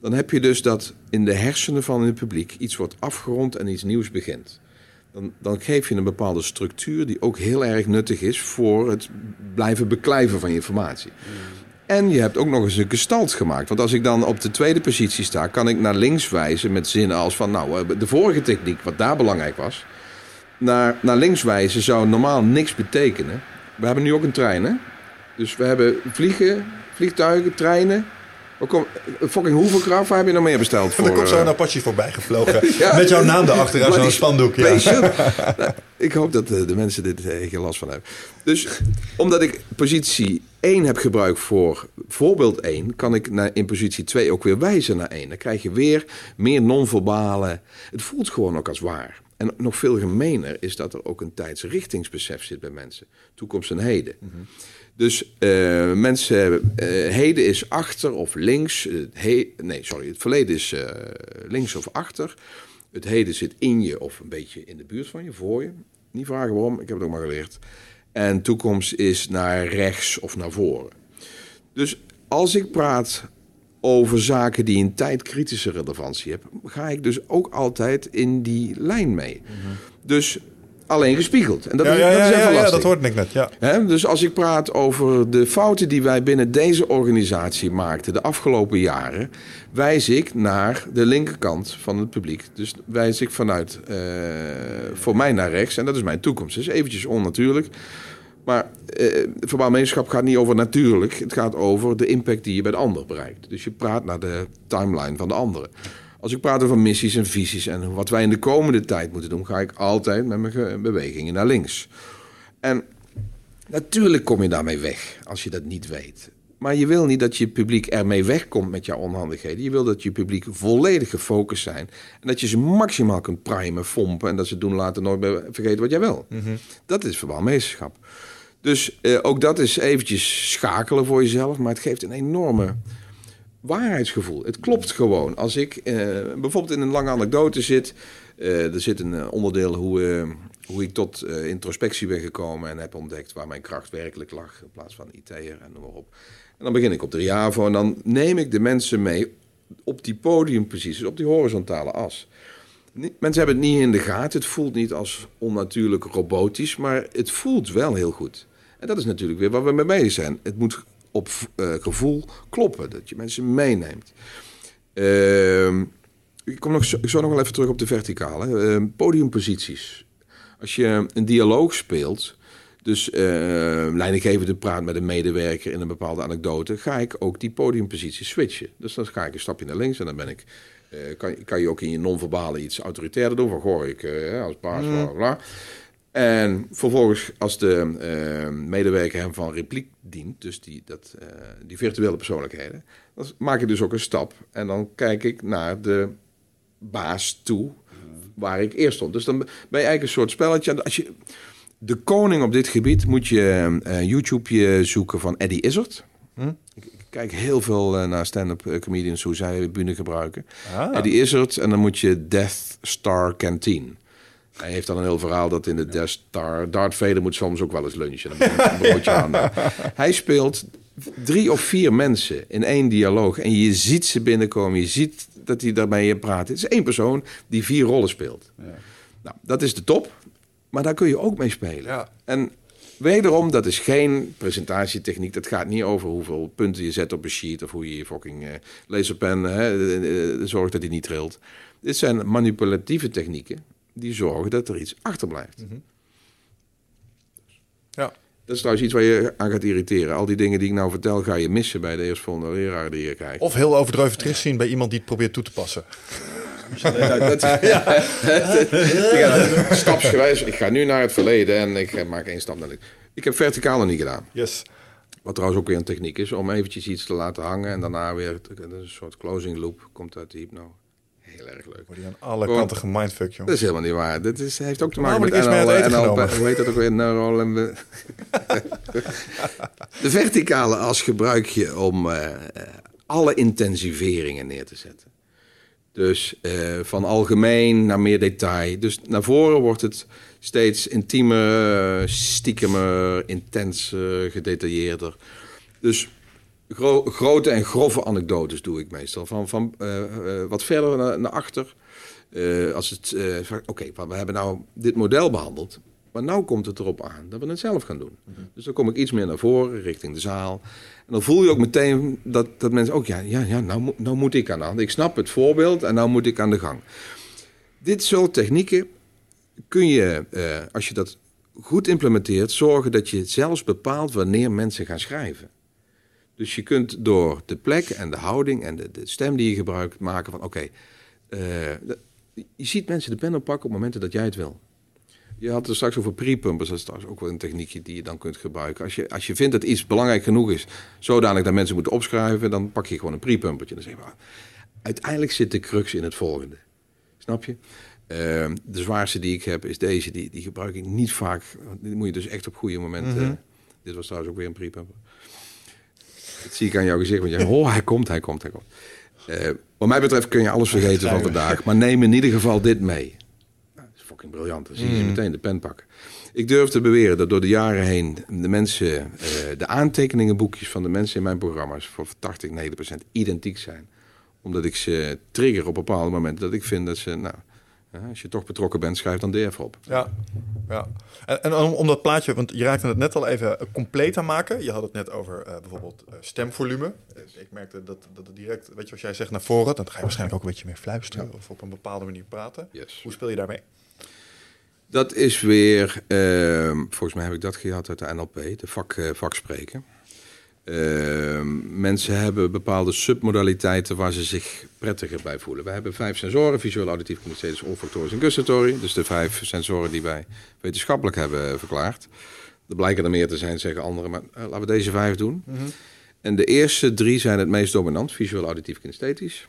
Dan heb je dus dat in de hersenen van het publiek iets wordt afgerond en iets nieuws begint. Dan, dan geef je een bepaalde structuur die ook heel erg nuttig is voor het blijven beklijven van informatie. En je hebt ook nog eens een gestalt gemaakt. Want als ik dan op de tweede positie sta, kan ik naar links wijzen met zinnen als van, nou, eh, de vorige techniek, wat daar belangrijk was, naar, naar links wijzen zou normaal niks betekenen. We hebben nu ook een trein, hè? Dus we hebben vliegen, vliegtuigen, treinen. Ook fucking hoeveel kracht heb je nog meer besteld voor? er komt zo een Apache voorbij gevlogen. Met jouw naam erachter aan zo'n spandoek. Ja. Nou, ik hoop dat de, de mensen dit eh, geen last van hebben. Dus omdat ik positie 1 heb gebruikt voor voorbeeld 1... kan ik naar, in positie 2 ook weer wijzen naar 1. Dan krijg je weer meer non-verbale... Het voelt gewoon ook als waar. En nog veel gemener is dat er ook een tijdsrichtingsbesef zit bij mensen. Toekomst en heden. Mhm. Dus uh, mensen, uh, heden is achter of links. nee, sorry, het verleden is uh, links of achter. Het heden zit in je of een beetje in de buurt van je, voor je. Niet vragen waarom, ik heb het ook maar geleerd. En toekomst is naar rechts of naar voren. Dus als ik praat over zaken die een tijdkritische relevantie hebben, ga ik dus ook altijd in die lijn mee. Dus alleen gespiegeld. En dat, ja, is, ja, dat is even ja, dat hoorde ik net. Ja. dus als ik praat over de fouten die wij binnen deze organisatie maakten de afgelopen jaren, wijs ik naar de linkerkant van het publiek. Dus wijs ik vanuit uh, voor mij naar rechts en dat is mijn toekomst. Dus eventjes onnatuurlijk. Maar eh, verbaal gaat niet over natuurlijk. Het gaat over de impact die je bij de ander bereikt. Dus je praat naar de timeline van de anderen. Als ik praat over missies en visies en wat wij in de komende tijd moeten doen, ga ik altijd met mijn bewegingen naar links. En natuurlijk kom je daarmee weg als je dat niet weet. Maar je wil niet dat je publiek ermee wegkomt met jouw onhandigheden. Je wil dat je publiek volledig gefocust zijn. En dat je ze maximaal kunt primen, fompen. En dat ze doen later nooit meer vergeten wat jij wil. Mhm. Dat is meesterschap. Dus uh, ook dat is eventjes schakelen voor jezelf. Maar het geeft een enorme waarheidsgevoel. Het klopt gewoon. Als ik uh, bijvoorbeeld in een lange anekdote zit. Uh, er zit een onderdeel hoe, hoe ik tot introspectie ben gekomen. En heb ontdekt waar mijn kracht werkelijk lag. In plaats van IT'er en noem maar op. En dan begin ik op de Riavo. En dan neem ik de mensen mee op die podiumposities. Op die horizontale as. Mensen hebben het niet in de gaten. Het voelt niet als onnatuurlijk robotisch. Maar het voelt wel heel goed. En dat is natuurlijk weer waar we mee bezig zijn. Het moet op uh, gevoel kloppen, dat je mensen meeneemt. Uh, ik kom nog zo, zo, nog wel even terug op de verticale. Uh, podiumposities. Als je een dialoog speelt, dus uh, leidinggevende praat met een medewerker in een bepaalde anekdote, ga ik ook die podiumposities switchen. Dus dan ga ik een stapje naar links en dan ben ik. Uh, kan, kan je ook in je non-verbale iets autoritairder doen? Van gooi ik uh, als baas, mm. bla bla. En vervolgens, als de uh, medewerker hem van repliek dient, dus die, dat, uh, die virtuele persoonlijkheden, dan maak ik dus ook een stap. En dan kijk ik naar de baas toe, waar ik eerst stond. Dus dan ben je eigenlijk een soort spelletje. Als je, de koning op dit gebied moet je uh, YouTube zoeken van Eddie Izzard. Hm? Ik, kijk heel veel naar stand-up comedians, hoe zij bühne gebruiken. Ah. Eddie Izzard, en dan moet je Death Star Canteen. Hij heeft dan een heel verhaal dat in de Death Star... Darth Vader moet soms ook wel eens lunchen. Een broodje aan. Hij speelt drie of vier mensen in één dialoog en je ziet ze binnenkomen, je ziet dat hij daarmee praat. Het is één persoon die vier rollen speelt. Ja. Nou, dat is de top, maar daar kun je ook mee spelen. Ja. En wederom, dat is geen presentatietechniek. Dat gaat niet over hoeveel punten je zet op een sheet of hoe je je fucking uh, laserpen hè, zorgt dat hij niet trilt. Dit zijn manipulatieve technieken die zorgen dat er iets achterblijft. Mm Ja. Dat is trouwens iets waar je aan gaat irriteren. Al die dingen die ik nou vertel, ga je missen bij de eerstvolgende leraar die je krijgt. Of heel overdreven terugzien bij iemand die het probeert toe te passen. Stapsgewijs. Ik ga nu naar het verleden en ik maak één stap naar de... Ik heb verticaal nog niet gedaan. Yes. Wat trouwens ook weer een techniek is om eventjes iets te laten hangen en daarna weer een soort closing loop komt uit de hypno heel erg leuk. Wordt aan alle kanten gemindfuck, joh. Dat is helemaal niet waar. Dat is, heeft ook te maken met NL, NL, hoe heet dat ook weer? Neural en de verticale as gebruik je om uh, alle intensiveringen neer te zetten. Dus uh, van algemeen naar meer detail. Dus naar voren wordt het steeds intiemer, stiekemer, intenser, gedetailleerder. Dus grote en grove anekdotes doe ik meestal. Van, van uh, uh, wat verder naar, naar achter. Uh, als het, oké, okay, we hebben nou dit model behandeld. Maar nu komt het erop aan dat we het zelf gaan doen. Mm -hmm. Dus dan kom ik iets meer naar voren, richting de zaal. En dan voel je ook meteen dat, dat mensen ook, ja, ja, ja nou, nou moet ik aan de hand. Ik snap het voorbeeld en nou moet ik aan de gang. Dit soort technieken kun je, als je dat goed implementeert, zorgen dat je zelfs bepaalt wanneer mensen gaan schrijven. Dus je kunt door de plek en de houding en de, de stem die je gebruikt maken van oké, okay, uh, je ziet mensen de pen oppakken op momenten dat jij het wil. Je had het straks over pre-pumpers, dat is trouwens ook wel een techniekje die je dan kunt gebruiken. Als je, als je vindt dat iets belangrijk genoeg is, zodanig dat mensen moeten opschrijven, dan pak je gewoon een pre-pumpertje. Dan zeg je, uiteindelijk zit de crux in het volgende. Snap je? Uh, de zwaarste die ik heb is deze, die, die gebruik ik niet vaak. Die moet je dus echt op goede momenten. Mm -hmm. dit was trouwens ook weer een pre-pumper. Dat zie ik aan jouw gezicht. Want je oh, hij komt, hij komt, hij komt. Uh, wat mij betreft kun je alles vergeten van vandaag. Maar neem in ieder geval dit mee. Nou, dat is fucking briljant. Dan zie je mm. meteen de pen pakken. Ik durf te beweren dat door de jaren heen de mensen, uh, de aantekeningenboekjes van de mensen in mijn programma's voor 80, 90 procent identiek zijn. Omdat ik ze trigger op bepaalde momenten dat ik vind dat ze, nou, als je toch betrokken bent, schrijf dan DF op. Ja, ja. En, en om, om, dat plaatje, want je raakte het net al even compleet aan maken. Je had het net over uh, bijvoorbeeld uh, stemvolume. Ik merkte dat, dat het direct, weet je, als jij zegt naar voren, dan ga je waarschijnlijk ook een beetje meer fluisteren ja. of op een bepaalde manier praten. Yes. Hoe speel je daarmee? Dat is weer, uh, volgens mij heb ik dat gehad uit de NLP, de vak, uh, vakspreken. Uh, mensen hebben bepaalde submodaliteiten waar ze zich prettiger bij voelen. We hebben vijf sensoren, visueel, auditief, kinesthetisch, olfactorisch en gustatory. Dus de vijf sensoren die wij wetenschappelijk hebben verklaard. Er blijken er meer te zijn, zeggen anderen, maar uh, laten we deze vijf doen. Mm -hmm. En de eerste drie zijn het meest dominant, visueel, auditief, kinesthetisch.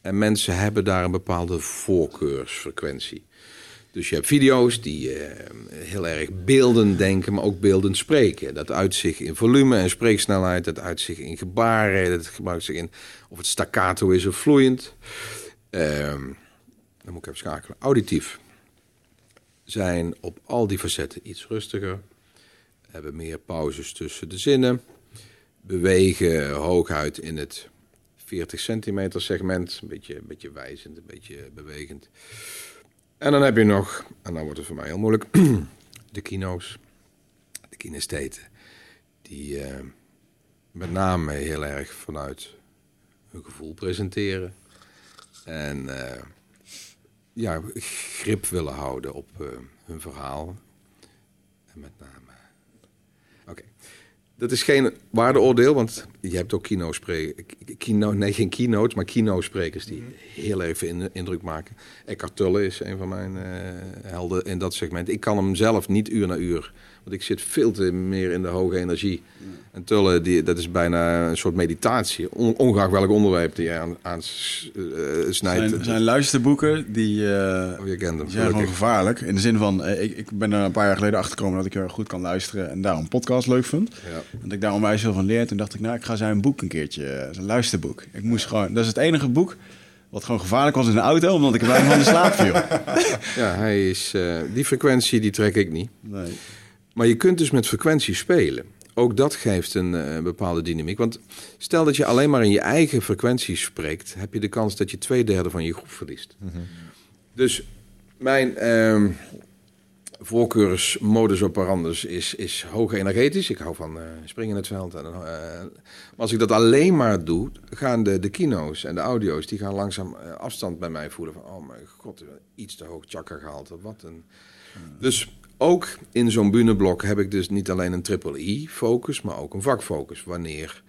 En mensen hebben daar een bepaalde voorkeursfrequentie. Dus je hebt video's die uh, heel erg beeldend denken, maar ook beeldend spreken. Dat uitzicht in volume en spreeksnelheid, dat uitzicht in gebaren, dat gebruikt zich in of het staccato is of vloeiend. Uh, dan moet ik even schakelen. Auditief zijn op al die facetten iets rustiger, hebben meer pauzes tussen de zinnen, bewegen hooguit in het 40 centimeter segment, een beetje, een beetje wijzend, een beetje bewegend. En dan heb je nog, en dan wordt het voor mij heel moeilijk, de kino's, de kinestheten, die uh, met name heel erg vanuit hun gevoel presenteren. En uh, ja, grip willen houden op uh, hun verhaal. En met name. Dat is geen waardeoordeel, want je hebt ook kino-sprekers. Kino, nee, geen keynotes, maar kino-sprekers die heel even indruk maken. Eckhart Tolle is een van mijn uh, helden in dat segment. Ik kan hem zelf niet uur na uur want ik zit veel te meer in de hoge energie. En Tullen, die, dat is bijna een soort meditatie. On, ongeacht welk onderwerp die je aan, aan uh, snijdt. Zijn, zijn luisterboeken, die, uh, oh, je kent hem. zijn gewoon gevaarlijk. In de zin van, uh, ik, ik ben er een paar jaar geleden achter gekomen dat ik heel goed kan luisteren. En daarom podcast leuk vind. Ja. Dat ik daar onwijs veel van leer. Toen dacht ik, nou, ik ga zijn boek een keertje, zijn luisterboek. Ik moest gewoon, dat is het enige boek wat gewoon gevaarlijk was in de auto, omdat ik er bijna van de slaap viel. Ja, hij is, die frequentie die trek ik niet. Nee. Maar je kunt dus met frequentie spelen. ook dat geeft een bepaalde dynamiek. Want stel dat je alleen maar in je eigen frequenties spreekt, heb je de kans dat je twee derde van je groep verliest. Mhm. Dus mijn uh, voorkeursmodus operandus is, is hoog energetisch. Ik hou van uh, springen in het veld. En, uh, maar als ik dat alleen maar doe, gaan de, de kino's en de audio's... die gaan langzaam afstand bij mij voelen. Van, oh mijn god, iets te hoog chakra gehaald. Wat een... Dus ook in zo'n buneblok heb ik dus niet alleen een triple E-focus... maar ook een vakfocus. Wanneer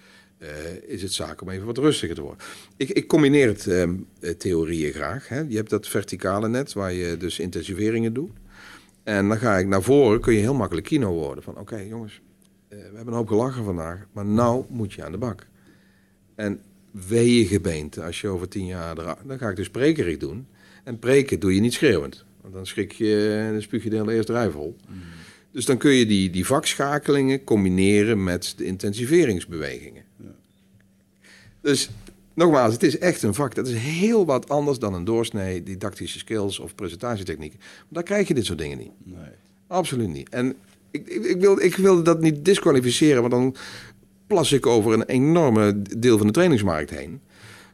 is het zaak om even wat rustiger te worden. Ik, ik combineer het ehm, theorieën graag. Hè. Je hebt dat verticale net, waar je dus intensiveringen doet. En dan ga ik naar voren, kun je heel makkelijk kino worden. Van oké jongens, uh, we hebben een hoop gelachen vandaag, maar nou moet je aan de bak. En wee gebeente als je over tien jaar Dan ga ik dus prekerig doen. En preken doe je niet schreeuwend. Want dan schrik je en dan spuug je de hele eerste rij vol. Mm. Dus dan kun je die, die vakschakelingen combineren met de intensiveringsbewegingen. Ja. Dus Nogmaals, het is echt een vak. Dat is heel wat anders dan een doorsnee didactische skills of presentatietechnieken. Maar daar krijg je dit soort dingen niet. Nee. Absoluut niet. En ik, ik, ik, wil, ik wil dat niet disqualificeren, want dan plas ik over een enorme deel van de trainingsmarkt heen.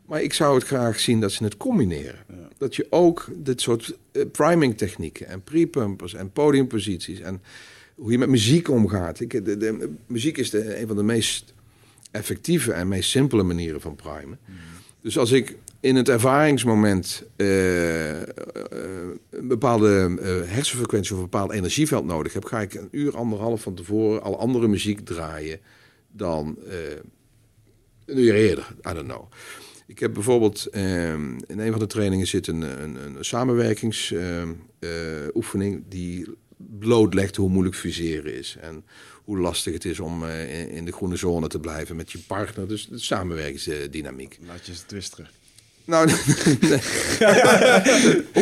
Maar ik zou het graag zien dat ze het combineren. Dat je ook dit soort uh, priming technieken en pre-pumpers en podiumposities en hoe je met muziek omgaat. Ik, de, de, muziek is de, een van de meest effectieve en meest simpele manieren van primen. Dus als ik in het ervaringsmoment uh, een bepaalde uh, hersenfrequentie of een bepaald energieveld nodig heb, ga ik een uur, anderhalf van tevoren al andere muziek draaien dan een uur eerder. I don't know. Ik heb bijvoorbeeld ehm, in een van de trainingen zit een, een, een samenwerkingsoefening die blootlegt hoe moeilijk fuseren is. En hoe lastig het is om uh, in de groene zone te blijven met je partner. Dus de samenwerkingsdynamiek. Laat je ze twisteren. Nou, nee.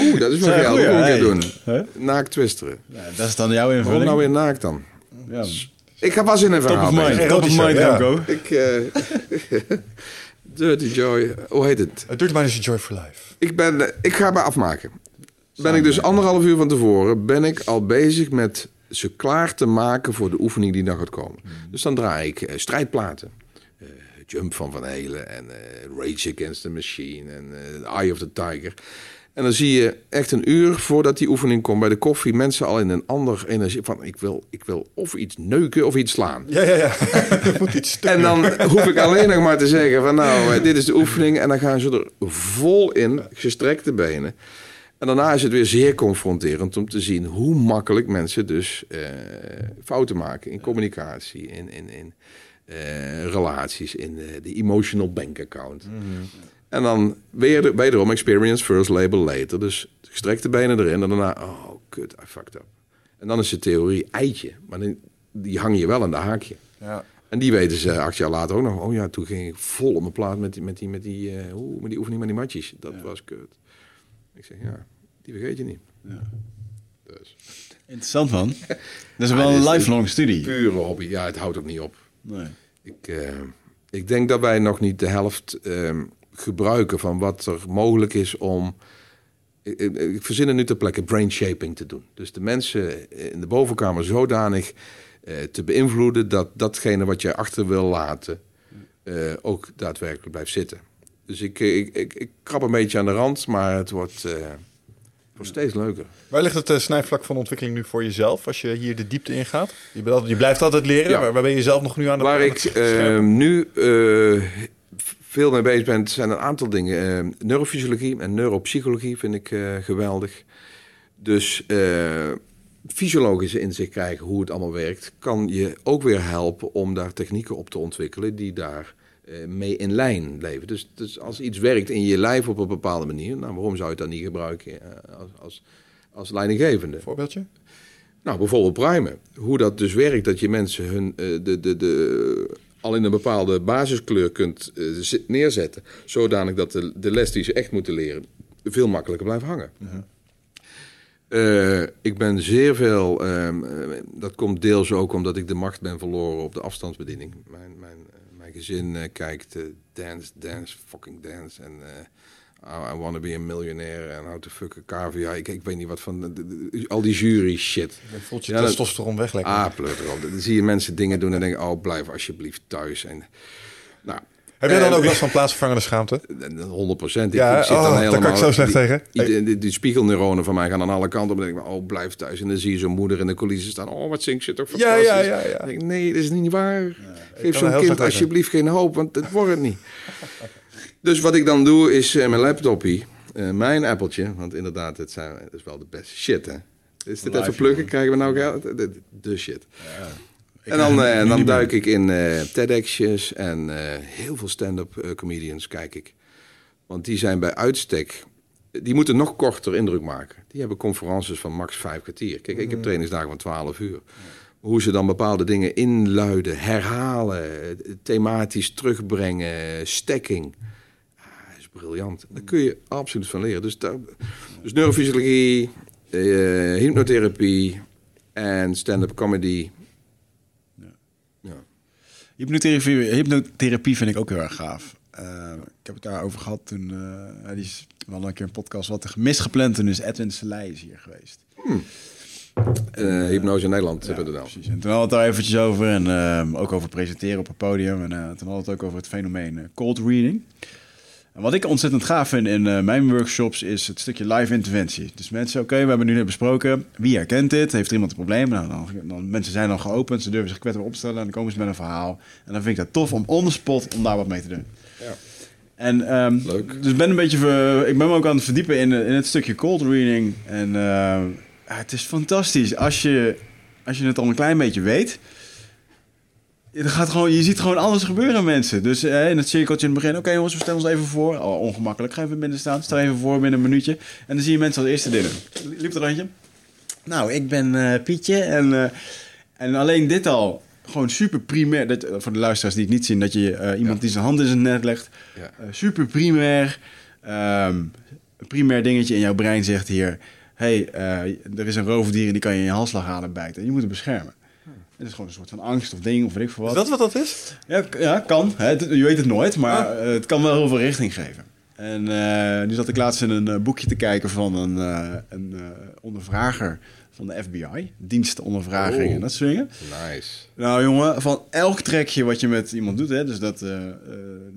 Oeh, dat is wel jou. Dat moet ik doen. Huh? Naakt twisteren. Ja, dat is dan jouw invulling. Waarom nou weer naakt dan? Ja. Ik ga was in een verhaal. Top of mind, top of mind ja. Ik, uh, Dirty Joy, hoe heet het? A Dirty Mind is a Joy for Life. Ik, ben, ik ga me afmaken. Ben ik dus anderhalf uur van tevoren, ben ik al bezig met ze klaar te maken voor de oefening die dan gaat komen. Hmm. Dus dan draai ik uh, strijdplaten. Uh, Jump van Van Helen en uh, Rage Against the Machine en Eye of the Tiger. En dan zie je echt een uur voordat die oefening komt bij de koffie... mensen al in een ander energie van... ik wil, ik wil of iets neuken of iets slaan. Ja, ja, ja. moet iets en dan hoef ik alleen nog maar te zeggen van... nou, dit is de oefening. En dan gaan ze er vol in, gestrekte benen... En daarna is het weer zeer confronterend om te zien hoe makkelijk mensen dus uh, fouten maken in communicatie, in, in, in uh, relaties, in de, de, emotional bank account. Mm -hmm. En dan weer, wederom experience first, label later. Dus gestrekte benen erin en daarna, oh kut, I fucked up. En dan is de theorie eitje, maar die, die hang je wel aan de haakje. Ja. En die weten ze acht jaar later ook nog. Oh ja, toen ging ik vol op mijn plaat met die, met die, met die, uh, met die oefening met die matjes. Dat was kut. Ik zeg, ja, die vergeet je niet. Ja. Dus. Interessant man. Dat is wel een lifelong studie. Pure hobby. Ja, het houdt ook niet op. Nee. Ik, uh, ik denk dat wij nog niet de helft uh, gebruiken van wat er mogelijk is om... Ik, ik, ik verzin nu ter plekke brain shaping te doen. Dus de mensen in de bovenkamer zodanig uh, te beïnvloeden... dat datgene wat jij achter wil laten uh, ook daadwerkelijk blijft zitten. Dus ik, ik, ik, ik, krap een beetje aan de rand, maar het wordt, uh, wordt steeds leuker. Waar ligt het uh, snijvlak van ontwikkeling nu voor jezelf als je hier de diepte ingaat? Je, bent je blijft altijd leren, ja. waar, ben je zelf nog nu aan de Waar ik uh, nu veel mee bezig ben, zijn een aantal dingen. neurofysiologie en neuropsychologie vind ik geweldig. Dus fysiologische inzicht krijgen hoe het allemaal werkt, kan je ook weer helpen om daar technieken op te ontwikkelen die daar eh, mee in lijn leven. Dus, dus, als iets werkt in je lijf op een bepaalde manier, nou, waarom zou je het dan niet gebruiken eh, als, als, als leidinggevende? Voorbeeldje? Nou, bijvoorbeeld primen. Hoe dat dus werkt, dat je mensen hun, de, de, de, al in een bepaalde basiskleur kunt uh, neerzetten, zodanig dat de, de les die ze echt moeten leren veel makkelijker blijft hangen. Uh, ik ben zeer veel, um, dat komt deels ook omdat ik de macht ben verloren op de afstandsbediening. Mijn, mijn gezin uh, kijkt dance, dance, fucking dance. En Oh, I want to be a millionaire en how to fuck a cavia. Ik, ik weet niet wat van... al die jury shit. Je voelt je ja, testosteron weg lekker. Ah, pleut erop. Dan zie je mensen dingen doen en denken... Oh, blijf alsjeblieft thuis. En, nou, heb jij dan ook last van plaatsvervangende schaamte? 100 procent. Ja, ik zit dan oh, helemaal, daar kan ik zo slecht tegen. Die, die, spiegelneuronen van mij gaan aan alle kanten. Dan denk ik, oh, blijf thuis. En dan zie je zo'n moeder in de coulissen staan. Oh, wat zingt je toch fantastisch. Ja, ja, ja. ja. Denk, nee, dat is niet waar. Geef zo'n kind alsjeblieft geen hoop, want het wordt het niet. dus wat ik dan doe, is uh, mijn laptopie. Uh, mijn appeltje. Want inderdaad, het, zijn, het is wel de beste shit, hè. Is dit even pluggen? Krijgen we nou geld? De, de shit. Ja. En dan, uh, dan duik ik in uh, TEDx'jes en heel veel stand-up comedians kijk ik. Want die zijn bij uitstek, die moeten nog korter indruk maken. Die hebben conferences van max vijf kwartier. Kijk, ik heb mm. trainingsdagen van twaalf uur. Hoe ze dan bepaalde dingen inluiden, herhalen, thematisch terugbrengen, stekking. Briljant. Daar kun je absoluut van leren. Dus, daar, dus neurofysiologie, hypnotherapie en stand-up comedy Hypnotherapie, hypnotherapie vind ik ook heel erg gaaf. Uh, ik heb het daarover gehad toen. Uh, die is wel een keer een podcast wat misgepland. Toen is Edwin Selei is hier geweest. Hmm. Uh, hypnose in Nederland ja, hebben we er dan. Precies. En toen hadden we het daar eventjes over. En ook over presenteren op een podium. En toen hadden we het ook over het fenomeen cold reading wat ik ontzettend gaaf vind in uh, mijn workshops is het stukje live interventie. Dus mensen, oké, we hebben nu net besproken. Wie herkent dit? Heeft er iemand een probleem? Nou, dan, dan, mensen zijn dan geopend, ze durven zich kwetsbaar opstellen en dan komen ze met een verhaal. En dan vind ik dat tof om on the spot om daar wat mee te doen. Ja. En um, Leuk. dus ben een beetje, ik ben me ook aan het verdiepen in, in het stukje cold reading. En uh, het is fantastisch als je, als je het al een klein beetje weet. Je, gaat gewoon, je ziet gewoon alles gebeuren, mensen. Dus eh, in het cirkeltje in het begin, oké jongens, we stellen ons even voor. Oh, ongemakkelijk, ga even binnen staan. Stel even voor binnen een minuutje. En dan zie je mensen als eerste dingen. Liep er eentje? Nou, ik ben uh, Pietje en, uh, en alleen dit al, gewoon super primair. Dat, voor de luisteraars die het niet zien, dat je iemand die zijn hand in zijn net legt. Ja. super primair. Um, een primair dingetje in jouw brein zegt hier... hey, er is een roofdier en die kan je in je halsslagader bijten. Je moet hem beschermen. Het is gewoon een soort van angst of ding of weet ik veel wat. Is dat wat dat is? Ja, ja kan. je weet het nooit, maar ah. het kan wel heel veel richting geven. En uh, nu zat ik laatst in een uh, boekje te kijken van een, uh, een ondervrager van de FBI. Dienstenondervraging oh, en dat soort dingen. Nice. Nou jongen, van elk trekje wat je met iemand doet... Hè, dus dat je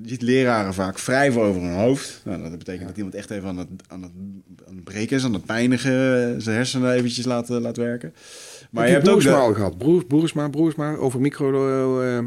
ziet leraren vaak wrijven over hun hoofd. Nou, dat betekent dat iemand echt even aan het, aan, het, aan het breken is... aan het pijnigen, zijn hersenen eventjes laten, laten werken. Maar je hebt ook de... al gehad. Broers, Broersma, Broersma, over micro... Uh,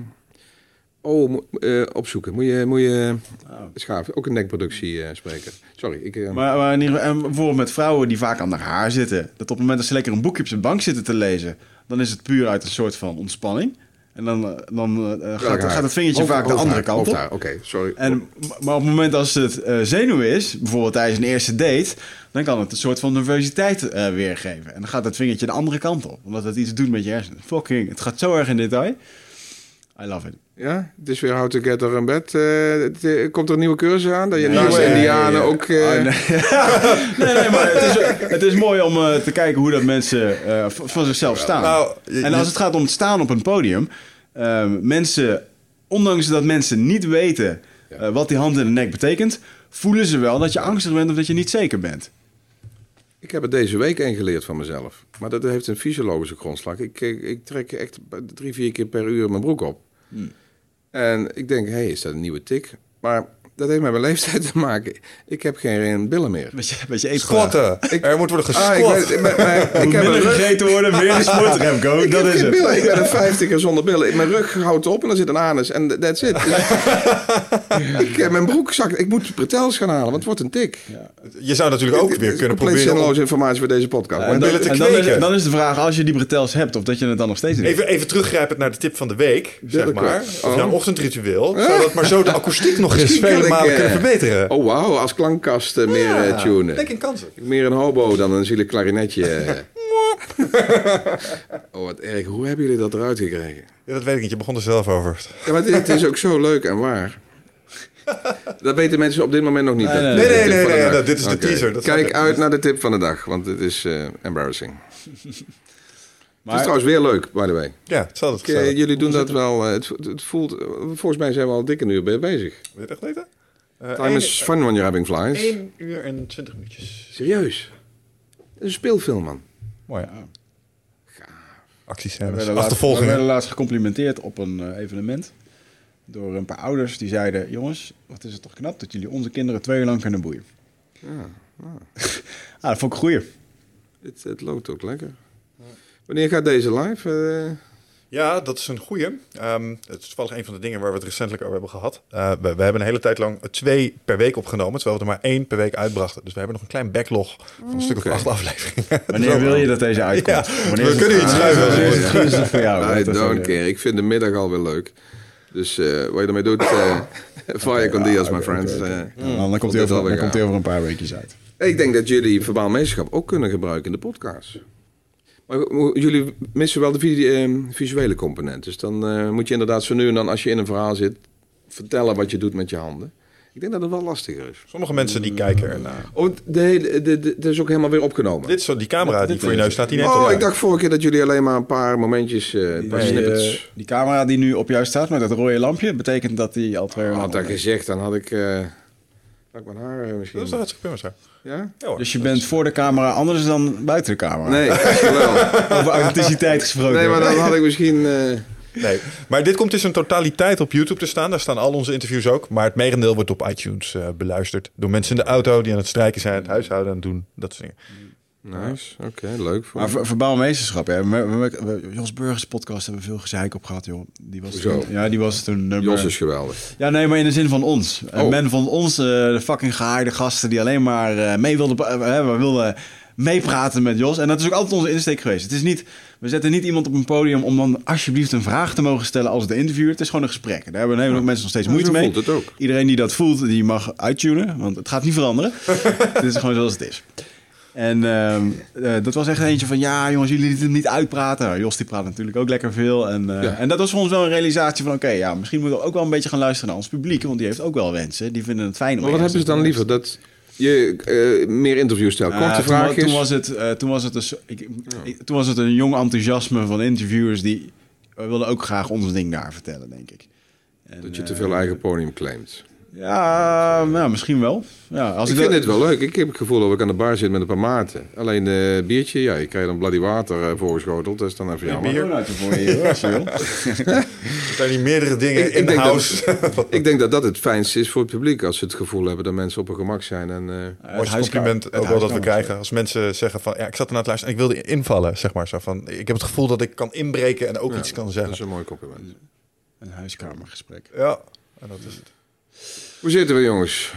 oh, uh, opzoeken. Moet je, moet je oh. schaven. Ook een nekproductie uh, spreken. Sorry. Ik. Maar, maar en bijvoorbeeld met vrouwen die vaak aan haar haar zitten. Dat op het moment dat ze lekker een boekje op zijn bank zitten te lezen... dan is het puur uit een soort van ontspanning. En dan, dan uh, gaat, gaat, het vingertje vaak de andere kant op. Oké, sorry. En, maar op het moment als het uh, zenuw is, bijvoorbeeld tijdens een eerste date, dan kan het een soort van nervositeit uh, weergeven. En dan gaat het vingertje de andere kant op, omdat het iets doet met je hersenen. Fucking, het gaat zo erg in detail. I love it. Ja, dus weer How to Get Her in Bed. Uh, komt er een nieuwe cursus aan? Dat je nee, naast Indianen ook... Uh... Oh, nee. nee. nee, maar het is, het is mooi om uh, te kijken hoe dat mensen van zichzelf staan. Nou, en als het gaat om het staan op een podium... mensen, ondanks dat mensen niet weten wat die hand in de nek betekent... voelen ze wel dat je angstig bent of dat je niet zeker bent. Ik heb het deze week ingeleerd van mezelf. Maar dat heeft een fysiologische grondslag. Ik, ik, ik trek echt drie, vier keer per uur mijn broek op. Hmm. En ik denk, hé, hey, is dat een nieuwe tik? Maar dat heeft met mijn leeftijd te maken. Ik heb geen billen meer. Beetje, beetje eet Squatten. er moet worden gesquat. Ah, ik, ik heb minder gegeten worden, meer de sport. Go, dat is het. Billen. Ik ben een vijftiger zonder billen. Mijn rug houdt op en dan zit een anus. En that's it. ik, heb mijn broek zakt. Ik moet pretels gaan halen, want het wordt een tik. Ja. Je zou natuurlijk ook weer kunnen proberen... zinloze informatie voor deze podcast. en dan, te dan, is, dan, is, de vraag, als je die pretels hebt, of dat je het dan nog steeds doet. Even, even teruggrijpend naar de tip van de week, zeg maar. Of oh. ochtendritueel. Zodat maar zo de akoestiek nog eens vele malen kunnen verbeteren. Oh, wauw. Als klankkast uh, meer uh, tunen. Denk in kansen. Meer een hobo dan een zielig klarinetje. oh, wat erg. Hoe hebben jullie dat eruit gekregen? Ja, dat weet ik niet. Je begon er zelf over. Ja, maar dit, is ook zo leuk en waar. Dat weten mensen op dit moment nog niet. Nee, nee, nee. nee, nee, dit is de teaser. Dat Kijk uit naar de tip van de dag, want het is uh, embarrassing. Maar... Het is trouwens weer leuk, by the way. Ja, het zal het. Jullie doen dat wel. Het, het, voelt. Volgens mij zijn we al dikke uur bezig. Weet je echt weten? Uh, Time is fun when you're having flies. 1 uur en 20 minuutjes. Serieus? Is een speelfilm, man. Mooi, ja. Actiescènes. We werden, we werden laatst gecomplimenteerd op een uh, evenement. Door een paar ouders die zeiden... Jongens, wat is het toch knap dat jullie onze kinderen twee uur lang kunnen boeien. Ja, ah. ah, dat vond ik een goeie. Het, het loopt ook lekker. Wanneer gaat deze live? Uh... Ja, dat is een goeie. Um, het is toevallig een van de dingen waar we het recentelijk over hebben gehad. Uh, we, we, hebben een hele tijd lang twee per week opgenomen, terwijl we er maar één per week uitbrachten. Dus we hebben nog een klein backlog van een stuk of acht afleveringen. Wanneer wil je dat deze uitkomt? Ja, we kunnen iets schuiven. Wanneer is het voor jou? I don't care. Ik vind de middag alweer leuk. Dus uh, wat je ermee doet, uh, fire con dias, my friends. Uh, dan komt hij over, over, een paar weekjes uit. Ik denk dat jullie verbaal meesterschap ook kunnen gebruiken in de podcast. Maar jullie missen wel de ehm, visuele component. Dus dan uh, moet je inderdaad zo nu en dan, als je in een verhaal zit, vertellen wat je doet met je handen. Ik denk dat het wel lastiger is. Sommige mensen die kijken ernaar. Oh, de, de, de, is ook helemaal weer opgenomen. Dit is zo, die camera die voor je neus staat, die net Oh, ik dacht vorige keer dat jullie alleen maar een paar momentjes, uh, een paar snippets... Uh, die camera die nu op jou staat met dat rode lampje, betekent dat die al twee... Had dat gezegd, dan had ik... Uh, had mijn haar misschien... Dat is hartstikke prima, ja? ja dus je bent voor de camera anders dan buiten de camera? Nee, wel. Over authenticiteit gesproken. Nee, maar dan had ik misschien... Uh... Nee, maar dit komt dus in totaliteit op YouTube te staan. Daar staan al onze interviews ook. Maar het merendeel wordt op iTunes uh, beluisterd. Door mensen in de auto die aan het strijken zijn, het huishouden aan het doen. Dat soort dingen. Nice, oké, leuk. Voor maar ver, verbaal meesterschap, ja. Jos Burgers podcast hebben we veel gezeik op gehad, joh. Die was toen, ja, die was toen nummer... Jos is geweldig. Ja, nee, maar in de zin van ons. Oh. Men van ons, uh, de fucking gehaaide gasten die alleen maar uh, mee wilden... Uh, we wilden meepraten met Jos. En dat is ook altijd onze insteek geweest. Het is niet, we zetten niet iemand op een podium om dan alsjeblieft een vraag te mogen stellen als de interviewer. Het is gewoon een gesprek. Daar hebben een hele mensen nog steeds moeite mee. Het ook. Iedereen die dat voelt, die mag uittunen, want het gaat niet veranderen. het is gewoon zoals het is. En ehm, eh, dat was echt eentje van, ja jongens, jullie lieten het niet uitpraten. Jos die praat natuurlijk ook lekker veel. En, uh, en dat was voor ons wel een realisatie van, oké, ja, misschien moeten we ook wel een beetje gaan luisteren naar ons publiek. Want die heeft ook wel wensen. Die vinden het fijn. Maar wat hebben ze dan liever? Dat je uh, meer interviews stelt? Korte uh, vraagjes? Toen, was het, toen, was het een, ik, toen was het een jong enthousiasme van interviewers die wilden ook graag ons ding daar vertellen, denk ik. En, dat je te veel eigen podium claimt. Ja, nou, misschien wel. Ja, als ik, ik vind het wel leuk. Ik heb het gevoel dat ik aan de bar zit met een paar maarten. Alleen uh, biertje, ja, je krijgt dan bloody water uh, voorgeschoteld. Dat is dan even jammer. Bier uit voor je, als je wil. er zijn die meerdere dingen ik, in de house. Dat, ik denk dat dat het fijnste is voor het publiek. Als ze het gevoel hebben dat mensen op hun gemak zijn. En, uh, ja, compliment ook wel dat we krijgen. Als mensen zeggen van, ja, ik zat ernaar te luisteren en ik wilde invallen, zeg maar. Zo van, ik heb het gevoel dat ik kan inbreken en ook iets kan zeggen. Dat is een mooi compliment. Een huiskamergesprek. Ja, en dat is het. Hoe zitten we, jongens?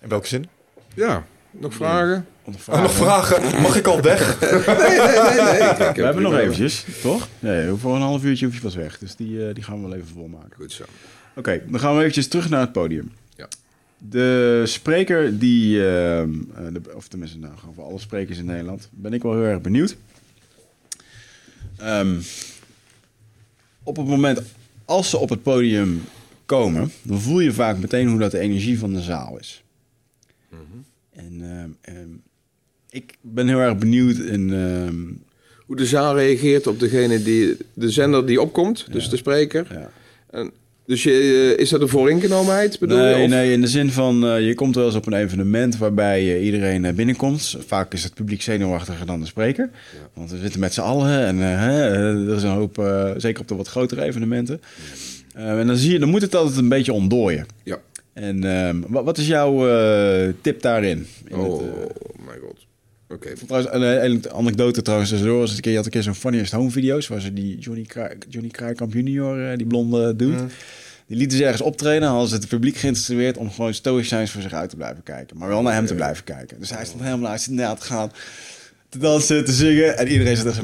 In welke zin? Ja, nog vragen? Nog vragen. nog vragen? Mag ik al weg? nee, nee, nee. nee. we hebben nog eventjes, toch? Nee, voor een half uurtje hoef je pas weg. Dus die, uh, die gaan we wel even volmaken. Goed zo. Oké, okay, dan gaan we eventjes terug naar het podium. Ja. De spreker die, uh, de, of tenminste, nou, voor alle sprekers in Nederland, ben ik wel heel erg benieuwd. Um, op het moment als ze op het podium komen, dan voel je vaak meteen hoe dat de energie van de zaal is. Mhm. En uh, ik ben heel erg benieuwd in... Uh, hoe de zaal reageert op degene die... De zender die opkomt, dus de spreker. Ja. En, dus je, eh, is dat een vooringenomenheid, bedoel nee, je? Nee, in de zin van... Uh, je komt wel eens op een evenement waarbij uh, iedereen binnenkomt. Vaak is het publiek zenuwachtiger dan de spreker. Ja. Want we zitten met z'n allen en er is een hoop... zeker op de wat grotere evenementen... Uh, en dan, zie je, dan moet het altijd een beetje ontdooien. Ja. En uh, wat, wat, is jouw uh, tip daarin? In oh, het, my god. Oké. Okay. Een, een anekdote trouwens tussendoor. Was een keer, je had een keer zo'n Funniest Home video's... waar ze die Johnny, Kraai, Johnny Kraaikamp junior, die blonde doet... Mm. Die lieten ze ergens optreden. Hadden ze het publiek geïnstrueerd om gewoon stoïcijns voor zich uit te blijven kijken. Maar wel naar hem te blijven kijken. Dus hij stond helemaal uit te gaan. Te dansen, te zingen. En iedereen zit er zo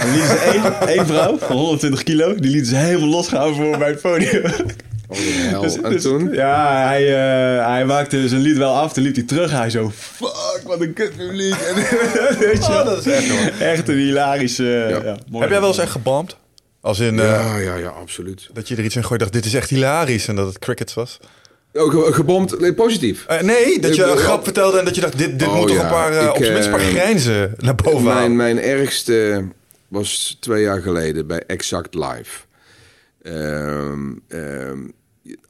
en lieten ze één, één vrouw van 120 kilo, die lieten ze helemaal losgaan voor bij het podium. Oh, dus, en dus, toen? Ja, hij, uh, hij maakte zijn lied wel af. Toen liep hij terug. Hij zo, fuck, wat een kut publiek. En, weet je, oh, dat is echt, hoor. echt een hilarische... Ja. Ja, Heb jij wel eens echt gebomd? Als in... Uh, ja, ja, ja, absoluut. Dat je er iets in gooit dacht, dit is echt hilarisch. En dat het crickets was? Oh, gebomd, nee, positief. Uh, nee, dat je een grap vertelde en dat je dacht, dit, dit oh, moet toch een paar, uh, ik, op zijn minst een paar grijnzen naar boven mijn, mijn ergste was twee jaar geleden bij Exact Live. Um, um,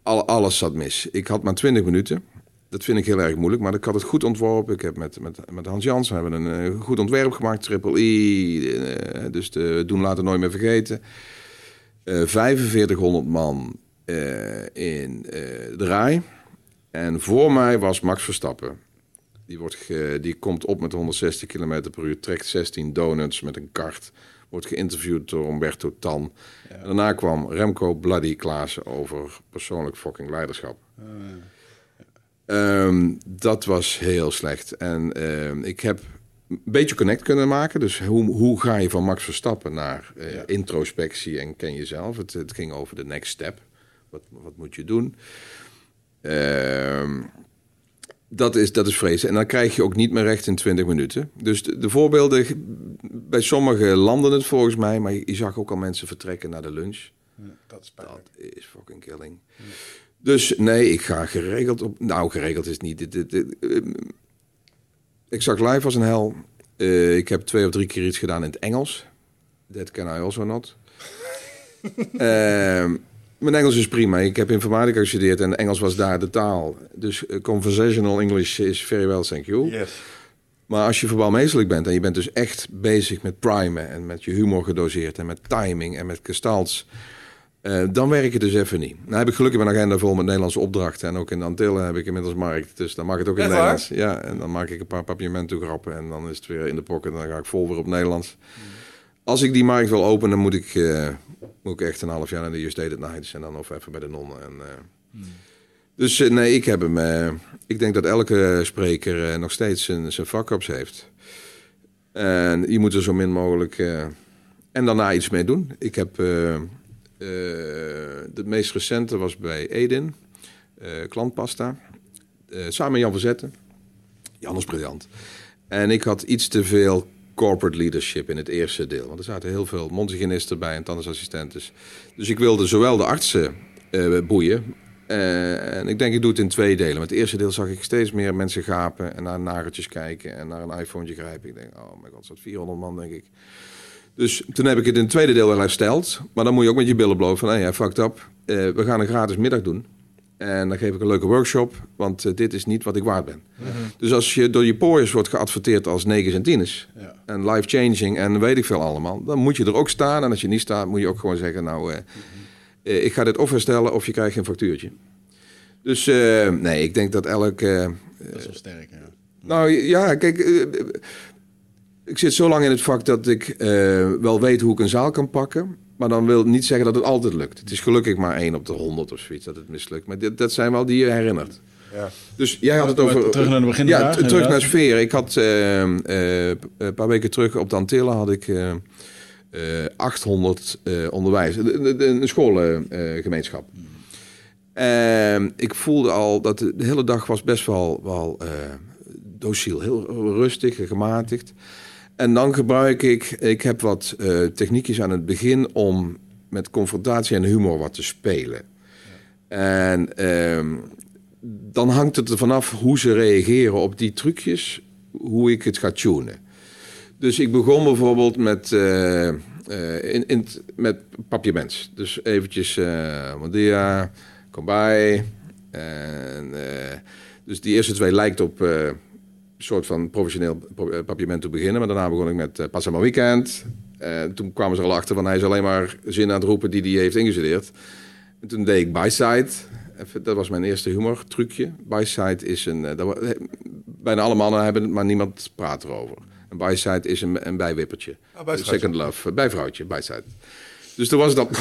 alles zat mis. Ik had maar 20 minuten. Dat vind ik heel erg moeilijk, maar ik had het goed ontworpen. Ik heb met, met, met Hans Jans hebben een uh, goed ontwerp gemaakt, Triple E. Uh, dus de doen later nooit meer vergeten. Uh, 4500 man in de rij. En voor mij was Max Verstappen. Die, wordt die komt op met 160 km per uur, trekt 16 donuts met een kart. Wordt geïnterviewd door Umberto Tan. Daarna kwam Remco Bloody Klaassen over persoonlijk fucking leiderschap. Oh, ehm, dat was heel slecht. En ehm, ik heb een beetje connect kunnen maken. Dus hoe, hoe ga je van Max Verstappen naar uh, introspectie en ken jezelf? Het, het ging over de next step. Wat, wat moet je doen? Uh, dat is, dat is vrezen. En dan krijg je ook niet meer recht in 20 minuten. Dus de, voorbeelden, bij sommige landen het volgens mij, maar je, zag ook al mensen vertrekken naar de lunch. Ja, dat is Dat is fucking killing. Dus nee, ik ga geregeld op. Nou, geregeld is niet. Dit, dit, dit, uh, ik zag live als een hel. Uh, ik heb twee of drie keer iets gedaan in het Engels. That can I also not. uh, Mijn Engels is prima. Ik heb informatica gestudeerd en Engels was daar de taal. Dus uh, conversational English is very well, thank you. Yes. Maar als je verbalmeestelijk bent en je bent dus echt bezig met primen en met je humor gedoseerd en met timing en met gestalts, uh, dan werk je dus even niet. Nou heb ik gelukkig mijn agenda vol met Nederlandse opdrachten en ook in de Antillen heb ik inmiddels markt, dus dan mag het ook in het Nederlands. Ja, en dan maak ik een paar papiamenten grappen en dan is het weer in de pocket en dan ga ik vol weer op Nederlands. Mm. Als ik die markt wil openen, dan moet ik, uh, moet ik echt een half jaar naar de Just Dated Nights en dan of even bij de nonnen. En, uh, Dus uh, nee, ik heb hem. ik denk dat elke spreker nog steeds zijn, zijn heeft. En je moet er zo min mogelijk. en daarna iets mee doen. Ik heb. de meest recente was bij Edin, klantpasta. samen met Jan Verzetten. Jan is briljant. En ik had iets te veel corporate leadership in het eerste deel. Want er zaten heel veel mondhygiënisten bij en tandartsassistenten. Dus ik wilde zowel de artsen uh, boeien. Uh, en ik denk, ik doe het in twee delen. Met het eerste deel zag ik steeds meer mensen gapen en naar nagertjes kijken en naar een iPhone grijpen. Ik denk, oh mijn god, dat 400 man, denk ik. Dus toen heb ik het in het tweede deel wel hersteld. Maar dan moet je ook met je billen blowen van, hé, hey, fucked up. Uh, we gaan een gratis middag doen. En dan geef ik een leuke workshop, want uh, dit is niet wat ik waard ben. Mm -hmm. Dus als je door je pooiers wordt geadverteerd als negens en tieners... Ja. en life-changing en weet ik veel allemaal... dan moet je er ook staan. En als je niet staat, moet je ook gewoon zeggen... nou, uh, mm -hmm. uh, ik ga dit of herstellen of je krijgt een factuurtje. Dus nee, ik denk dat elk... dat is wel sterk, ja. Nou ja, kijk... ik zit zo lang in het vak dat ik wel weet hoe ik een zaal kan pakken... Maar dan wil niet zeggen dat het altijd lukt. Het is gelukkig maar één op de honderd of zoiets dat het mislukt. Maar dit, dat zijn wel die je herinnert. Ja. Dus jij had het over... Terug naar de begin. Ja, terug naar sfeer. Ik had uh, uh, een paar weken terug op de Antillen had ik uh, 800 onderwijs. Een schoolgemeenschap. Mm. ik voelde al dat de, hele dag was best wel, wel dociel. Heel rustig, gematigd. En dan gebruik ik, ik heb wat uh, techniekjes aan het begin om met confrontatie en humor wat te spelen. En ehm, dan hangt het er vanaf hoe ze reageren op die trucjes, hoe ik het ga tunen. Dus ik begon bijvoorbeeld met, uh, in, in. Dus eventjes, uh, kom bij. En, dus die eerste twee lijkt op soort van professioneel eh, papiamento beginnen. Maar daarna begon ik met uh, Pas Weekend. Uh, toen kwamen ze al achter van hij is alleen maar zin aan het roepen die hij heeft ingestudeerd. En toen deed ik Byside. Dat was mijn eerste humor trucje. Byside is een... Uh, dat, bijna alle mannen hebben het, maar niemand praat erover. Een Byside is een, een bijwippertje. Oh, Second love. Bijvrouwtje, Byside. Dus toen was dat...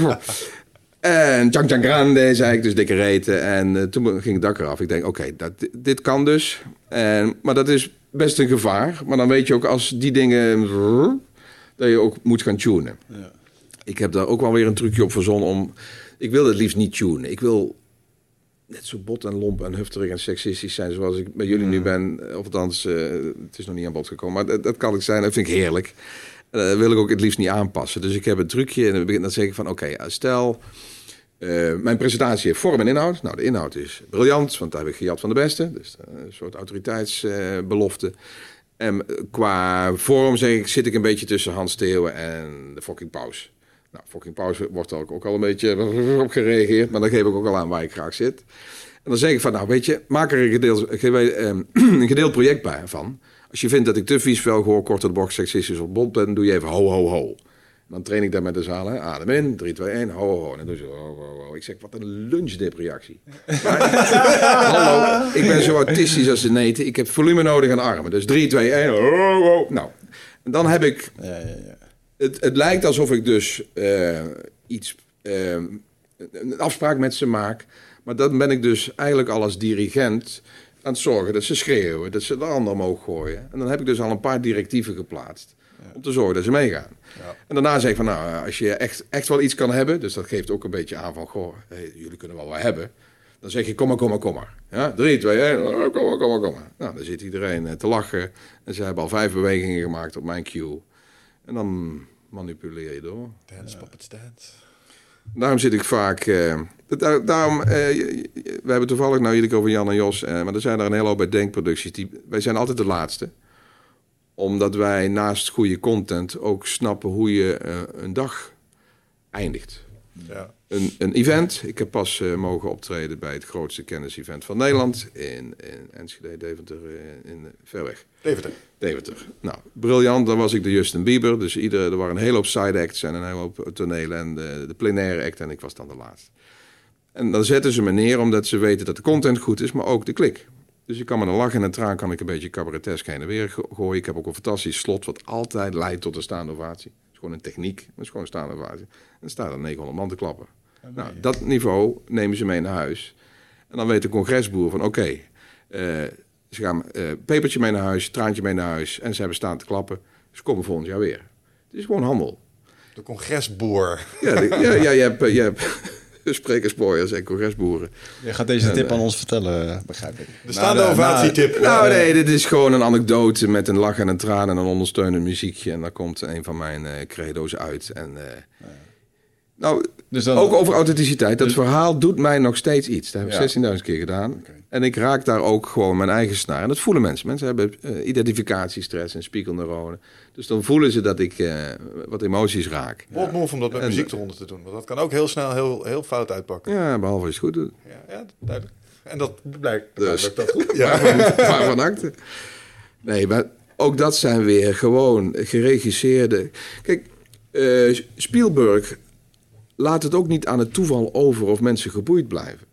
En Jang Jang Grande, zei ik, dus dikke reten. En uh, toen ging het dak eraf. Ik denk, oké, okay, dit kan dus. En, maar dat is best een gevaar. Maar dan weet je ook als die dingen... dat je ook moet gaan tunen. Ja. Ik heb daar ook wel weer een trucje op verzonnen om... Ik wil het liefst niet tunen. Ik wil net zo bot en lomp en hufterig en seksistisch zijn zoals ik bij jullie nu ben. Of althans, uh, het is nog niet aan bod gekomen. Maar dat, dat kan ik zijn. Dat vind ik heerlijk. Dat wil ik ook het liefst niet aanpassen. Dus ik heb een trucje en dan begin dan zeg ik van... Oké, stel... Uh, mijn presentatie heeft vorm en inhoud. Nou, de inhoud is briljant, want daar heb ik gejat van de beste. Dus een soort autoriteitsbelofte. En qua vorm zeg ik, zit ik een beetje tussen Hans Theeuwen en de fucking paus. Nou, fucking pauze wordt er ook al een beetje op gereageerd. Maar dan geef ik ook al aan waar ik graag zit. En dan zeg ik van, nou weet je, maak er een ehm, een gedeeld project bij van. Als je vindt dat ik te vies, veel gehoor, kort de box, seksistisch of bond ben, doe je even ho, ho, ho. Dan train ik daar met de zaal. Hè. Adem in, 3, 2, 1, ho, ho. En dan doe ze ho, ho, ho. Ik zeg, wat een lunchdip-reactie. Hallo, ik ben zo autistisch als de neten. Ik heb volume nodig aan armen. Dus 3, 2, 1, ho, ho. Nou, en dan heb ik... Ja, ja, ja. Het, het lijkt alsof ik dus uh, iets... Uh, een afspraak met ze maak. Maar dan ben ik dus eigenlijk al als dirigent aan het zorgen dat ze schreeuwen, dat ze de ander omhoog gooien. En dan heb ik dus al een paar directieven geplaatst. Om te zorgen dat ze meegaan. Ja. En daarna zeg ik van, nou, als je echt, echt wel iets kan hebben, dus dat geeft ook een beetje aan van, goh, jullie kunnen wel wat hebben. Dan zeg je, kom maar, kom maar, kom maar. Ja, drie, twee, één, kom maar, kom maar, kom maar. Nou, dan zit iedereen eh, te lachen. En ze hebben al vijf bewegingen gemaakt op mijn cue. En dan manipuleer je door. Dance, puppets, dance. Daarom zit ik vaak. Uh, daarom, uh, we hebben toevallig nou jullie over Jan en Jos, uh, maar er zijn er een hele hoop bij denkproducties. Die, wij zijn altijd de laatste omdat wij naast goede content ook snappen hoe je uh, een dag eindigt. Ja. Een, een event. Ik heb pas uh, mogen optreden bij het grootste kennis-event van Nederland. In, in Enschede, Deventer, in, in Verweg. Deventer. Deventer. Nou, briljant. Dan was ik de Justin Bieber. Dus ieder, er waren een hele hoop side acts en een hele hoop tonelen. En de, de plenaire act. En ik was dan de laatste. En dan zetten ze me neer omdat ze weten dat de content goed is, maar ook de klik. Dus ik kan met een lach en een traan kan ik een beetje cabaretesk heen en weer gooien. Ik heb ook een fantastisch slot wat altijd leidt tot een staande ovatie. Het is gewoon een techniek, het is gewoon een staande ovatie. En dan staat er 900 man te klappen. nou, dat niveau nemen ze mee naar huis. En dan weet de congresboer van oké, eh, ze gaan uh, pepertje mee naar huis, traantje mee naar huis. En ze hebben staan te klappen. Ze komen volgend jaar weer. Het is gewoon handel. De congresboer. Ja, ja, ja je hebt... Je hebt sprekersboyers en congresboeren. Je gaat deze tip aan ons vertellen, begrijp ik. De staande nou, ovatietip. Nou, nee, dit is gewoon een anekdote met een lach en een traan en een ondersteunend muziekje. En daar komt een van mijn uh, credo's uit. En, uh, nou, dus dan, ook over authenticiteit. Dat dus- verhaal doet mij nog steeds iets. Dat heb ik 16.000 keer gedaan. En ik raak daar ook gewoon mijn eigen snaar. En dat voelen mensen. Mensen hebben uh, identificatiestress en spiegelneuronen. Dus dan voelen ze dat ik uh, wat emoties raak. Wat move om dat met muziek eronder te doen. Want dat kan ook heel snel heel, heel fout uitpakken. Ja, behalve als je het goed doet. Ja, ja duidelijk. En dat blijkt dus, dat goed. Ja, van acte. Nee, maar ook dat zijn weer gewoon geregisseerde... Kijk, uh, Spielberg laat het ook niet aan het toeval over of mensen geboeid blijven.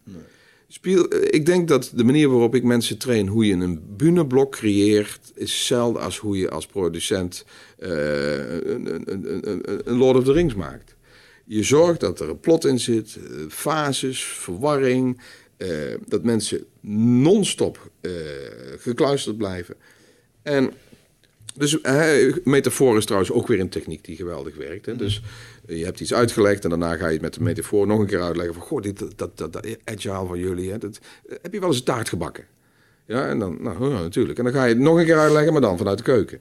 Spiel, eh, ik denk dat de manier waarop ik mensen train hoe je een buneblok creëert, is hetzelfde als hoe je als producent uh, een, een, een, een, Lord of the Rings maakt. Je zorgt dat er een plot in zit, eh, fases, verwarring, uh, dat mensen non-stop uh, gekluisterd blijven. En dus metafoor is trouwens ook weer een techniek die geweldig werkt. Hè? Dus je hebt iets uitgelegd en daarna ga je het met de metafoor nog een keer uitleggen van... Goh, dit, dat, dat, dat agile van jullie, hè, dat, heb je wel eens een taart gebakken? Ja, en dan, nou ja, natuurlijk. En dan ga je het nog een keer uitleggen, maar dan vanuit de keuken.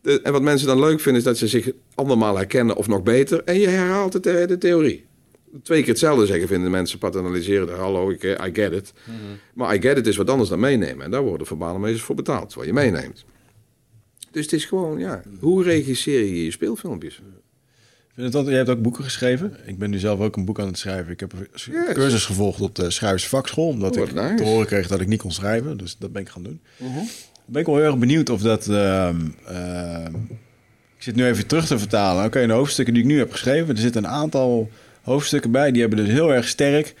De, en wat mensen dan leuk vinden is dat ze zich andermaal herkennen of nog beter. En je herhaalt het, de, de theorie. Twee keer hetzelfde zeggen vinden mensen paternaliseren. Hallo, ik, I get it. Mhm. Maar I get it is wat anders dan meenemen. En daar worden verbalen meesters voor betaald, wat je meeneemt. Dus het is gewoon, ja, hoe regisseer je je speelfilmpjes? Vind het je hebt ook boeken geschreven. Ik ben nu zelf ook een boek aan het schrijven. Ik heb een cursus gevolgd op de schrijversvakschool. Omdat oh, ik te horen kreeg dat ik niet kon schrijven. Dus dat ben ik gaan doen. Uh Ben ik wel heel erg benieuwd of dat... Uh, ik zit nu even terug te vertalen. Oké, de hoofdstukken die ik nu heb geschreven. Er zitten een aantal hoofdstukken bij. Die hebben dus heel erg sterk...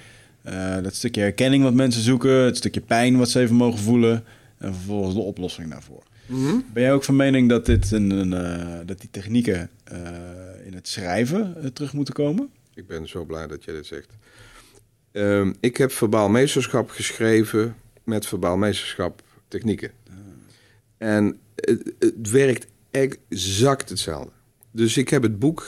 Uh, dat stukje herkenning wat mensen zoeken. Het stukje pijn wat ze even mogen voelen. En vervolgens de oplossing daarvoor. Mhm. Ben jij ook van mening dat, dit een, een uh, dat die technieken uh, in het schrijven uh, terug moeten komen? Ik ben zo blij dat jij dit zegt. Ehm, ik heb verbaal meesterschap geschreven met verbaal meesterschap technieken. Ah. En het, het, werkt exact hetzelfde. Dus ik heb het boek,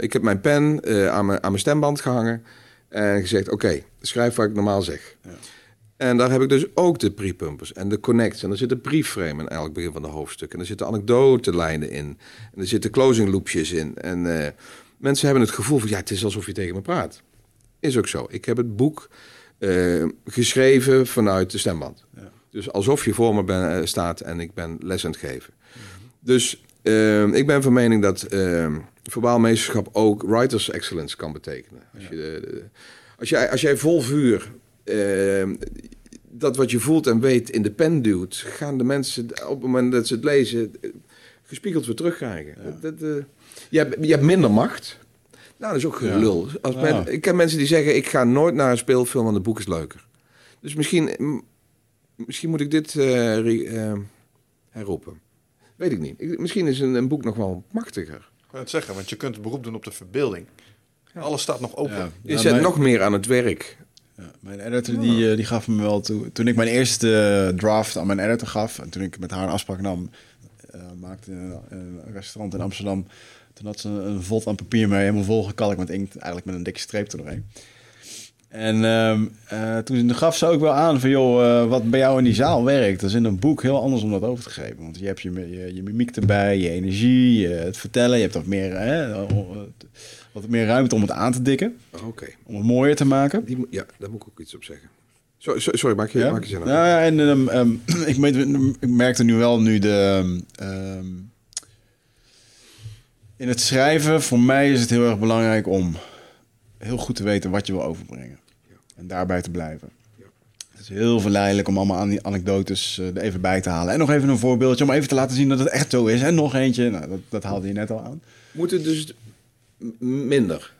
ik heb mijn pen aan, mijn, aan mijn stemband gehangen en gezegd: Oké, schrijf wat ik normaal zeg. Ja. En daar heb ik dus ook de pre-pumpers en de connects. En er zit een pre-frame in elk begin van de hoofdstuk. En er zitten anekdotelijnen in. En er zitten closing loopjes in. En uh, mensen hebben het gevoel van, ja, het is alsof je tegen me praat. Is ook zo. Ik heb het boek uh, geschreven vanuit de stemband. Ja. Dus alsof je voor me ben, uh, staat en ik ben les aan het geven. Dus Ehm, ik ben van mening dat uh, verbaal meesterschap ook writers excellence kan betekenen. Als, je als, jij, als jij vol vuur ehm, dat wat je voelt en weet in de pen duwt, gaan de mensen op het moment dat ze het lezen gespiegeld weer terugkrijgen. Dat, uh, je, hebt, je hebt minder macht. Nou, dat is ook gelul. Als ik ken mensen die zeggen: ik ga nooit naar een speelfilm, want het boek is leuker. Dus misschien, misschien moet ik dit uh, herroepen. Weet ik niet. misschien is een, een, boek nog wel machtiger. Ik kan het zeggen, want je kunt het beroep doen op de verbeelding. Alles staat nog open. Je zet nog meer aan het werk. Ja, mijn editor die, eh, die gaf me wel toe. Toen ik mijn eerste draft aan mijn editor gaf. En toen ik met haar een afspraak nam. Uh, maakte een, een restaurant in Amsterdam. Toen had ze een vod aan papier mee. Helemaal volgekalkt met inkt. Eigenlijk met een dikke streep erdoorheen. En um, uh, toen gaf ze ook wel aan van, joh, uh, wat bij jou in die zaal werkt, dat is in een boek heel anders om dat over te geven. Want je hebt je, je, je mimiek erbij, je energie, je, het vertellen, je hebt wat meer, hè, wat meer ruimte om het aan te dikken. Oké. Om het mooier te maken. Die, ja, daar moet ik ook iets op zeggen. Sorry, sorry maak je, ja? maak je zin Nou ja, en um, um, ik, ik merkte nu wel nu de... in het schrijven, voor mij is het heel erg belangrijk om heel goed te weten wat je wil overbrengen. En daarbij te blijven. Het is heel verleidelijk om allemaal anekdotes uh, er even bij te halen. En nog even een voorbeeldje om even te laten zien dat het echt zo is. En nog eentje, nou, dat, dat haalde je net al aan. Moet het dus minder?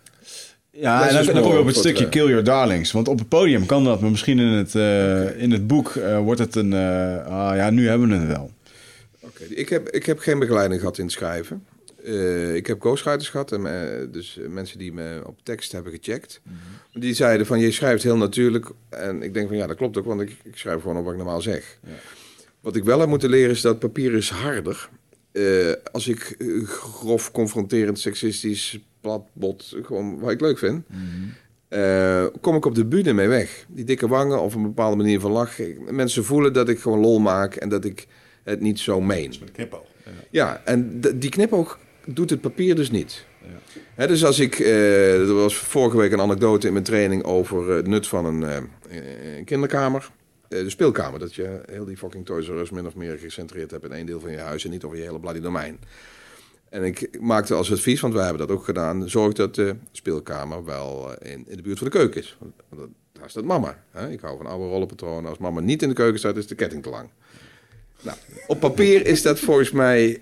Ja, en dan, dan kom je op het stukje uh, Kill Your Darlings. Want op het podium kan dat, maar misschien in het, uh, okay. in het boek uh, wordt het een... ah ja, nu hebben we het wel. Oké, okay. ik, heb, ik heb geen begeleiding gehad in het schrijven. Uh, ik heb ghostwriters gehad, en, uh, dus mensen die me op tekst hebben gecheckt. Mm -hmm. Die zeiden van, je schrijft heel natuurlijk. En ik denk van, ja, dat klopt ook, want ik, ik schrijf gewoon op wat ik normaal zeg. Ja. Wat ik wel heb moeten leren is dat papier is harder. Uh, als ik grof, confronterend, seksistisch, plat, bot, gewoon wat ik leuk vind... Mm -hmm. kom ik op de bühne mee weg. Die dikke wangen of een bepaalde manier van lachen. Mensen voelen dat ik gewoon lol maak en dat ik het niet zo meen. Met een knipoog. Ja, ja en die knipoog doet het papier dus niet. Ja. He, dus als ik, uh, er was vorige week een anekdote in mijn training over het nut van een, uh, een kinderkamer. Uh, de speelkamer, dat je heel die fucking Toys R Us min of meer gecentreerd hebt in één deel van je huis en niet over je hele bloody domein. En ik maakte als advies, want wij hebben dat ook gedaan, zorg dat de speelkamer wel in, in de buurt van de keuken is. Want daar staat mama. Ik hou van oude rollenpatronen. Als mama niet in de keuken staat, is de ketting te lang. Nou, op papier is dat volgens mij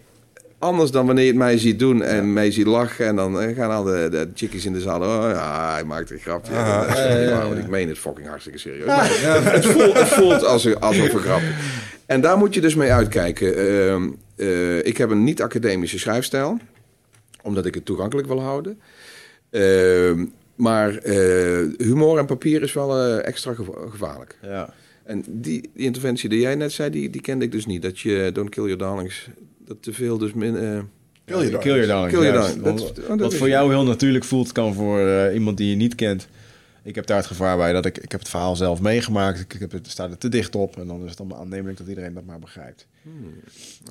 anders dan wanneer je het mij ziet doen en mij ziet lachen. En dan gaan al de, de chickies in de zaal. Oh ja, hij maakt een grapje. Ah, ja, ja, ja, want ik meen het fucking hartstikke serieus. Maar het, voelt, het voelt als, alsof een grap. En daar moet je dus mee uitkijken. Uh, uh, ik heb een niet-academische schrijfstijl. Omdat ik het toegankelijk wil houden. Uh, maar humor en papier is wel extra gevaarlijk. Ja. En die, die, interventie die jij net zei, die, die kende ik dus niet. Dat je Don't Kill Your Darlings dat te veel dus min... Uh, kill your kill your darling. Kill your darling. Dat, dat wat voor jou heel natuurlijk voelt, kan voor uh, iemand die je niet kent. Ik heb daar het gevaar bij dat ik, ik heb het verhaal zelf meegemaakt. Ik, ik heb het, staat er te dicht op. En dan is het allemaal aannemelijk dat iedereen dat maar begrijpt. Hmm,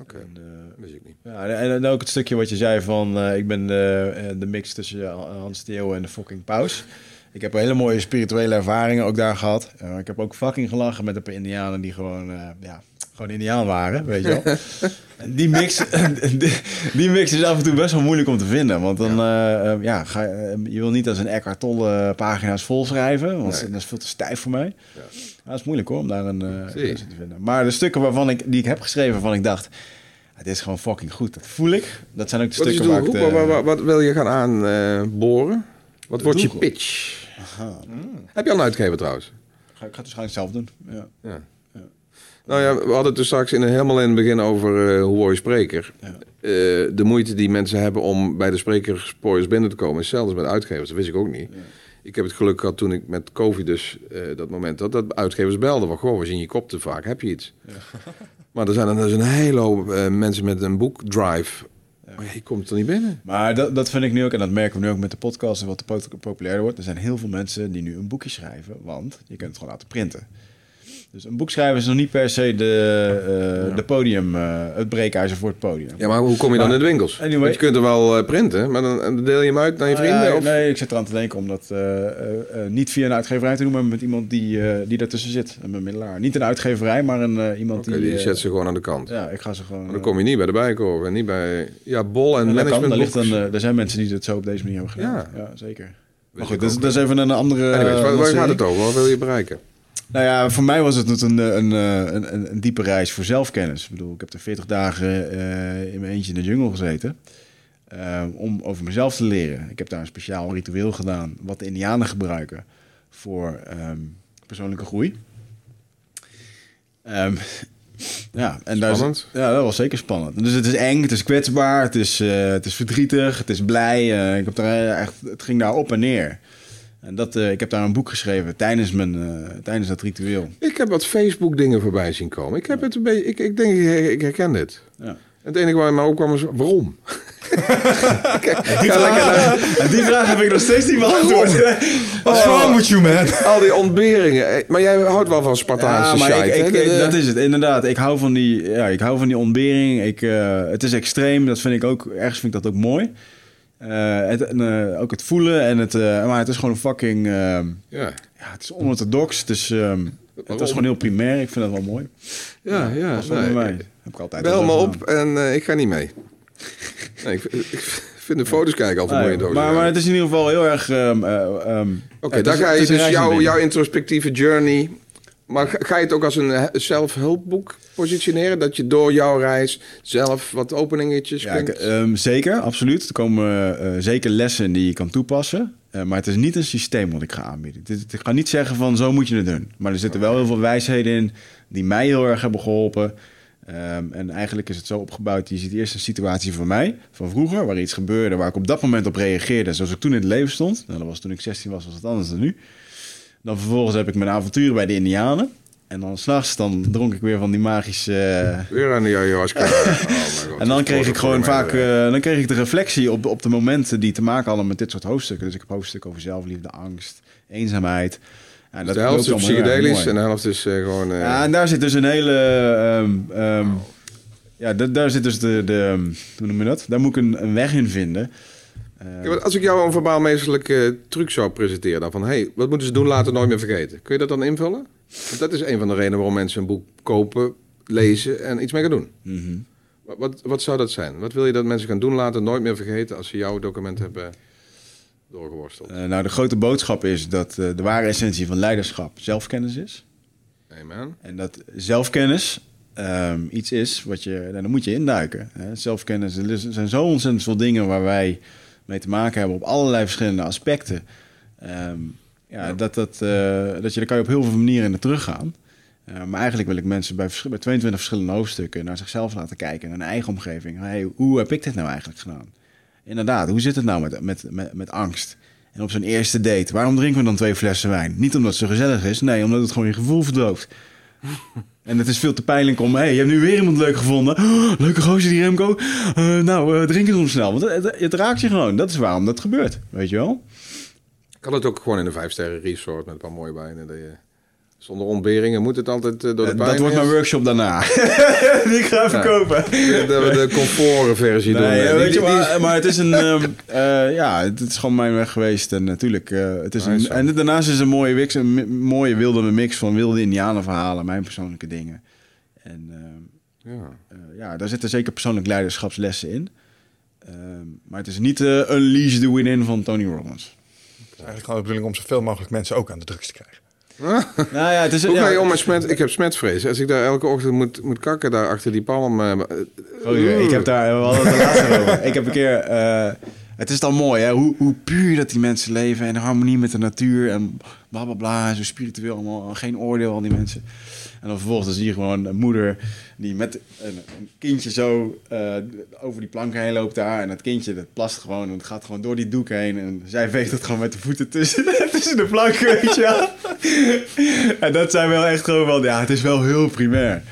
Oké, okay. uh, wist ik niet. Ja, en, en, ook het stukje wat je zei van... Uh, ik ben de, de mix tussen Hans Theo en de fucking paus. Ik heb hele mooie spirituele ervaringen ook daar gehad. Uh, ik heb ook fucking gelachen met een paar indianen die gewoon... ja, gewoon indiaan waren, weet je wel. die, mix, die, die, mix is af en toe best wel moeilijk om te vinden. Want dan, ja, uh, ja ga, uh, je wil niet als een Eckhart Tolle pagina's vol schrijven. Want nee. dat is veel te stijf voor mij. Ja. dat is moeilijk hoor, om daar een uh, te vinden. Maar de stukken waarvan ik, die ik heb geschreven, waarvan ik dacht... Het is gewoon fucking goed. Dat voel ik. Dat zijn ook de wat stukken waar ik... De, wat, wat, wat, wil je gaan aanboren? wat wordt je pitch? Aha. Mm. Heb je al een uitgever trouwens? Ga, ik ga het waarschijnlijk zelf doen. Ja. ja. Nou ja, we hadden het er straks in, helemaal in het begin over uh, hoe word je spreker. Ja. Uh, de moeite die mensen hebben om bij de sprekerspoors binnen te komen, is zelfs met uitgevers. Dat wist ik ook niet. Ja. Ik heb het geluk gehad toen ik met COVID dus uh, dat moment had, dat uitgevers belden van, goh, we zien je kop te vaak, heb je iets? Ja. maar er zijn er dus een hele hoop mensen met een boekdrive maar je komt er niet binnen. Maar dat, dat vind ik nu ook, en dat merken we nu ook met de podcast en wat de populairder wordt. Er zijn heel veel mensen die nu een boekje schrijven, want je kunt het gewoon laten printen. Dus een boek schrijven is nog niet per se de, uh, de podium, uh, het breekijzer voor het podium. Ja, maar hoe kom je dan in de winkels? Anyway, Want je kunt er wel printen, maar dan deel je hem uit naar je vrienden? Ja, of? Nee, ik zit eraan te denken om dat niet via een uitgeverij te doen, maar met iemand die, die daartussen zit, een bemiddelaar. Niet een uitgeverij, maar een, iemand okay, die... die zet ze gewoon aan de kant? Ja, ik ga ze gewoon... Maar dan kom je niet bij de bijkorf en niet bij... Ja, bol en, en management kan, ligt dan, Er zijn mensen die het zo op deze manier hebben gedaan. Ja, ja zeker. Maar goed, dat, dat, is even een andere... Anyways, waar, waar gaat het over? Wat wil je bereiken? Nou ja, voor mij was het een, een, een, een, een diepe reis voor zelfkennis. Ik bedoel, ik heb er 40 dagen uh, in mijn eentje in de jungle gezeten. Uh, om over mezelf te leren. Ik heb daar een speciaal ritueel gedaan, wat de Indianen gebruiken voor um, persoonlijke groei. Um, ja, en spannend. Daar is, ja, dat was zeker spannend. Dus het is eng, het is kwetsbaar, het is, uh, het is verdrietig, het is blij. Ik heb daar echt, het ging daar op en neer. En dat, uh, ik heb daar een boek geschreven tijdens, mijn, uh, tijdens dat ritueel. Ik heb wat Facebook dingen voorbij zien komen. Ik heb het een beetje, ik, ik denk, ik herken dit. Ja. Het enige waar mij opkwam is, waarom? Kijk, die, vraag, naar... die vraag heb ik nog steeds niet beantwoord. What's oh, wrong with you, man? Al die ontberingen. Eh, maar jij houdt wel van Spartaanse ja, shit, ik, ik, Dat is het, inderdaad. Ik hou van die, ja, ik hou van die ontbering. Ik, uh, het is extreem, dat vind ik ook... Ergens vind ik dat ook mooi. Uh, het, uh, ook het voelen en het... Uh, maar het is gewoon een fucking... ja. ja. Het is onorthodox. Het is, um, het is gewoon heel primair. Ik vind dat wel mooi. Ja, ja. Dat nee, mij. Heb ik altijd Bel me op en ik ga niet mee. nee, ik, ik, vind de foto's kijken altijd mooi in doos. Maar, maar het is in ieder geval heel erg... Um, um, Oké, okay, daar ga je dus jouw, jouw introspectieve journey... Maar ga je het ook als een zelfhulpboek positioneren? Dat je door jouw reis zelf wat openingetjes ja, kunt? Um, zeker, absoluut. Er komen uh, zeker lessen die je kan toepassen. Uh, maar het is niet een systeem wat ik ga aanbieden. Ik ga niet zeggen van zo moet je het doen. Maar er zitten wel heel veel wijsheden in die mij heel erg hebben geholpen. Um, en eigenlijk is het zo opgebouwd. Je ziet eerst een situatie van mij, van vroeger, waar iets gebeurde, waar ik op dat moment op reageerde, zoals ik toen in het leven stond. Nou, dat was toen ik 16 was, was het anders dan nu. Dan vervolgens heb ik mijn avonturen bij de Indianen. En dan s'nachts dan dronk ik weer van die magische... Uh... Weer aan de ayahuasca. oh en dan kreeg ik gewoon vaak... Uh, dan kreeg ik de reflectie op, op de momenten die te maken hadden met dit soort hoofdstukken. Dus ik heb hoofdstukken over zelfliefde, angst, eenzaamheid. Ja, dat de helft is psychedelisch en de helft is uh, gewoon... Ja, en daar zit dus een hele... Um, um, ja, daar zit dus de... de hoe noem je dat? Daar moet ik een, een weg in vinden... Uh, als ik jou een verbaal meestelijke truc zou presenteren, dan van hey, wat moeten ze doen, laten nooit meer vergeten. Kun je dat dan invullen? Want dat is een van de redenen waarom mensen een boek kopen, lezen en iets mee gaan doen. Mm wat, wat, wat, zou dat zijn? Wat wil je dat mensen gaan doen, laten nooit meer vergeten als ze jouw document hebben doorgeworsteld? Uh, nou, de grote boodschap is dat uh, de ware essentie van leiderschap zelfkennis is. Amen. En dat zelfkennis um, iets is wat je, nou, dan moet je induiken. Hè? Zelfkennis, er zijn zo ontzettend veel dingen waar wij mee te maken hebben op allerlei verschillende aspecten. Um, ja, Dat, dat, uh, dat je, daar kan je op heel veel manieren naar teruggaan. Uh, maar eigenlijk wil ik mensen bij, bij 22 verschillende hoofdstukken naar zichzelf laten kijken, naar hun eigen omgeving. Hey, hoe heb ik dit nou eigenlijk gedaan? Inderdaad, hoe zit het nou met, met, met, met angst? En op zo'n eerste date, waarom drinken we dan twee flessen wijn? Niet omdat het zo gezellig is, nee, omdat het gewoon je gevoel verdooft. En het is veel te pijnlijk om, hé, hey, je hebt nu weer iemand leuk gevonden. Leuke gozer die Remco. Uh, nou, uh, drink het ons snel. Want het, het, raakt je gewoon. Dat is waarom dat gebeurt, weet je wel. Kan het ook gewoon in een vijfsterren resort met een paar mooie wijnen. Dat je zonder ontberingen moet het altijd uh, door de Dat wordt mijn workshop daarna. die ik ga verkopen. Ja, de, de comfortversie nee, doen. weet je, maar, maar het is een... Uh, ja, het is gewoon mijn weg geweest. En natuurlijk, uh, het is een, en daarnaast is het een mooie, mix, een mooie wilde mix van wilde indianenverhalen, mijn persoonlijke dingen. En uh, ja. ja, daar zitten zeker persoonlijk leiderschapslessen in. Uh, maar het is niet uh, Unleash the Within van Tony Robbins. Het is eigenlijk gewoon de bedoeling om zoveel mogelijk mensen ook aan de drugs te krijgen. Nou ja, het is, Hoe ga je om met smet? Ik heb smetvrees. Als ik daar elke ochtend moet, moet kakken daar achter die palm... Uh, oh, ik heb daar wel het laatste over. Ik heb een keer... Uh, het is dan mooi, hè? Hoe, hoe puur dat die mensen leven en in harmonie met de natuur en bla bla bla. Zo spiritueel, allemaal, geen oordeel al die mensen. En dan vervolgens zie je gewoon een moeder die met een, een kindje zo uh, over die plank heen loopt daar. En dat kindje dat plast gewoon en het gaat gewoon door die doek heen. En zij veegt het gewoon met de voeten tussen, tussen de planken, weet je wel. en dat zijn wel echt gewoon wel, ja, het is wel heel primair.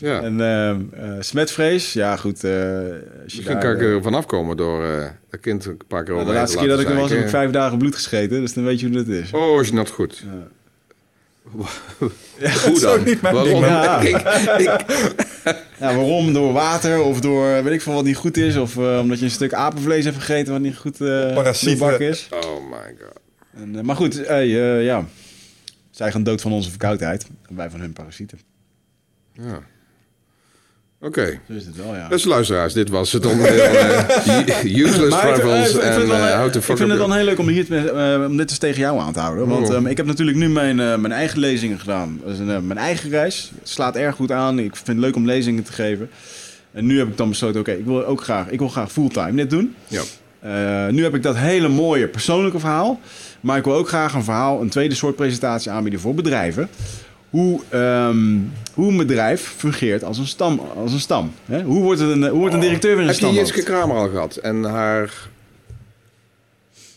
Ja. En uh, uh, smetvrees, ja goed. Uh, Misschien kan ik er vanaf komen door het kind een paar keer over De laatste keer dat ik er was, heb ik vijf dagen bloed gescheten. Dus dan weet je hoe dat is. Oh, is not goed. Ja. Ja, Hoe dan? Niet waarom? Ja. Ik, ik, ja, waarom? Door water of door weet ik veel wat niet goed is? Of uh, omdat je een stuk apenvlees hebt gegeten wat niet goed uh, bak is? Oh my god. En, uh, maar goed, ja. Zij gaan dood van onze verkoudheid. En wij van hun parasieten. Ja. Oké. Okay. Zo is het wel, ja. Beste luisteraars, dit was het onderdeel uh, Useless Travels en uh, How to Ik vind het dan heel leuk om, hier te, uh, om dit eens tegen jou aan te houden. Want um, ik heb natuurlijk nu mijn, mijn eigen lezingen gedaan. Dus, mijn eigen reis. Het slaat erg goed aan. Ik vind het leuk om lezingen te geven. En nu heb ik dan besloten, oké, ik wil ook graag, ik wil graag fulltime dit doen. Ja. nu heb ik dat hele mooie persoonlijke verhaal. Maar ik wil ook graag een verhaal, een tweede soort presentatie aanbieden voor bedrijven hoe, um, hoe een bedrijf fungeert als een stam. Als een stam hè? Hoe, wordt het een, hoe wordt een oh. directeur weer een stam? Heb je Jitske Kramer al gehad? En haar...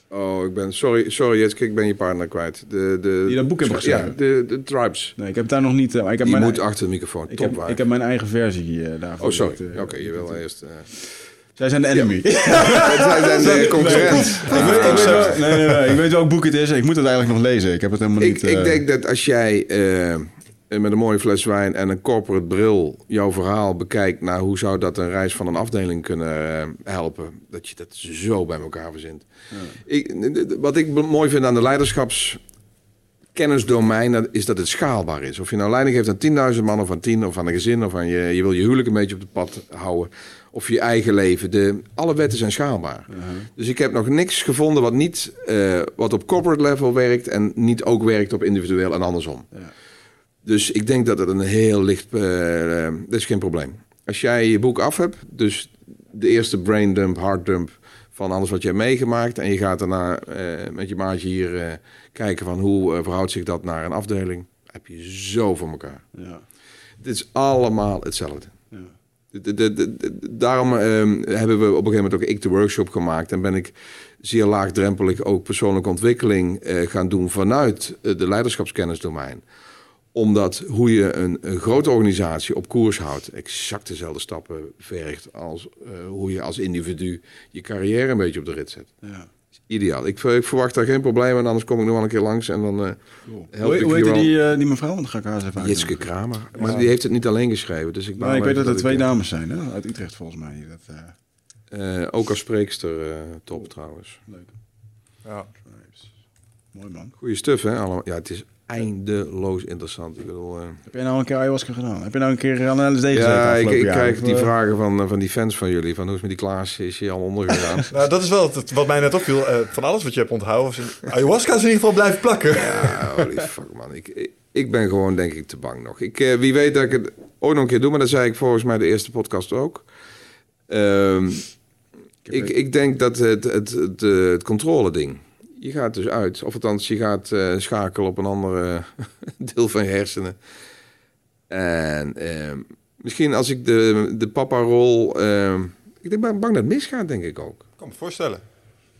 Oh, ik ben... Sorry, sorry Jitske, ik ben je partner kwijt. De, de, Die dat boek hebben geschreven? Ja, de, de Tribes. Nee, ik heb daar nog niet... Uh, ik heb je mijn, moet achter de microfoon. Ik, heb, ik heb mijn eigen versie uh, daarvoor. Oh, sorry. Oké, okay, je wil eerst... Uh... Zij zijn de enemy. Ja. Zij zijn de concurrent. Nee, ik, weet, ik, nee, nee, nee, ik weet welk boek het is. Ik moet het eigenlijk nog lezen. Ik heb het helemaal ik, niet... Ik denk dat als jij met een mooie fles wijn en een corporate bril jouw verhaal bekijkt naar hoe zou dat een reis van een afdeling kunnen eh, helpen, dat je dat zo bij elkaar verzint. Ja. Ik, wat ik mooi vind aan de leiderschapskennisdomein is dat het schaalbaar is. Of je nou leiding geeft aan 10.000 man of aan 10 of aan een gezin of aan je, je wil je huwelijk een beetje op het pad houden. Of je eigen leven. De, alle wetten zijn schaalbaar. Uh-huh. Dus ik heb nog niks gevonden wat niet uh, wat op corporate level werkt en niet ook werkt op individueel en andersom. Ja. Dus ik denk dat het een heel licht... Uh, dat is geen probleem. Als jij je boek af hebt, dus de eerste brain dump, hard dump van alles wat je hebt meegemaakt... en je gaat daarna met je maatje hier kijken van hoe verhoudt zich dat naar een afdeling... heb je zo voor elkaar. Ja. Het is allemaal hetzelfde. Ja. De, de, de, daarom ehm, hebben we op een gegeven moment ook ik de workshop gemaakt... en ben ik zeer laagdrempelig ook persoonlijke ontwikkeling gaan doen... vanuit de leiderschapskennisdomein omdat hoe je een, een, grote organisatie op koers houdt, exact dezelfde stappen vergt als hoe je als individu je carrière een beetje op de rit zet. Ja. Ideaal. Ik, ik, verwacht daar geen probleem en anders kom ik nog wel een keer langs en dan uh, help hoe, ik heet die, uh, die mevrouw? Want dan ga ik haar eens even Jitske Kramer. Maar die heeft het niet alleen geschreven. Dus ik, nou, ik weet dat er twee dames zijn hè? uit Utrecht volgens mij. Dat, ook als spreekster top trouwens. Leuk. Ja. Mooi man. Goeie stuff hè? Allemaal. Ja, het is eindeloos interessant. Ik bedoel, uh... Heb jij nou een keer ayahuasca gedaan? Heb je nou een keer aan LSD gezeten? Ja, ik, ik krijg die vragen van, eh, van die fans van jullie. Van hoe is met die Klaas? Is hij al ondergegaan? nou, dat is wel het, wat mij net opviel. Uh, van alles wat je hebt onthouden. Ayahuasca is in ieder geval blijven plakken. ja, holy fuck man. Ik, ik, ben gewoon denk ik te bang nog. Ik, wie weet dat ik het ooit nog een keer doe. Maar dat zei ik volgens mij de eerste podcast ook. Um, ik, ik denk dat het, het, het, het controle ding je gaat dus uit. Of althans, je gaat uh, schakelen op een andere deel van je hersenen. En uh, misschien als ik de, de papa-rol... Uh, ik denk, bang dat het misgaat, denk ik ook. Ik kan me voorstellen.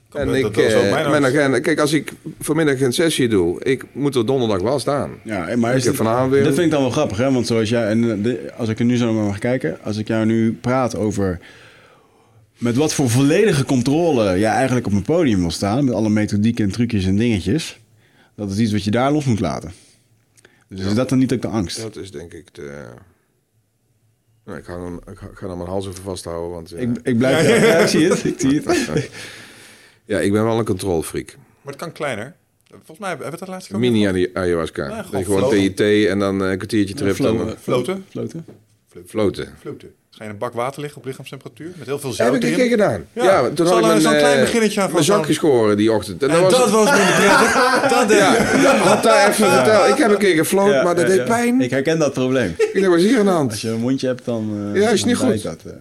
Kan en ik, uh, mijn agenda, kijk, als ik vanmiddag een sessie doe, ik moet er donderdag wel staan. Ja, maar is het, weer... dat vind ik dan wel grappig, hè? Want zoals jij, en de, als ik er nu zo naar mag kijken, als ik jou nu praat over met wat voor volledige controle jij eigenlijk op een podium wil staan. Met alle methodieken en trucjes en dingetjes. Dat is iets wat je daar los moet laten. Dus is dat dan niet ook de angst? Dat is denk ik de... Nou, ik, ga hem, ik ga hem mijn hals even vasthouden. Want, ik, ik blijf... Ja, ja, ik zie het. Ik zie het. ja, ik ben wel een controlfreak. Maar het kan kleiner. Volgens mij hebben we het de laatste Mini ayahuasca. Ja, gewoon, gewoon TIT en dan een kwartiertje trip. Floten. Floten. Floten. Floten. Ga je in een bak water liggen op lichaamstemperatuur met heel veel zout Heb ik een keer gedaan. Ja, ja toen had ik zo'n klein beginnetje aan van mijn zakje scoren die ochtend. En, dat, was, was minder prettig. dat ja, had daar even verteld. Ik heb een keer gefloten, maar dat deed pijn. Ik herken dat probleem. Ik was hier aan de hand. Als je een mondje hebt, dan. Uh, ja, is niet goed. Dat, uh,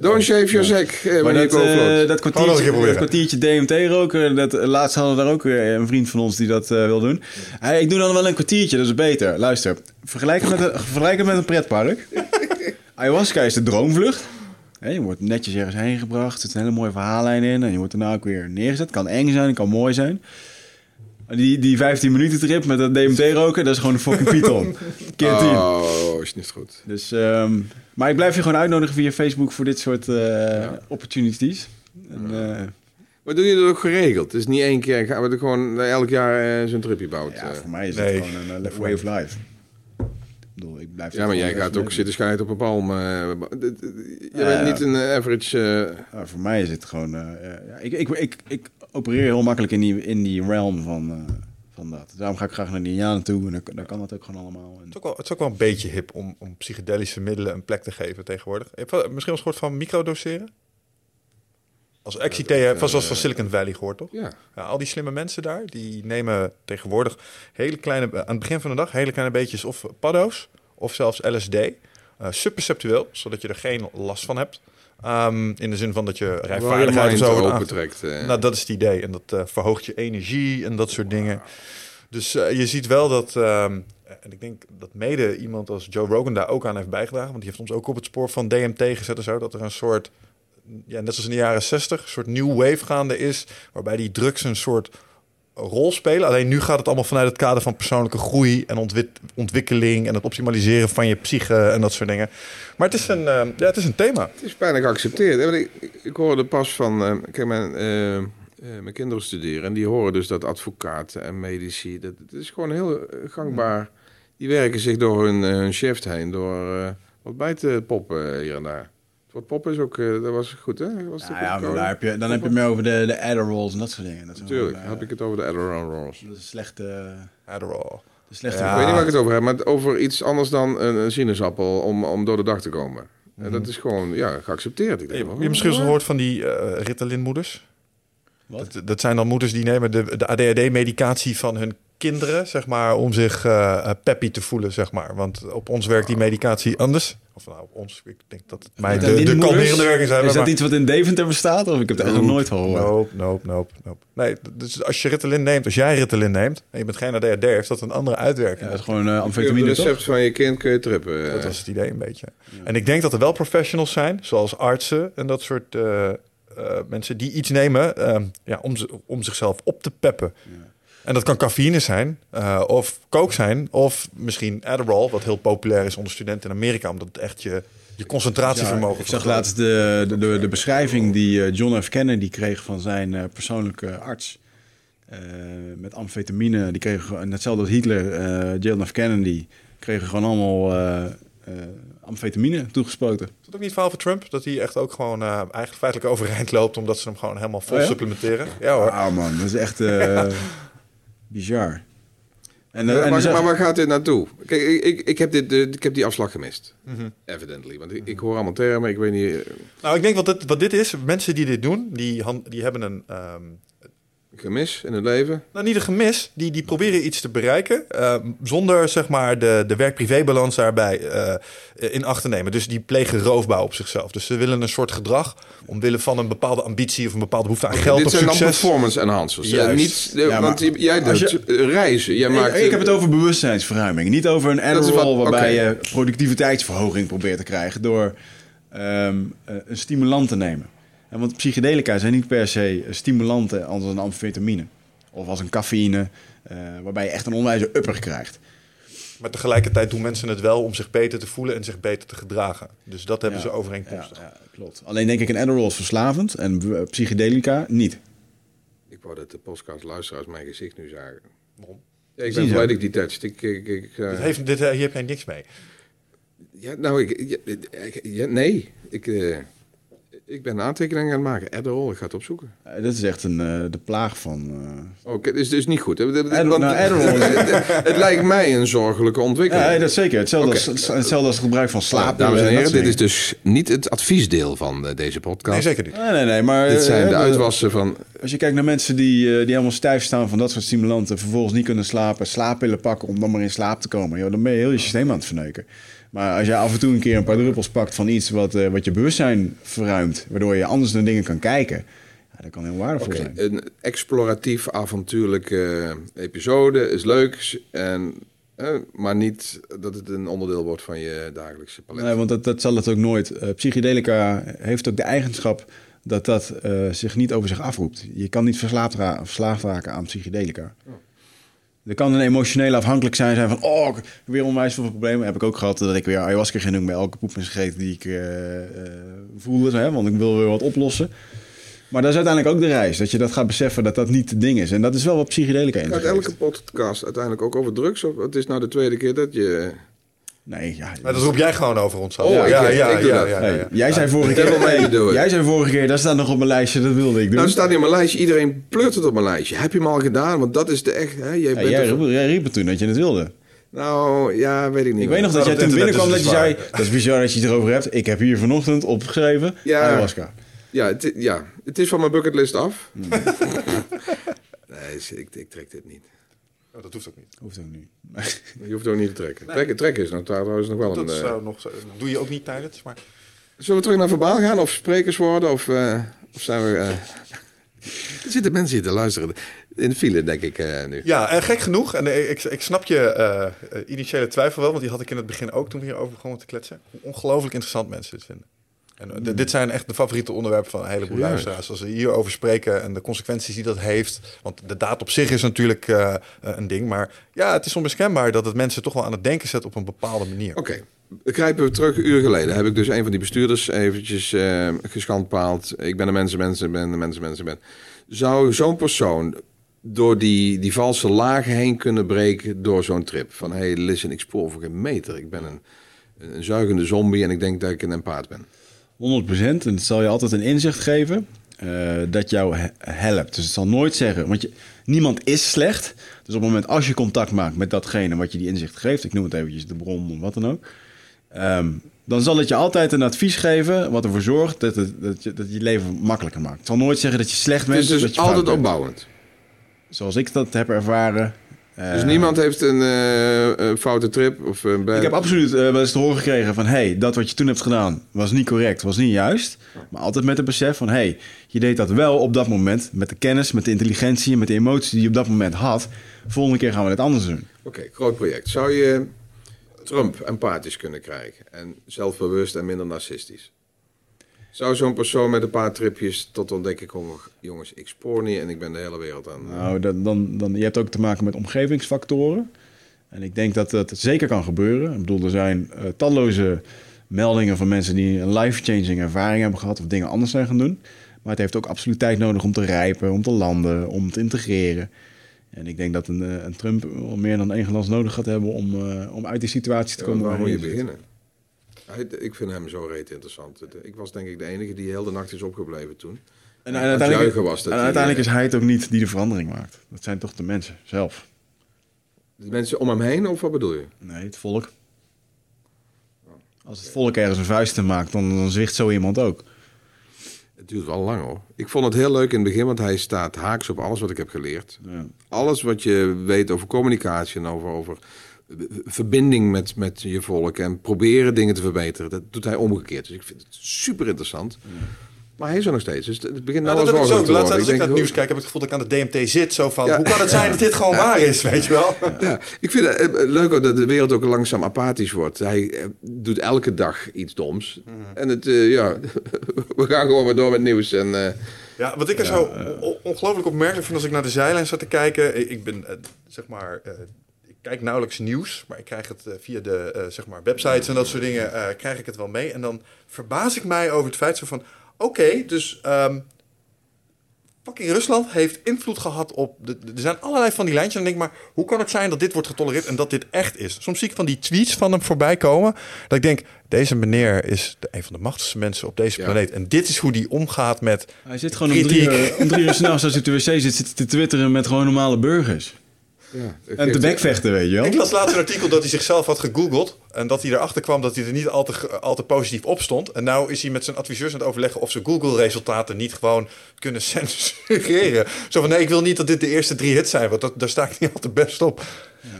Don't shave your sack. Uh, maar dat, uh, dat, kwartiertje, dat kwartiertje DMT roken, dat, laatst hadden we daar ook een vriend van ons die dat wil doen. Hey, ik doe dan wel een kwartiertje, dat is beter. Luister, vergelijk het met een, vergelijk het met een pretpark. Ayahuasca is de droomvlucht. je wordt netjes ergens heen gebracht. Er zit een hele mooie verhaallijn in. En je wordt daarna ook weer neergezet. Kan eng zijn, kan mooi zijn. Die, die 15 minuten trip met dat DMT roken, dat is gewoon een fucking python. Keer 10. Oh, is niet goed. Dus, um, maar ik blijf je gewoon uitnodigen via Facebook voor dit soort uh, ja. opportunities. En, uh, Maar doe je dat ook geregeld? Het is niet één keer, gaan we er gewoon elk jaar uh, zo'n tripje bouwen. Ja, voor mij is het gewoon een uh, way of life. Ik ik blijf ja, maar jij gaat ook zitten scheiden op een palm. Uh, je bent niet een average... Ja, voor mij is het gewoon... ja, ik, ik, ik, ik opereer heel makkelijk in die, in die realm van van dat. Daarom ga ik graag naar de Indianen toe en dan, kan dat ook gewoon allemaal. Het, is ook wel, het is ook wel een beetje hip om, om psychedelische middelen een plek te geven tegenwoordig. Heb je misschien eens gehoord van microdoseren? Als XIT, ja, vast was van Silicon Valley gehoord, toch? Ja. ja. Al die slimme mensen daar, die nemen tegenwoordig hele kleine, aan het begin van de dag, hele kleine beetjes of paddo's, of zelfs LSD. Uh, eh, subperceptueel, zodat je er geen last van hebt. Um, in de zin van dat je rijvaardigheid zo opentrekt. Uh. Nou, dat is het idee. En dat uh, verhoogt je energie en dat soort dingen. Dus je ziet wel dat... Um, en ik denk dat mede iemand als Joe Rogan daar ook aan heeft bijgedragen. Want die heeft ons ook op het spoor van DMT gezet en zo. Dat er een soort, ja, net zoals in de jaren 60, een soort new wave gaande is. Waarbij die drugs een soort rol spelen. Alleen nu gaat het allemaal vanuit het kader van persoonlijke groei en ontwikkeling en het optimaliseren van je psyche en dat soort dingen. Maar het is een, uh, ja, het is een thema. Het is bijna geaccepteerd. Ik, ik, ik hoorde pas van, uh, kijk, mijn, uh, mijn kinderen studeren en die horen dus dat advocaten en medici, dat, het is gewoon heel gangbaar. Die werken zich door hun, hun shift heen, door wat bij te poppen hier en daar. Wat pop is ook, uh, dat was goed, hè? Was ja, ja maar daar heb je, dan heb je het meer over de, de Adderalls en dat soort dingen. Dat Natuurlijk, dan heb ik het over de Adderall-rolls. Dat is slechte... Adderall. De slechte ja. Ik weet niet waar ik het over heb, maar over iets anders dan een, een sinaasappel om, om door de dag te komen. En mhm. dat is gewoon, ja, geaccepteerd. Ik denk, je, je hebt misschien gehoord van die uh, Ritalin-moeders? Dat, dat, zijn dan moeders die nemen de, de ADHD-medicatie van hun kinderen, zeg maar, om zich uh, peppy te voelen, zeg maar. Want op ons werkt die medicatie anders. Of nou, op ons, ik denk dat het mij de, de kalmerende werking zijn. Is dat iets wat in Deventer bestaat? Of ik heb het nog nooit gehoord? Nope, nope, nope, nope. Nee, dus als je Ritalin neemt, als jij Ritalin neemt, en je bent geen ADHD, heeft dat een andere uitwerking. Ja, dat is gewoon uh, amfetamine, Het recept van je kind kun je trippen. Dat was het idee een beetje. En ik denk dat er wel professionals zijn, zoals artsen en dat soort... Uh, uh, mensen die iets nemen uh, ja, om, om zichzelf op te peppen. Ja. En dat kan cafeïne zijn, uh, of coke zijn, of misschien Adderall, wat heel populair is onder studenten in Amerika, omdat het echt je, je concentratievermogen ja, Ik zag laatst de, de, de, beschrijving die eh, John F. Kennedy kreeg van zijn uh, persoonlijke arts. met amfetamine, die kregen hetzelfde als Hitler, John F. Kennedy, kregen gewoon allemaal amfetamine toegespoten. Is dat ook niet verhaal voor Trump? Dat hij echt ook gewoon eigenlijk feitelijk overeind loopt... omdat ze hem gewoon helemaal vol oh supplementeren? Ja hoor. Ah man, dat is echt... Bizar. En, uh, maar, maar, waar gaat dit naartoe? Kijk, ik, ik, ik, heb, dit, ik heb die afslag gemist. Mm Evidently. Want ik, ik, hoor allemaal termen, ik weet niet... Eh, nou, ik denk wat dit, wat dit is, mensen die dit doen, die, die hebben een... Um, gemis in het leven? Nou, niet een gemis. Die, die proberen iets te bereiken uh, zonder zeg maar de, de werk-privé-balans daarbij uh, in acht te nemen. Dus die plegen roofbouw op zichzelf. Dus ze willen een soort gedrag omwille van een bepaalde ambitie of een bepaalde behoefte aan geld dit of succes. Dit zijn performance enhancers. Ja, niet, ja, want jij doet je, reizen. Jij maakt, ik, ik heb het over bewustzijnsverruiming. Niet over een Adderall waarbij je productiviteitsverhoging probeert te krijgen door um, een stimulant te nemen want psychedelica zijn niet per se stimulanten als een amfetamine. Of als een cafeïne, uh, waarbij je echt een onwijze upper krijgt. Maar tegelijkertijd doen mensen het wel om zich beter te voelen en zich beter te gedragen. Dus dat hebben ze overeenkomstig. Ja, ja, klopt. Alleen denk ik een Adderall is verslavend en psychedelica niet. Ik wou dat de podcast luisteraars mijn gezicht nu zagen. Waarom? Ja, ik ben blij dat ik die touched. Ik, ik, ik, uh... dit heeft, dit, hier heb jij niks mee. Ja, nou, ik, ja, nee. Ik... Uh... Ik ben een aantekening aan het maken. Adderall, ik ga het opzoeken. Uh, dit is echt een, uh, de plaag van... Uh... Oké, dus, dus niet goed. Adderall, nou, het, lijkt mij een zorgelijke ontwikkeling. Ja, dat is zeker. Hetzelfde, als, hetzelfde als het gebruik van slaap. dames en heren, dit is dus niet het adviesdeel van deze podcast. Nee, zeker niet. Nee, nee, nee. Maar, dit zijn de uitwassen van... Als je kijkt naar mensen die, die helemaal stijf staan van dat soort stimulanten... vervolgens niet kunnen slapen, slaappillen pakken om dan maar in slaap te komen... Joh, dan ben je heel je systeem aan het verneuken. Maar als je af en toe een keer een paar druppels pakt van iets wat, uh, wat je bewustzijn verruimt, waardoor je anders naar dingen kan kijken, ja, dat kan heel waardevol zijn. Een exploratief avontuurlijke episode is leuk, en, eh, maar niet dat het een onderdeel wordt van je dagelijkse palet. Nee, want dat, dat zal het ook nooit. Uh, psychedelica heeft ook de eigenschap dat dat zich niet over zich afroept. Je kan niet verslaafd, verslaafd raken aan psychedelica. Oh. Er kan een emotionele afhankelijk zijn, zijn van... oh, weer onwijs veel problemen. Heb ik ook gehad dat ik weer ayahuasca ging doen... bij elke poep en scheet die ik uh, uh, voelde. Hè, want ik wil weer wat oplossen. Maar dat is uiteindelijk ook de reis. Dat je dat gaat beseffen dat dat niet het ding is. En dat is wel wat psychedelica in. Gaat elke podcast uiteindelijk ook over drugs? Of het is nou de tweede keer dat je... Nee, ja. Maar dat roep jij gewoon over ons. Oh, ja, ja, ja, ja, ja, Jij zei vorige keer... jij zei vorige keer, dat staat nog op mijn lijstje, dat wilde ik doen. Nou, staat niet op mijn lijstje. Iedereen pleurt het op mijn lijstje. Heb je hem al gedaan? Want dat is de echt... Hè, jij, bent jij, riep, jij riep het toen dat je het wilde. Nou, ja, weet ik niet. Ik weet nog dat jij toen binnenkwam dat je zei... Dat is bizar dat je het erover hebt. Ik heb hier vanochtend opgeschreven ja, ayahuasca. Ja, het, ja, het is van mijn bucketlist af. Mm. nee, ik, ik trek dit niet. Oh, dat hoeft ook niet. Hoeft ook niet. Je hoeft ook niet te trekken. Trekken, trekken is nou trouwens nog wel dat een... Zou uh, nog, doe je ook niet tijdens, maar... Zullen we terug naar verbaal gaan of sprekers worden? Of, uh, of zijn we... Uh... er zitten mensen hier te luisteren. In de file, denk ik nu. Ja, en gek genoeg. En ik, ik snap je initiële twijfel wel, want die had ik in het begin ook toen we hierover begonnen te kletsen. ongelooflijk interessant mensen dit vinden. En eh, dit zijn echt de favoriete onderwerpen van een heleboel luisteraars. Als we hierover spreken en de consequenties die dat heeft. Want de daad op zich is natuurlijk uh, een ding. Maar ja, het is onmiskenbaar dat het mensen toch wel aan het denken zet op een bepaalde manier. Oké, okay. we we terug. Een uur geleden heb ik dus een van die bestuurders eventjes uh, geschandpaald. Ik ben de mensen, mensen, ben de mensen, mensen, ben. Zou zo'n persoon door die, die valse lagen heen kunnen breken door zo'n trip? Van, hey, listen, ik spoor voor geen meter. Ik ben een, een zuigende zombie en ik denk dat ik een empaat ben. 100%. En het zal je altijd een inzicht geven uh, dat jou helpt. Dus het zal nooit zeggen, want je, niemand is slecht. Dus op het moment als je contact maakt met datgene wat je die inzicht geeft, ik noem het eventjes de bron of wat dan ook, um, dan zal het je altijd een advies geven wat ervoor zorgt dat, het, dat, je, dat je leven makkelijker maakt. Het zal nooit zeggen dat je slecht bent. Dus, dus altijd opbouwend. Zoals ik dat heb ervaren, dus niemand heeft een, uh, foute trip? Of een Ik heb absoluut uh, wel eens te horen gekregen van... hey, dat wat je toen hebt gedaan was niet correct, was niet juist. Maar altijd met het besef van... hey, je deed dat wel op dat moment met de kennis, met de intelligentie... met de emotie die je op dat moment had. Volgende keer gaan we het anders doen. Oké, groot project. Zou je Trump empathisch kunnen krijgen? En zelfbewust en minder narcistisch? Zou zo'n persoon met een paar tripjes tot ontdekking komen... jongens, ik spoor niet en ik ben de hele wereld aan... Nou, dan, dan, dan, je hebt ook te maken met omgevingsfactoren. En ik denk dat dat zeker kan gebeuren. Ik bedoel, er zijn uh, talloze meldingen van mensen... die een life-changing ervaring hebben gehad... of dingen anders zijn gaan doen. Maar het heeft ook absoluut tijd nodig om te rijpen, om te landen, om te integreren. En ik denk dat een, eh, een Trump meer dan één glas nodig gaat hebben... om, uh, om uit die situatie te komen. waar moet je beginnen? Ik vind hem zo reet interessant. Ik was denk ik de enige die heel de nacht is opgebleven toen. En, uiteindelijk, was dat en uiteindelijk is hij het ook niet die de verandering maakt. Dat zijn toch de mensen zelf. De mensen om hem heen, of wat bedoel je? Nee, het volk. Als het volk ergens een vuist maakt, dan, dan zwicht zo iemand ook. Het duurt wel lang hoor. Ik vond het heel leuk in het begin, want hij staat haaks op alles wat ik heb geleerd. Ja. Alles wat je weet over communicatie en over, over verbinding met, met je volk en proberen dingen te verbeteren. Dat doet hij omgekeerd. Dus ik vind het super interessant. Maar hij is er nog steeds. Dus het begint nou ja, wel zo Laatst als ik, naar het nieuws kijk, heb ik het gevoel dat ik aan de DMT zit. Zo van, hoe kan het zijn dat dit gewoon waar is, weet je wel? Ja, ik vind het eh, leuk dat de wereld ook langzaam apathisch wordt. Hij eh, doet elke dag iets doms. Mhm. En het, uh, ja, we gaan gewoon weer door met nieuws. En, uh, ja, wat ik er zo ongelooflijk opmerkelijk vind als ik naar de zijlijn zat te kijken. Ik ben, zeg maar kijk nauwelijks nieuws, maar ik krijg het uh, via de uh, zeg maar websites en dat soort dingen, uh, krijg ik het wel mee. En dan verbaas ik mij over het feit zo van, oké, okay, dus um, fucking Rusland heeft invloed gehad op, de, er zijn allerlei van die lijntjes. En dan denk ik maar, hoe kan het zijn dat dit wordt getolereerd en dat dit echt is? Soms zie ik van die tweets van hem voorbij komen, dat ik denk, deze meneer is de, een van de machtigste mensen op deze planeet. En dit is hoe die omgaat met Hij zit gewoon om drie, uur, om drie uur s'nachts als hij op de wc zit, zit te twitteren met gewoon normale burgers. Ja, en te bekvechten, weet je wel. Ik las laatst een artikel dat hij zichzelf had gegoogeld. En dat hij erachter kwam dat hij er niet al te, al te positief op stond. En nou is hij met zijn adviseurs aan het overleggen of ze Google-resultaten niet gewoon kunnen censureren. Zo van nee, ik wil niet dat dit de eerste drie hits zijn, want dat, daar sta ik niet al te best op.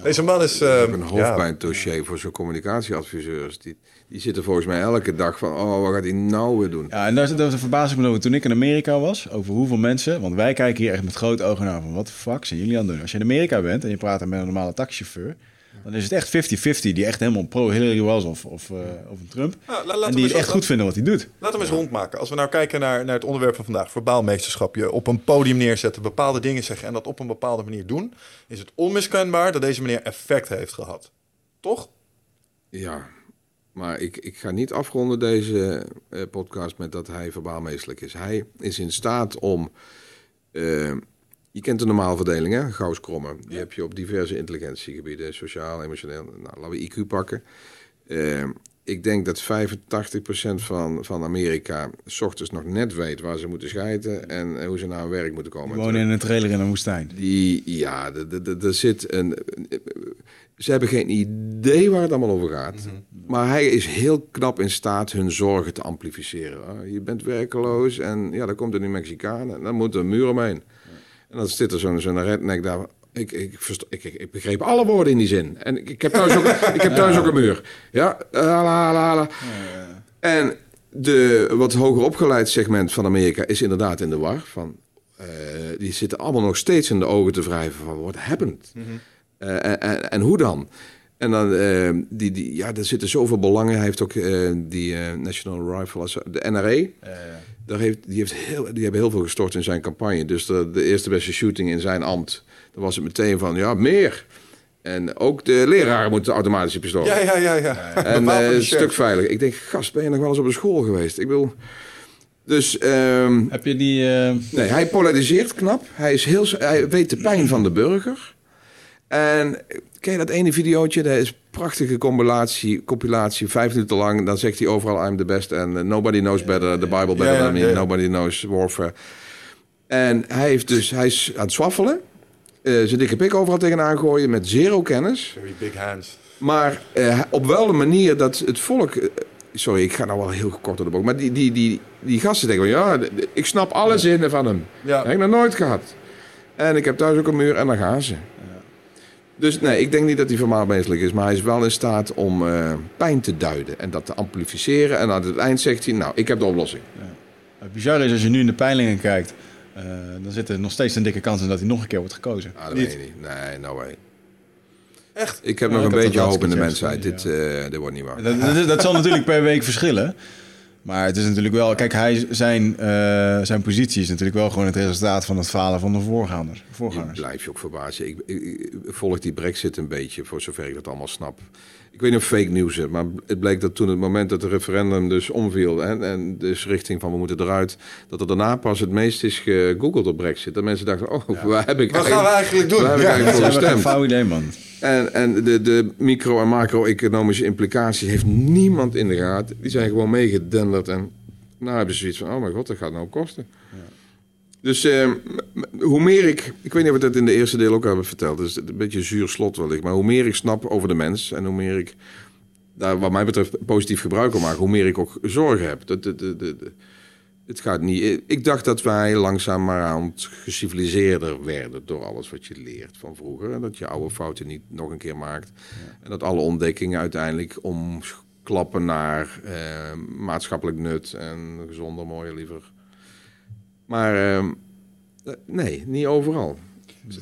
Deze man is. Uh, ik heb een hoofdpijndossier ja. voor zo'n communicatieadviseurs. Die, die zitten volgens mij elke dag van, oh, wat gaat hij nou weer doen? Ja, en daar, daar verbaas ik me over toen ik in Amerika was, over hoeveel mensen, want wij kijken hier echt met grote ogen naar van, wat de fuck zijn jullie aan het doen? Als je in Amerika bent en je praat met een normale taxichauffeur, dan is het echt 50-50 die echt helemaal pro-Hillary was of, of, uh, of een Trump. Nou, en die het echt goed vinden wat hij doet. Laten we eens rondmaken. Als we nou kijken naar, naar het onderwerp van vandaag, verbaalmeesterschap, je op een podium neerzetten, bepaalde dingen zeggen en dat op een bepaalde manier doen, is het onmiskenbaar dat deze meneer effect heeft gehad. Toch? Ja, Maar ik, ik ga niet afronden deze uh, podcast met dat hij verbaalmeestelijk is. Hij is in staat om... Uh, je kent de normaalverdeling, hè? Gauss-krommen. Die heb je op diverse intelligentiegebieden. Sociaal, emotioneel. Nou, laten we IQ pakken. Uh, ik denk dat 85% van, van Amerika s ochtends nog net weet waar ze moeten scheiden en hoe ze naar hun werk moeten komen. Wonen in een trailer in een woestijn. Die, ja, er zit een. Ze hebben geen idee waar het allemaal over gaat. Mhm. Maar hij is heel knap in staat hun zorgen te amplificeren. Je bent werkeloos en ja, dan komt er nu Mexicaan en dan moet er een muur omheen. En dan zit er zo'n zo'n redneck daar ik, ik, ik, ik, begreep alle woorden in die zin. En ik, ik heb thuis ook, ik heb thuis ook een muur. Ja, la, la, la. En de wat hoger opgeleid segment van Amerika is inderdaad in de war. Van, uh, die zitten allemaal nog steeds in de ogen te wrijven van wat happened. Mm uh, en, en, en, hoe dan? En dan, uh, die, die, ja, er zitten zoveel belangen. Hij heeft ook die National Rifle, de NRA. Daar heeft, die, heeft heel, die hebben heel veel gestort in zijn campagne. Dus de, de eerste beste shooting in zijn ambt dan was het meteen van, ja, meer. En ook de leraren moeten automatische pistolen. Ja, ja, ja. ja. En uh, een stuk veilig. Ik denk, gast, ben je nog wel eens op een school geweest? Ik wil... Dus... Um, Heb je die... Uh... Nee, hij polariseert knap. Hij, is heel, hij weet de pijn van de burger. En ken je dat ene videootje? Dat is prachtige compilatie, compilatie, vijf minuten lang. Dan zegt hij overal, I'm the best. En uh, nobody knows better, the Bible better than me. Nobody knows warfare. En hij, heeft dus, hij is aan het swaffelen. Uh, zijn dikke pik overal tegenaan gooien met zero kennis. Very big hands. Maar uh, op wel een manier dat het volk... Uh, sorry, ik ga nou wel heel kort op de boek. Maar die, die, die, die gasten denken van... Ja, ik snap alle zinnen van hem. Ja. Dat heb ik nog nooit gehad. En ik heb thuis ook een muur en dan gaan ze. Dus nee, ik denk niet dat hij vermaal menselijk is. Maar hij is wel in staat om pijn te duiden. En dat te amplificeren. En aan het eind zegt hij... Nou, ik heb de oplossing. Ja. Het bizarre is als je nu in de peilingen kijkt... Uh, dan zit er nog steeds een dikke kans in dat hij nog een keer wordt gekozen. Ah, dat niet. weet ik niet. Nee, no way. Echt? Ik heb nog een beetje hoop in de mensheid. Dit, uh, dit wordt niet waar. Dat, dat, zal natuurlijk per week verschillen. Maar het is natuurlijk wel... Kijk, hij, zijn, uh, zijn positie is natuurlijk wel gewoon het resultaat van het falen van de voorgangers. voorgangers. Ik blijf je ook verbazen. Ik, volg die brexit een beetje, voor zover ik dat allemaal snap. Ik weet niet of fake nieuws is, maar het bleek dat toen het moment dat het referendum dus omviel... Hè, en dus richting van we moeten eruit... dat er daarna pas het meest is gegoogeld op brexit. Dat mensen dachten, oh, ja. waar heb ik Wat gaan we eigenlijk doen? Waar heb ik eigenlijk voor gestemd? Een idee, man. En, en de, de micro- en macro-economische implicaties heeft niemand in de gaten. Die zijn gewoon meegedenderd en nou hebben ze zoiets van, oh mijn god, dat gaat nou kosten. Ja. Dus uh, hoe meer ik, ik weet niet of we dat in de eerste deel ook hebben verteld, dus een beetje een zuur slot wellicht, maar hoe meer ik snap over de mens en hoe meer ik daar wat mij betreft positief gebruik van maak, hoe meer ik ook zorgen heb. De, het gaat niet. Ik dacht dat wij langzaam maar aan geciviliseerder werden door alles wat je leert van vroeger. En dat je oude fouten niet nog een keer maakt. En dat alle ontdekkingen uiteindelijk omklappen naar eh, maatschappelijk nut en gezonder, mooier, liever. Maar uh, nee, niet overal.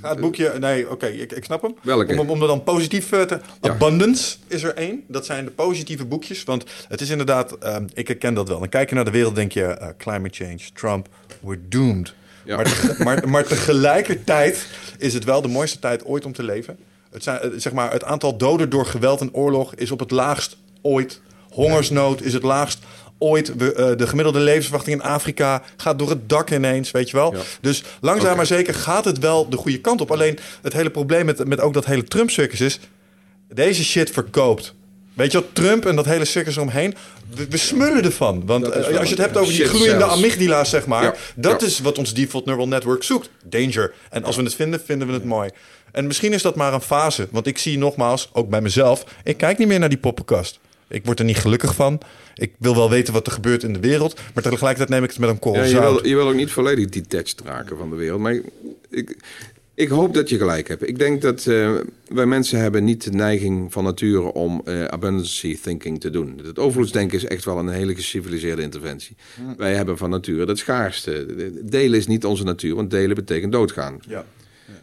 het boekje, nee, oké, ik, ik snap hem. Welke? Om, om er dan positief uh, te... Abundance is er één. Dat zijn de positieve boekjes. Want het is inderdaad, uh, ik herken dat wel. Dan kijk je naar de wereld, denk je, uh, climate change, Trump, we're doomed. Ja. Maar, te, maar, maar, tegelijkertijd is het wel de mooiste tijd ooit om te leven. Het, zijn, zeg maar, het aantal doden door geweld en oorlog is op het laagst ooit. Hongersnood is het laagst ooit. We, uh, de gemiddelde levensverwachting in Afrika gaat door het dak ineens, weet je wel. Dus langzaam maar zeker gaat het wel de goede kant op. Alleen het hele probleem met, met ook dat hele Trump-circus is... deze shit verkoopt. Weet je wat, Trump en dat hele circus omheen, we, smullen ervan. Want eh, als je het hebt over die gloeiende amygdala's, zeg maar... dat is wat ons default neural network zoekt. Danger. En als we het vinden, vinden we het mooi. En misschien is dat maar een fase. Want ik zie nogmaals, ook bij mezelf... ik kijk niet meer naar die poppenkast. Ik word er niet gelukkig van. Ik wil wel weten wat er gebeurt in de wereld. Maar tegelijkertijd neem ik het met een korrel ja, je, wil, je wil ook niet volledig detached raken van de wereld. Maar ik, ik hoop dat je gelijk hebt. Ik denk dat uh, wij mensen hebben niet de neiging van nature om uh, abundance thinking te doen. Het overvloedsdenken is echt wel een hele geciviliseerde interventie. Wij hebben van nature dat schaarste. Delen is niet onze natuur, want delen betekent doodgaan. Ja.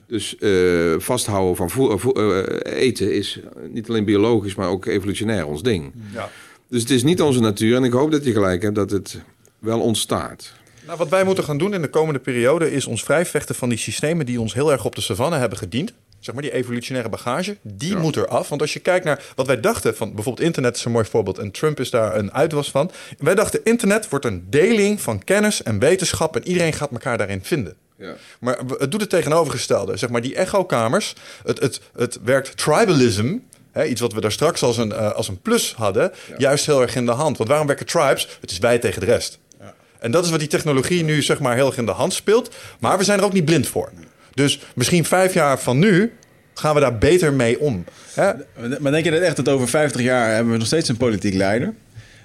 Dus uh, vasthouden van voe uh, eten is niet alleen biologisch, maar ook evolutionair ons ding. Ja. Dus het is niet onze natuur. En ik hoop dat je gelijk hebt dat het wel ontstaat. Nou, wat wij moeten gaan doen in de komende periode is ons vrijvechten van die systemen die ons heel erg op de savanne hebben gediend. zeg maar die evolutionaire bagage, die moet er af. Want als je kijkt naar wat wij dachten van bijvoorbeeld internet is een mooi voorbeeld en Trump is daar een uitwas van. Wij dachten internet wordt een deling van kennis en wetenschap en iedereen gaat elkaar daarin vinden. Ja. Maar het doet het tegenovergestelde. Zeg maar die echokamers, het, het, het werkt tribalism, hè, iets wat we daar straks als een, uh, als een plus hadden, juist heel erg in de hand. Want waarom werken tribes? Het is wij tegen de rest. Ja. En dat is wat die technologie nu zeg maar heel erg in de hand speelt. Maar we zijn er ook niet blind voor. Dus misschien vijf jaar van nu gaan we daar beter mee om. Hè? Maar denk je dat echt dat over 50 jaar hebben we nog steeds een politiek leider?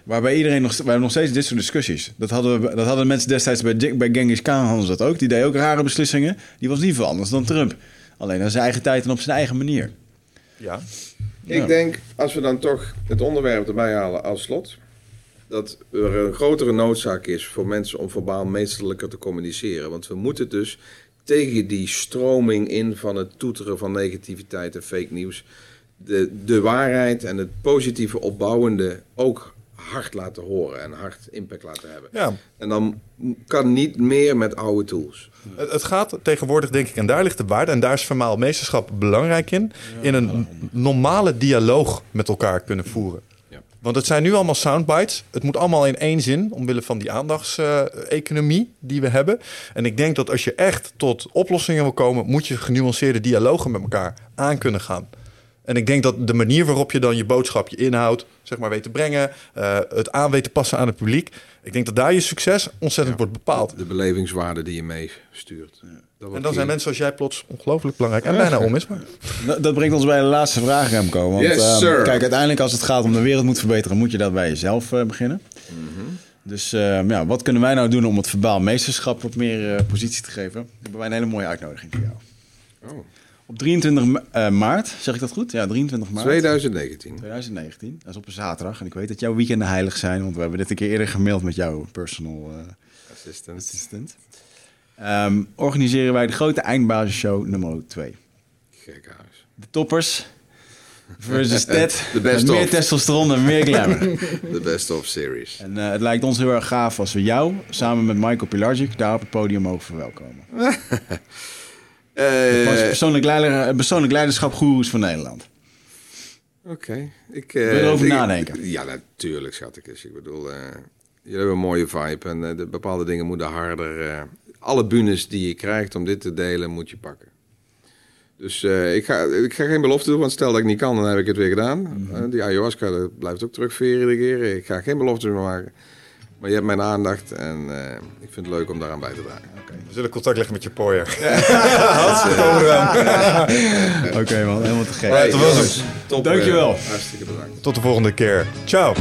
Waarbij iedereen nog, we hebben nog steeds dit soort discussies. Dat hadden, we, dat hadden mensen destijds bij, bij Genghis Khan hadden ze dat ook. Die deed ook rare beslissingen. Die was niet veel anders dan Trump. Alleen aan zijn eigen tijd en op zijn eigen manier. Ja. Ik denk, als we dan toch het onderwerp erbij halen als slot... dat er een grotere noodzaak is voor mensen om verbaal meesterlijker te communiceren. Want we moeten dus tegen die stroming in van het toeteren van negativiteit en fake nieuws... De, de waarheid en het positieve opbouwende ook hard laten horen en hard impact laten hebben. Ja. En dan kan niet meer met oude tools. Het, het, gaat tegenwoordig, denk ik, en daar ligt de waarde, en daar is vermaal meesterschap belangrijk in, in een normale dialoog met elkaar kunnen voeren. Want het zijn nu allemaal soundbites. Het moet allemaal in één zin, omwille van die aandachtseconomie die we hebben. En ik denk dat als je echt tot oplossingen wil komen, moet je genuanceerde dialogen met elkaar aan kunnen gaan. En ik denk dat de manier waarop je dan je boodschap, je inhoud, zeg maar, weet te brengen, uh, het aan weet te passen aan het publiek. Ik denk dat daar je succes ontzettend wordt bepaald. De belevingswaarde die je meestuurt. Ja. En dan zijn mensen als jij plots ongelooflijk belangrijk en bijna onmisbaar. Dat brengt ons bij de laatste vraag, Remco. Want yes, ehm, kijk, uiteindelijk als het gaat om de wereld moet verbeteren, moet je dat bij jezelf uh, beginnen. Mm -hmm. Dus uh, ja, wat kunnen wij nou doen om het verbaal meesterschap wat meer uh, positie te geven? Hebben wij een hele mooie uitnodiging voor jou. Oh. Op 23 uh, maart, zeg ik dat goed? Ja, 23 maart. 2019. 2019. Dat is op een zaterdag. En ik weet dat jouw weekenden heilig zijn, want we hebben dit een keer eerder gemaild met jouw personal uh, assistant. assistant. Um, organiseren wij de grote eindbasisshow nummer 2. Gekhuis. De toppers versus Ted. De best meer testosteron en meer glamour. De best of series. En uh, het lijkt ons heel erg gaaf als we jou samen met Michael Pilarczyk daar op het podium mogen verwelkomen. Uh, persoonlijk, leider, persoonlijk leiderschap goeroes van Nederland. Oké. Okay. Ik Wil erover nadenken? Ja, natuurlijk, schat ik eens. Ik bedoel, uh, jullie hebben een mooie vibe en uh, de bepaalde dingen moeten harder. alle bunes die je krijgt om dit te delen, moet je pakken. Dus ik, ga, ik ga geen belofte doen, want stel dat ik niet kan, dan heb ik het weer gedaan. Mm -hmm. die ayahuasca dat blijft ook terugveren iedere keer. Ik ga geen belofte meer maken. Maar je hebt mijn aandacht en uh, ik vind het leuk om daaraan bij te dragen. Okay. We zullen contact leggen met je pooier. Oké man, helemaal te gek. Right, Top, Dankjewel. Uh, hartstikke bedankt. Tot de volgende keer. Ciao.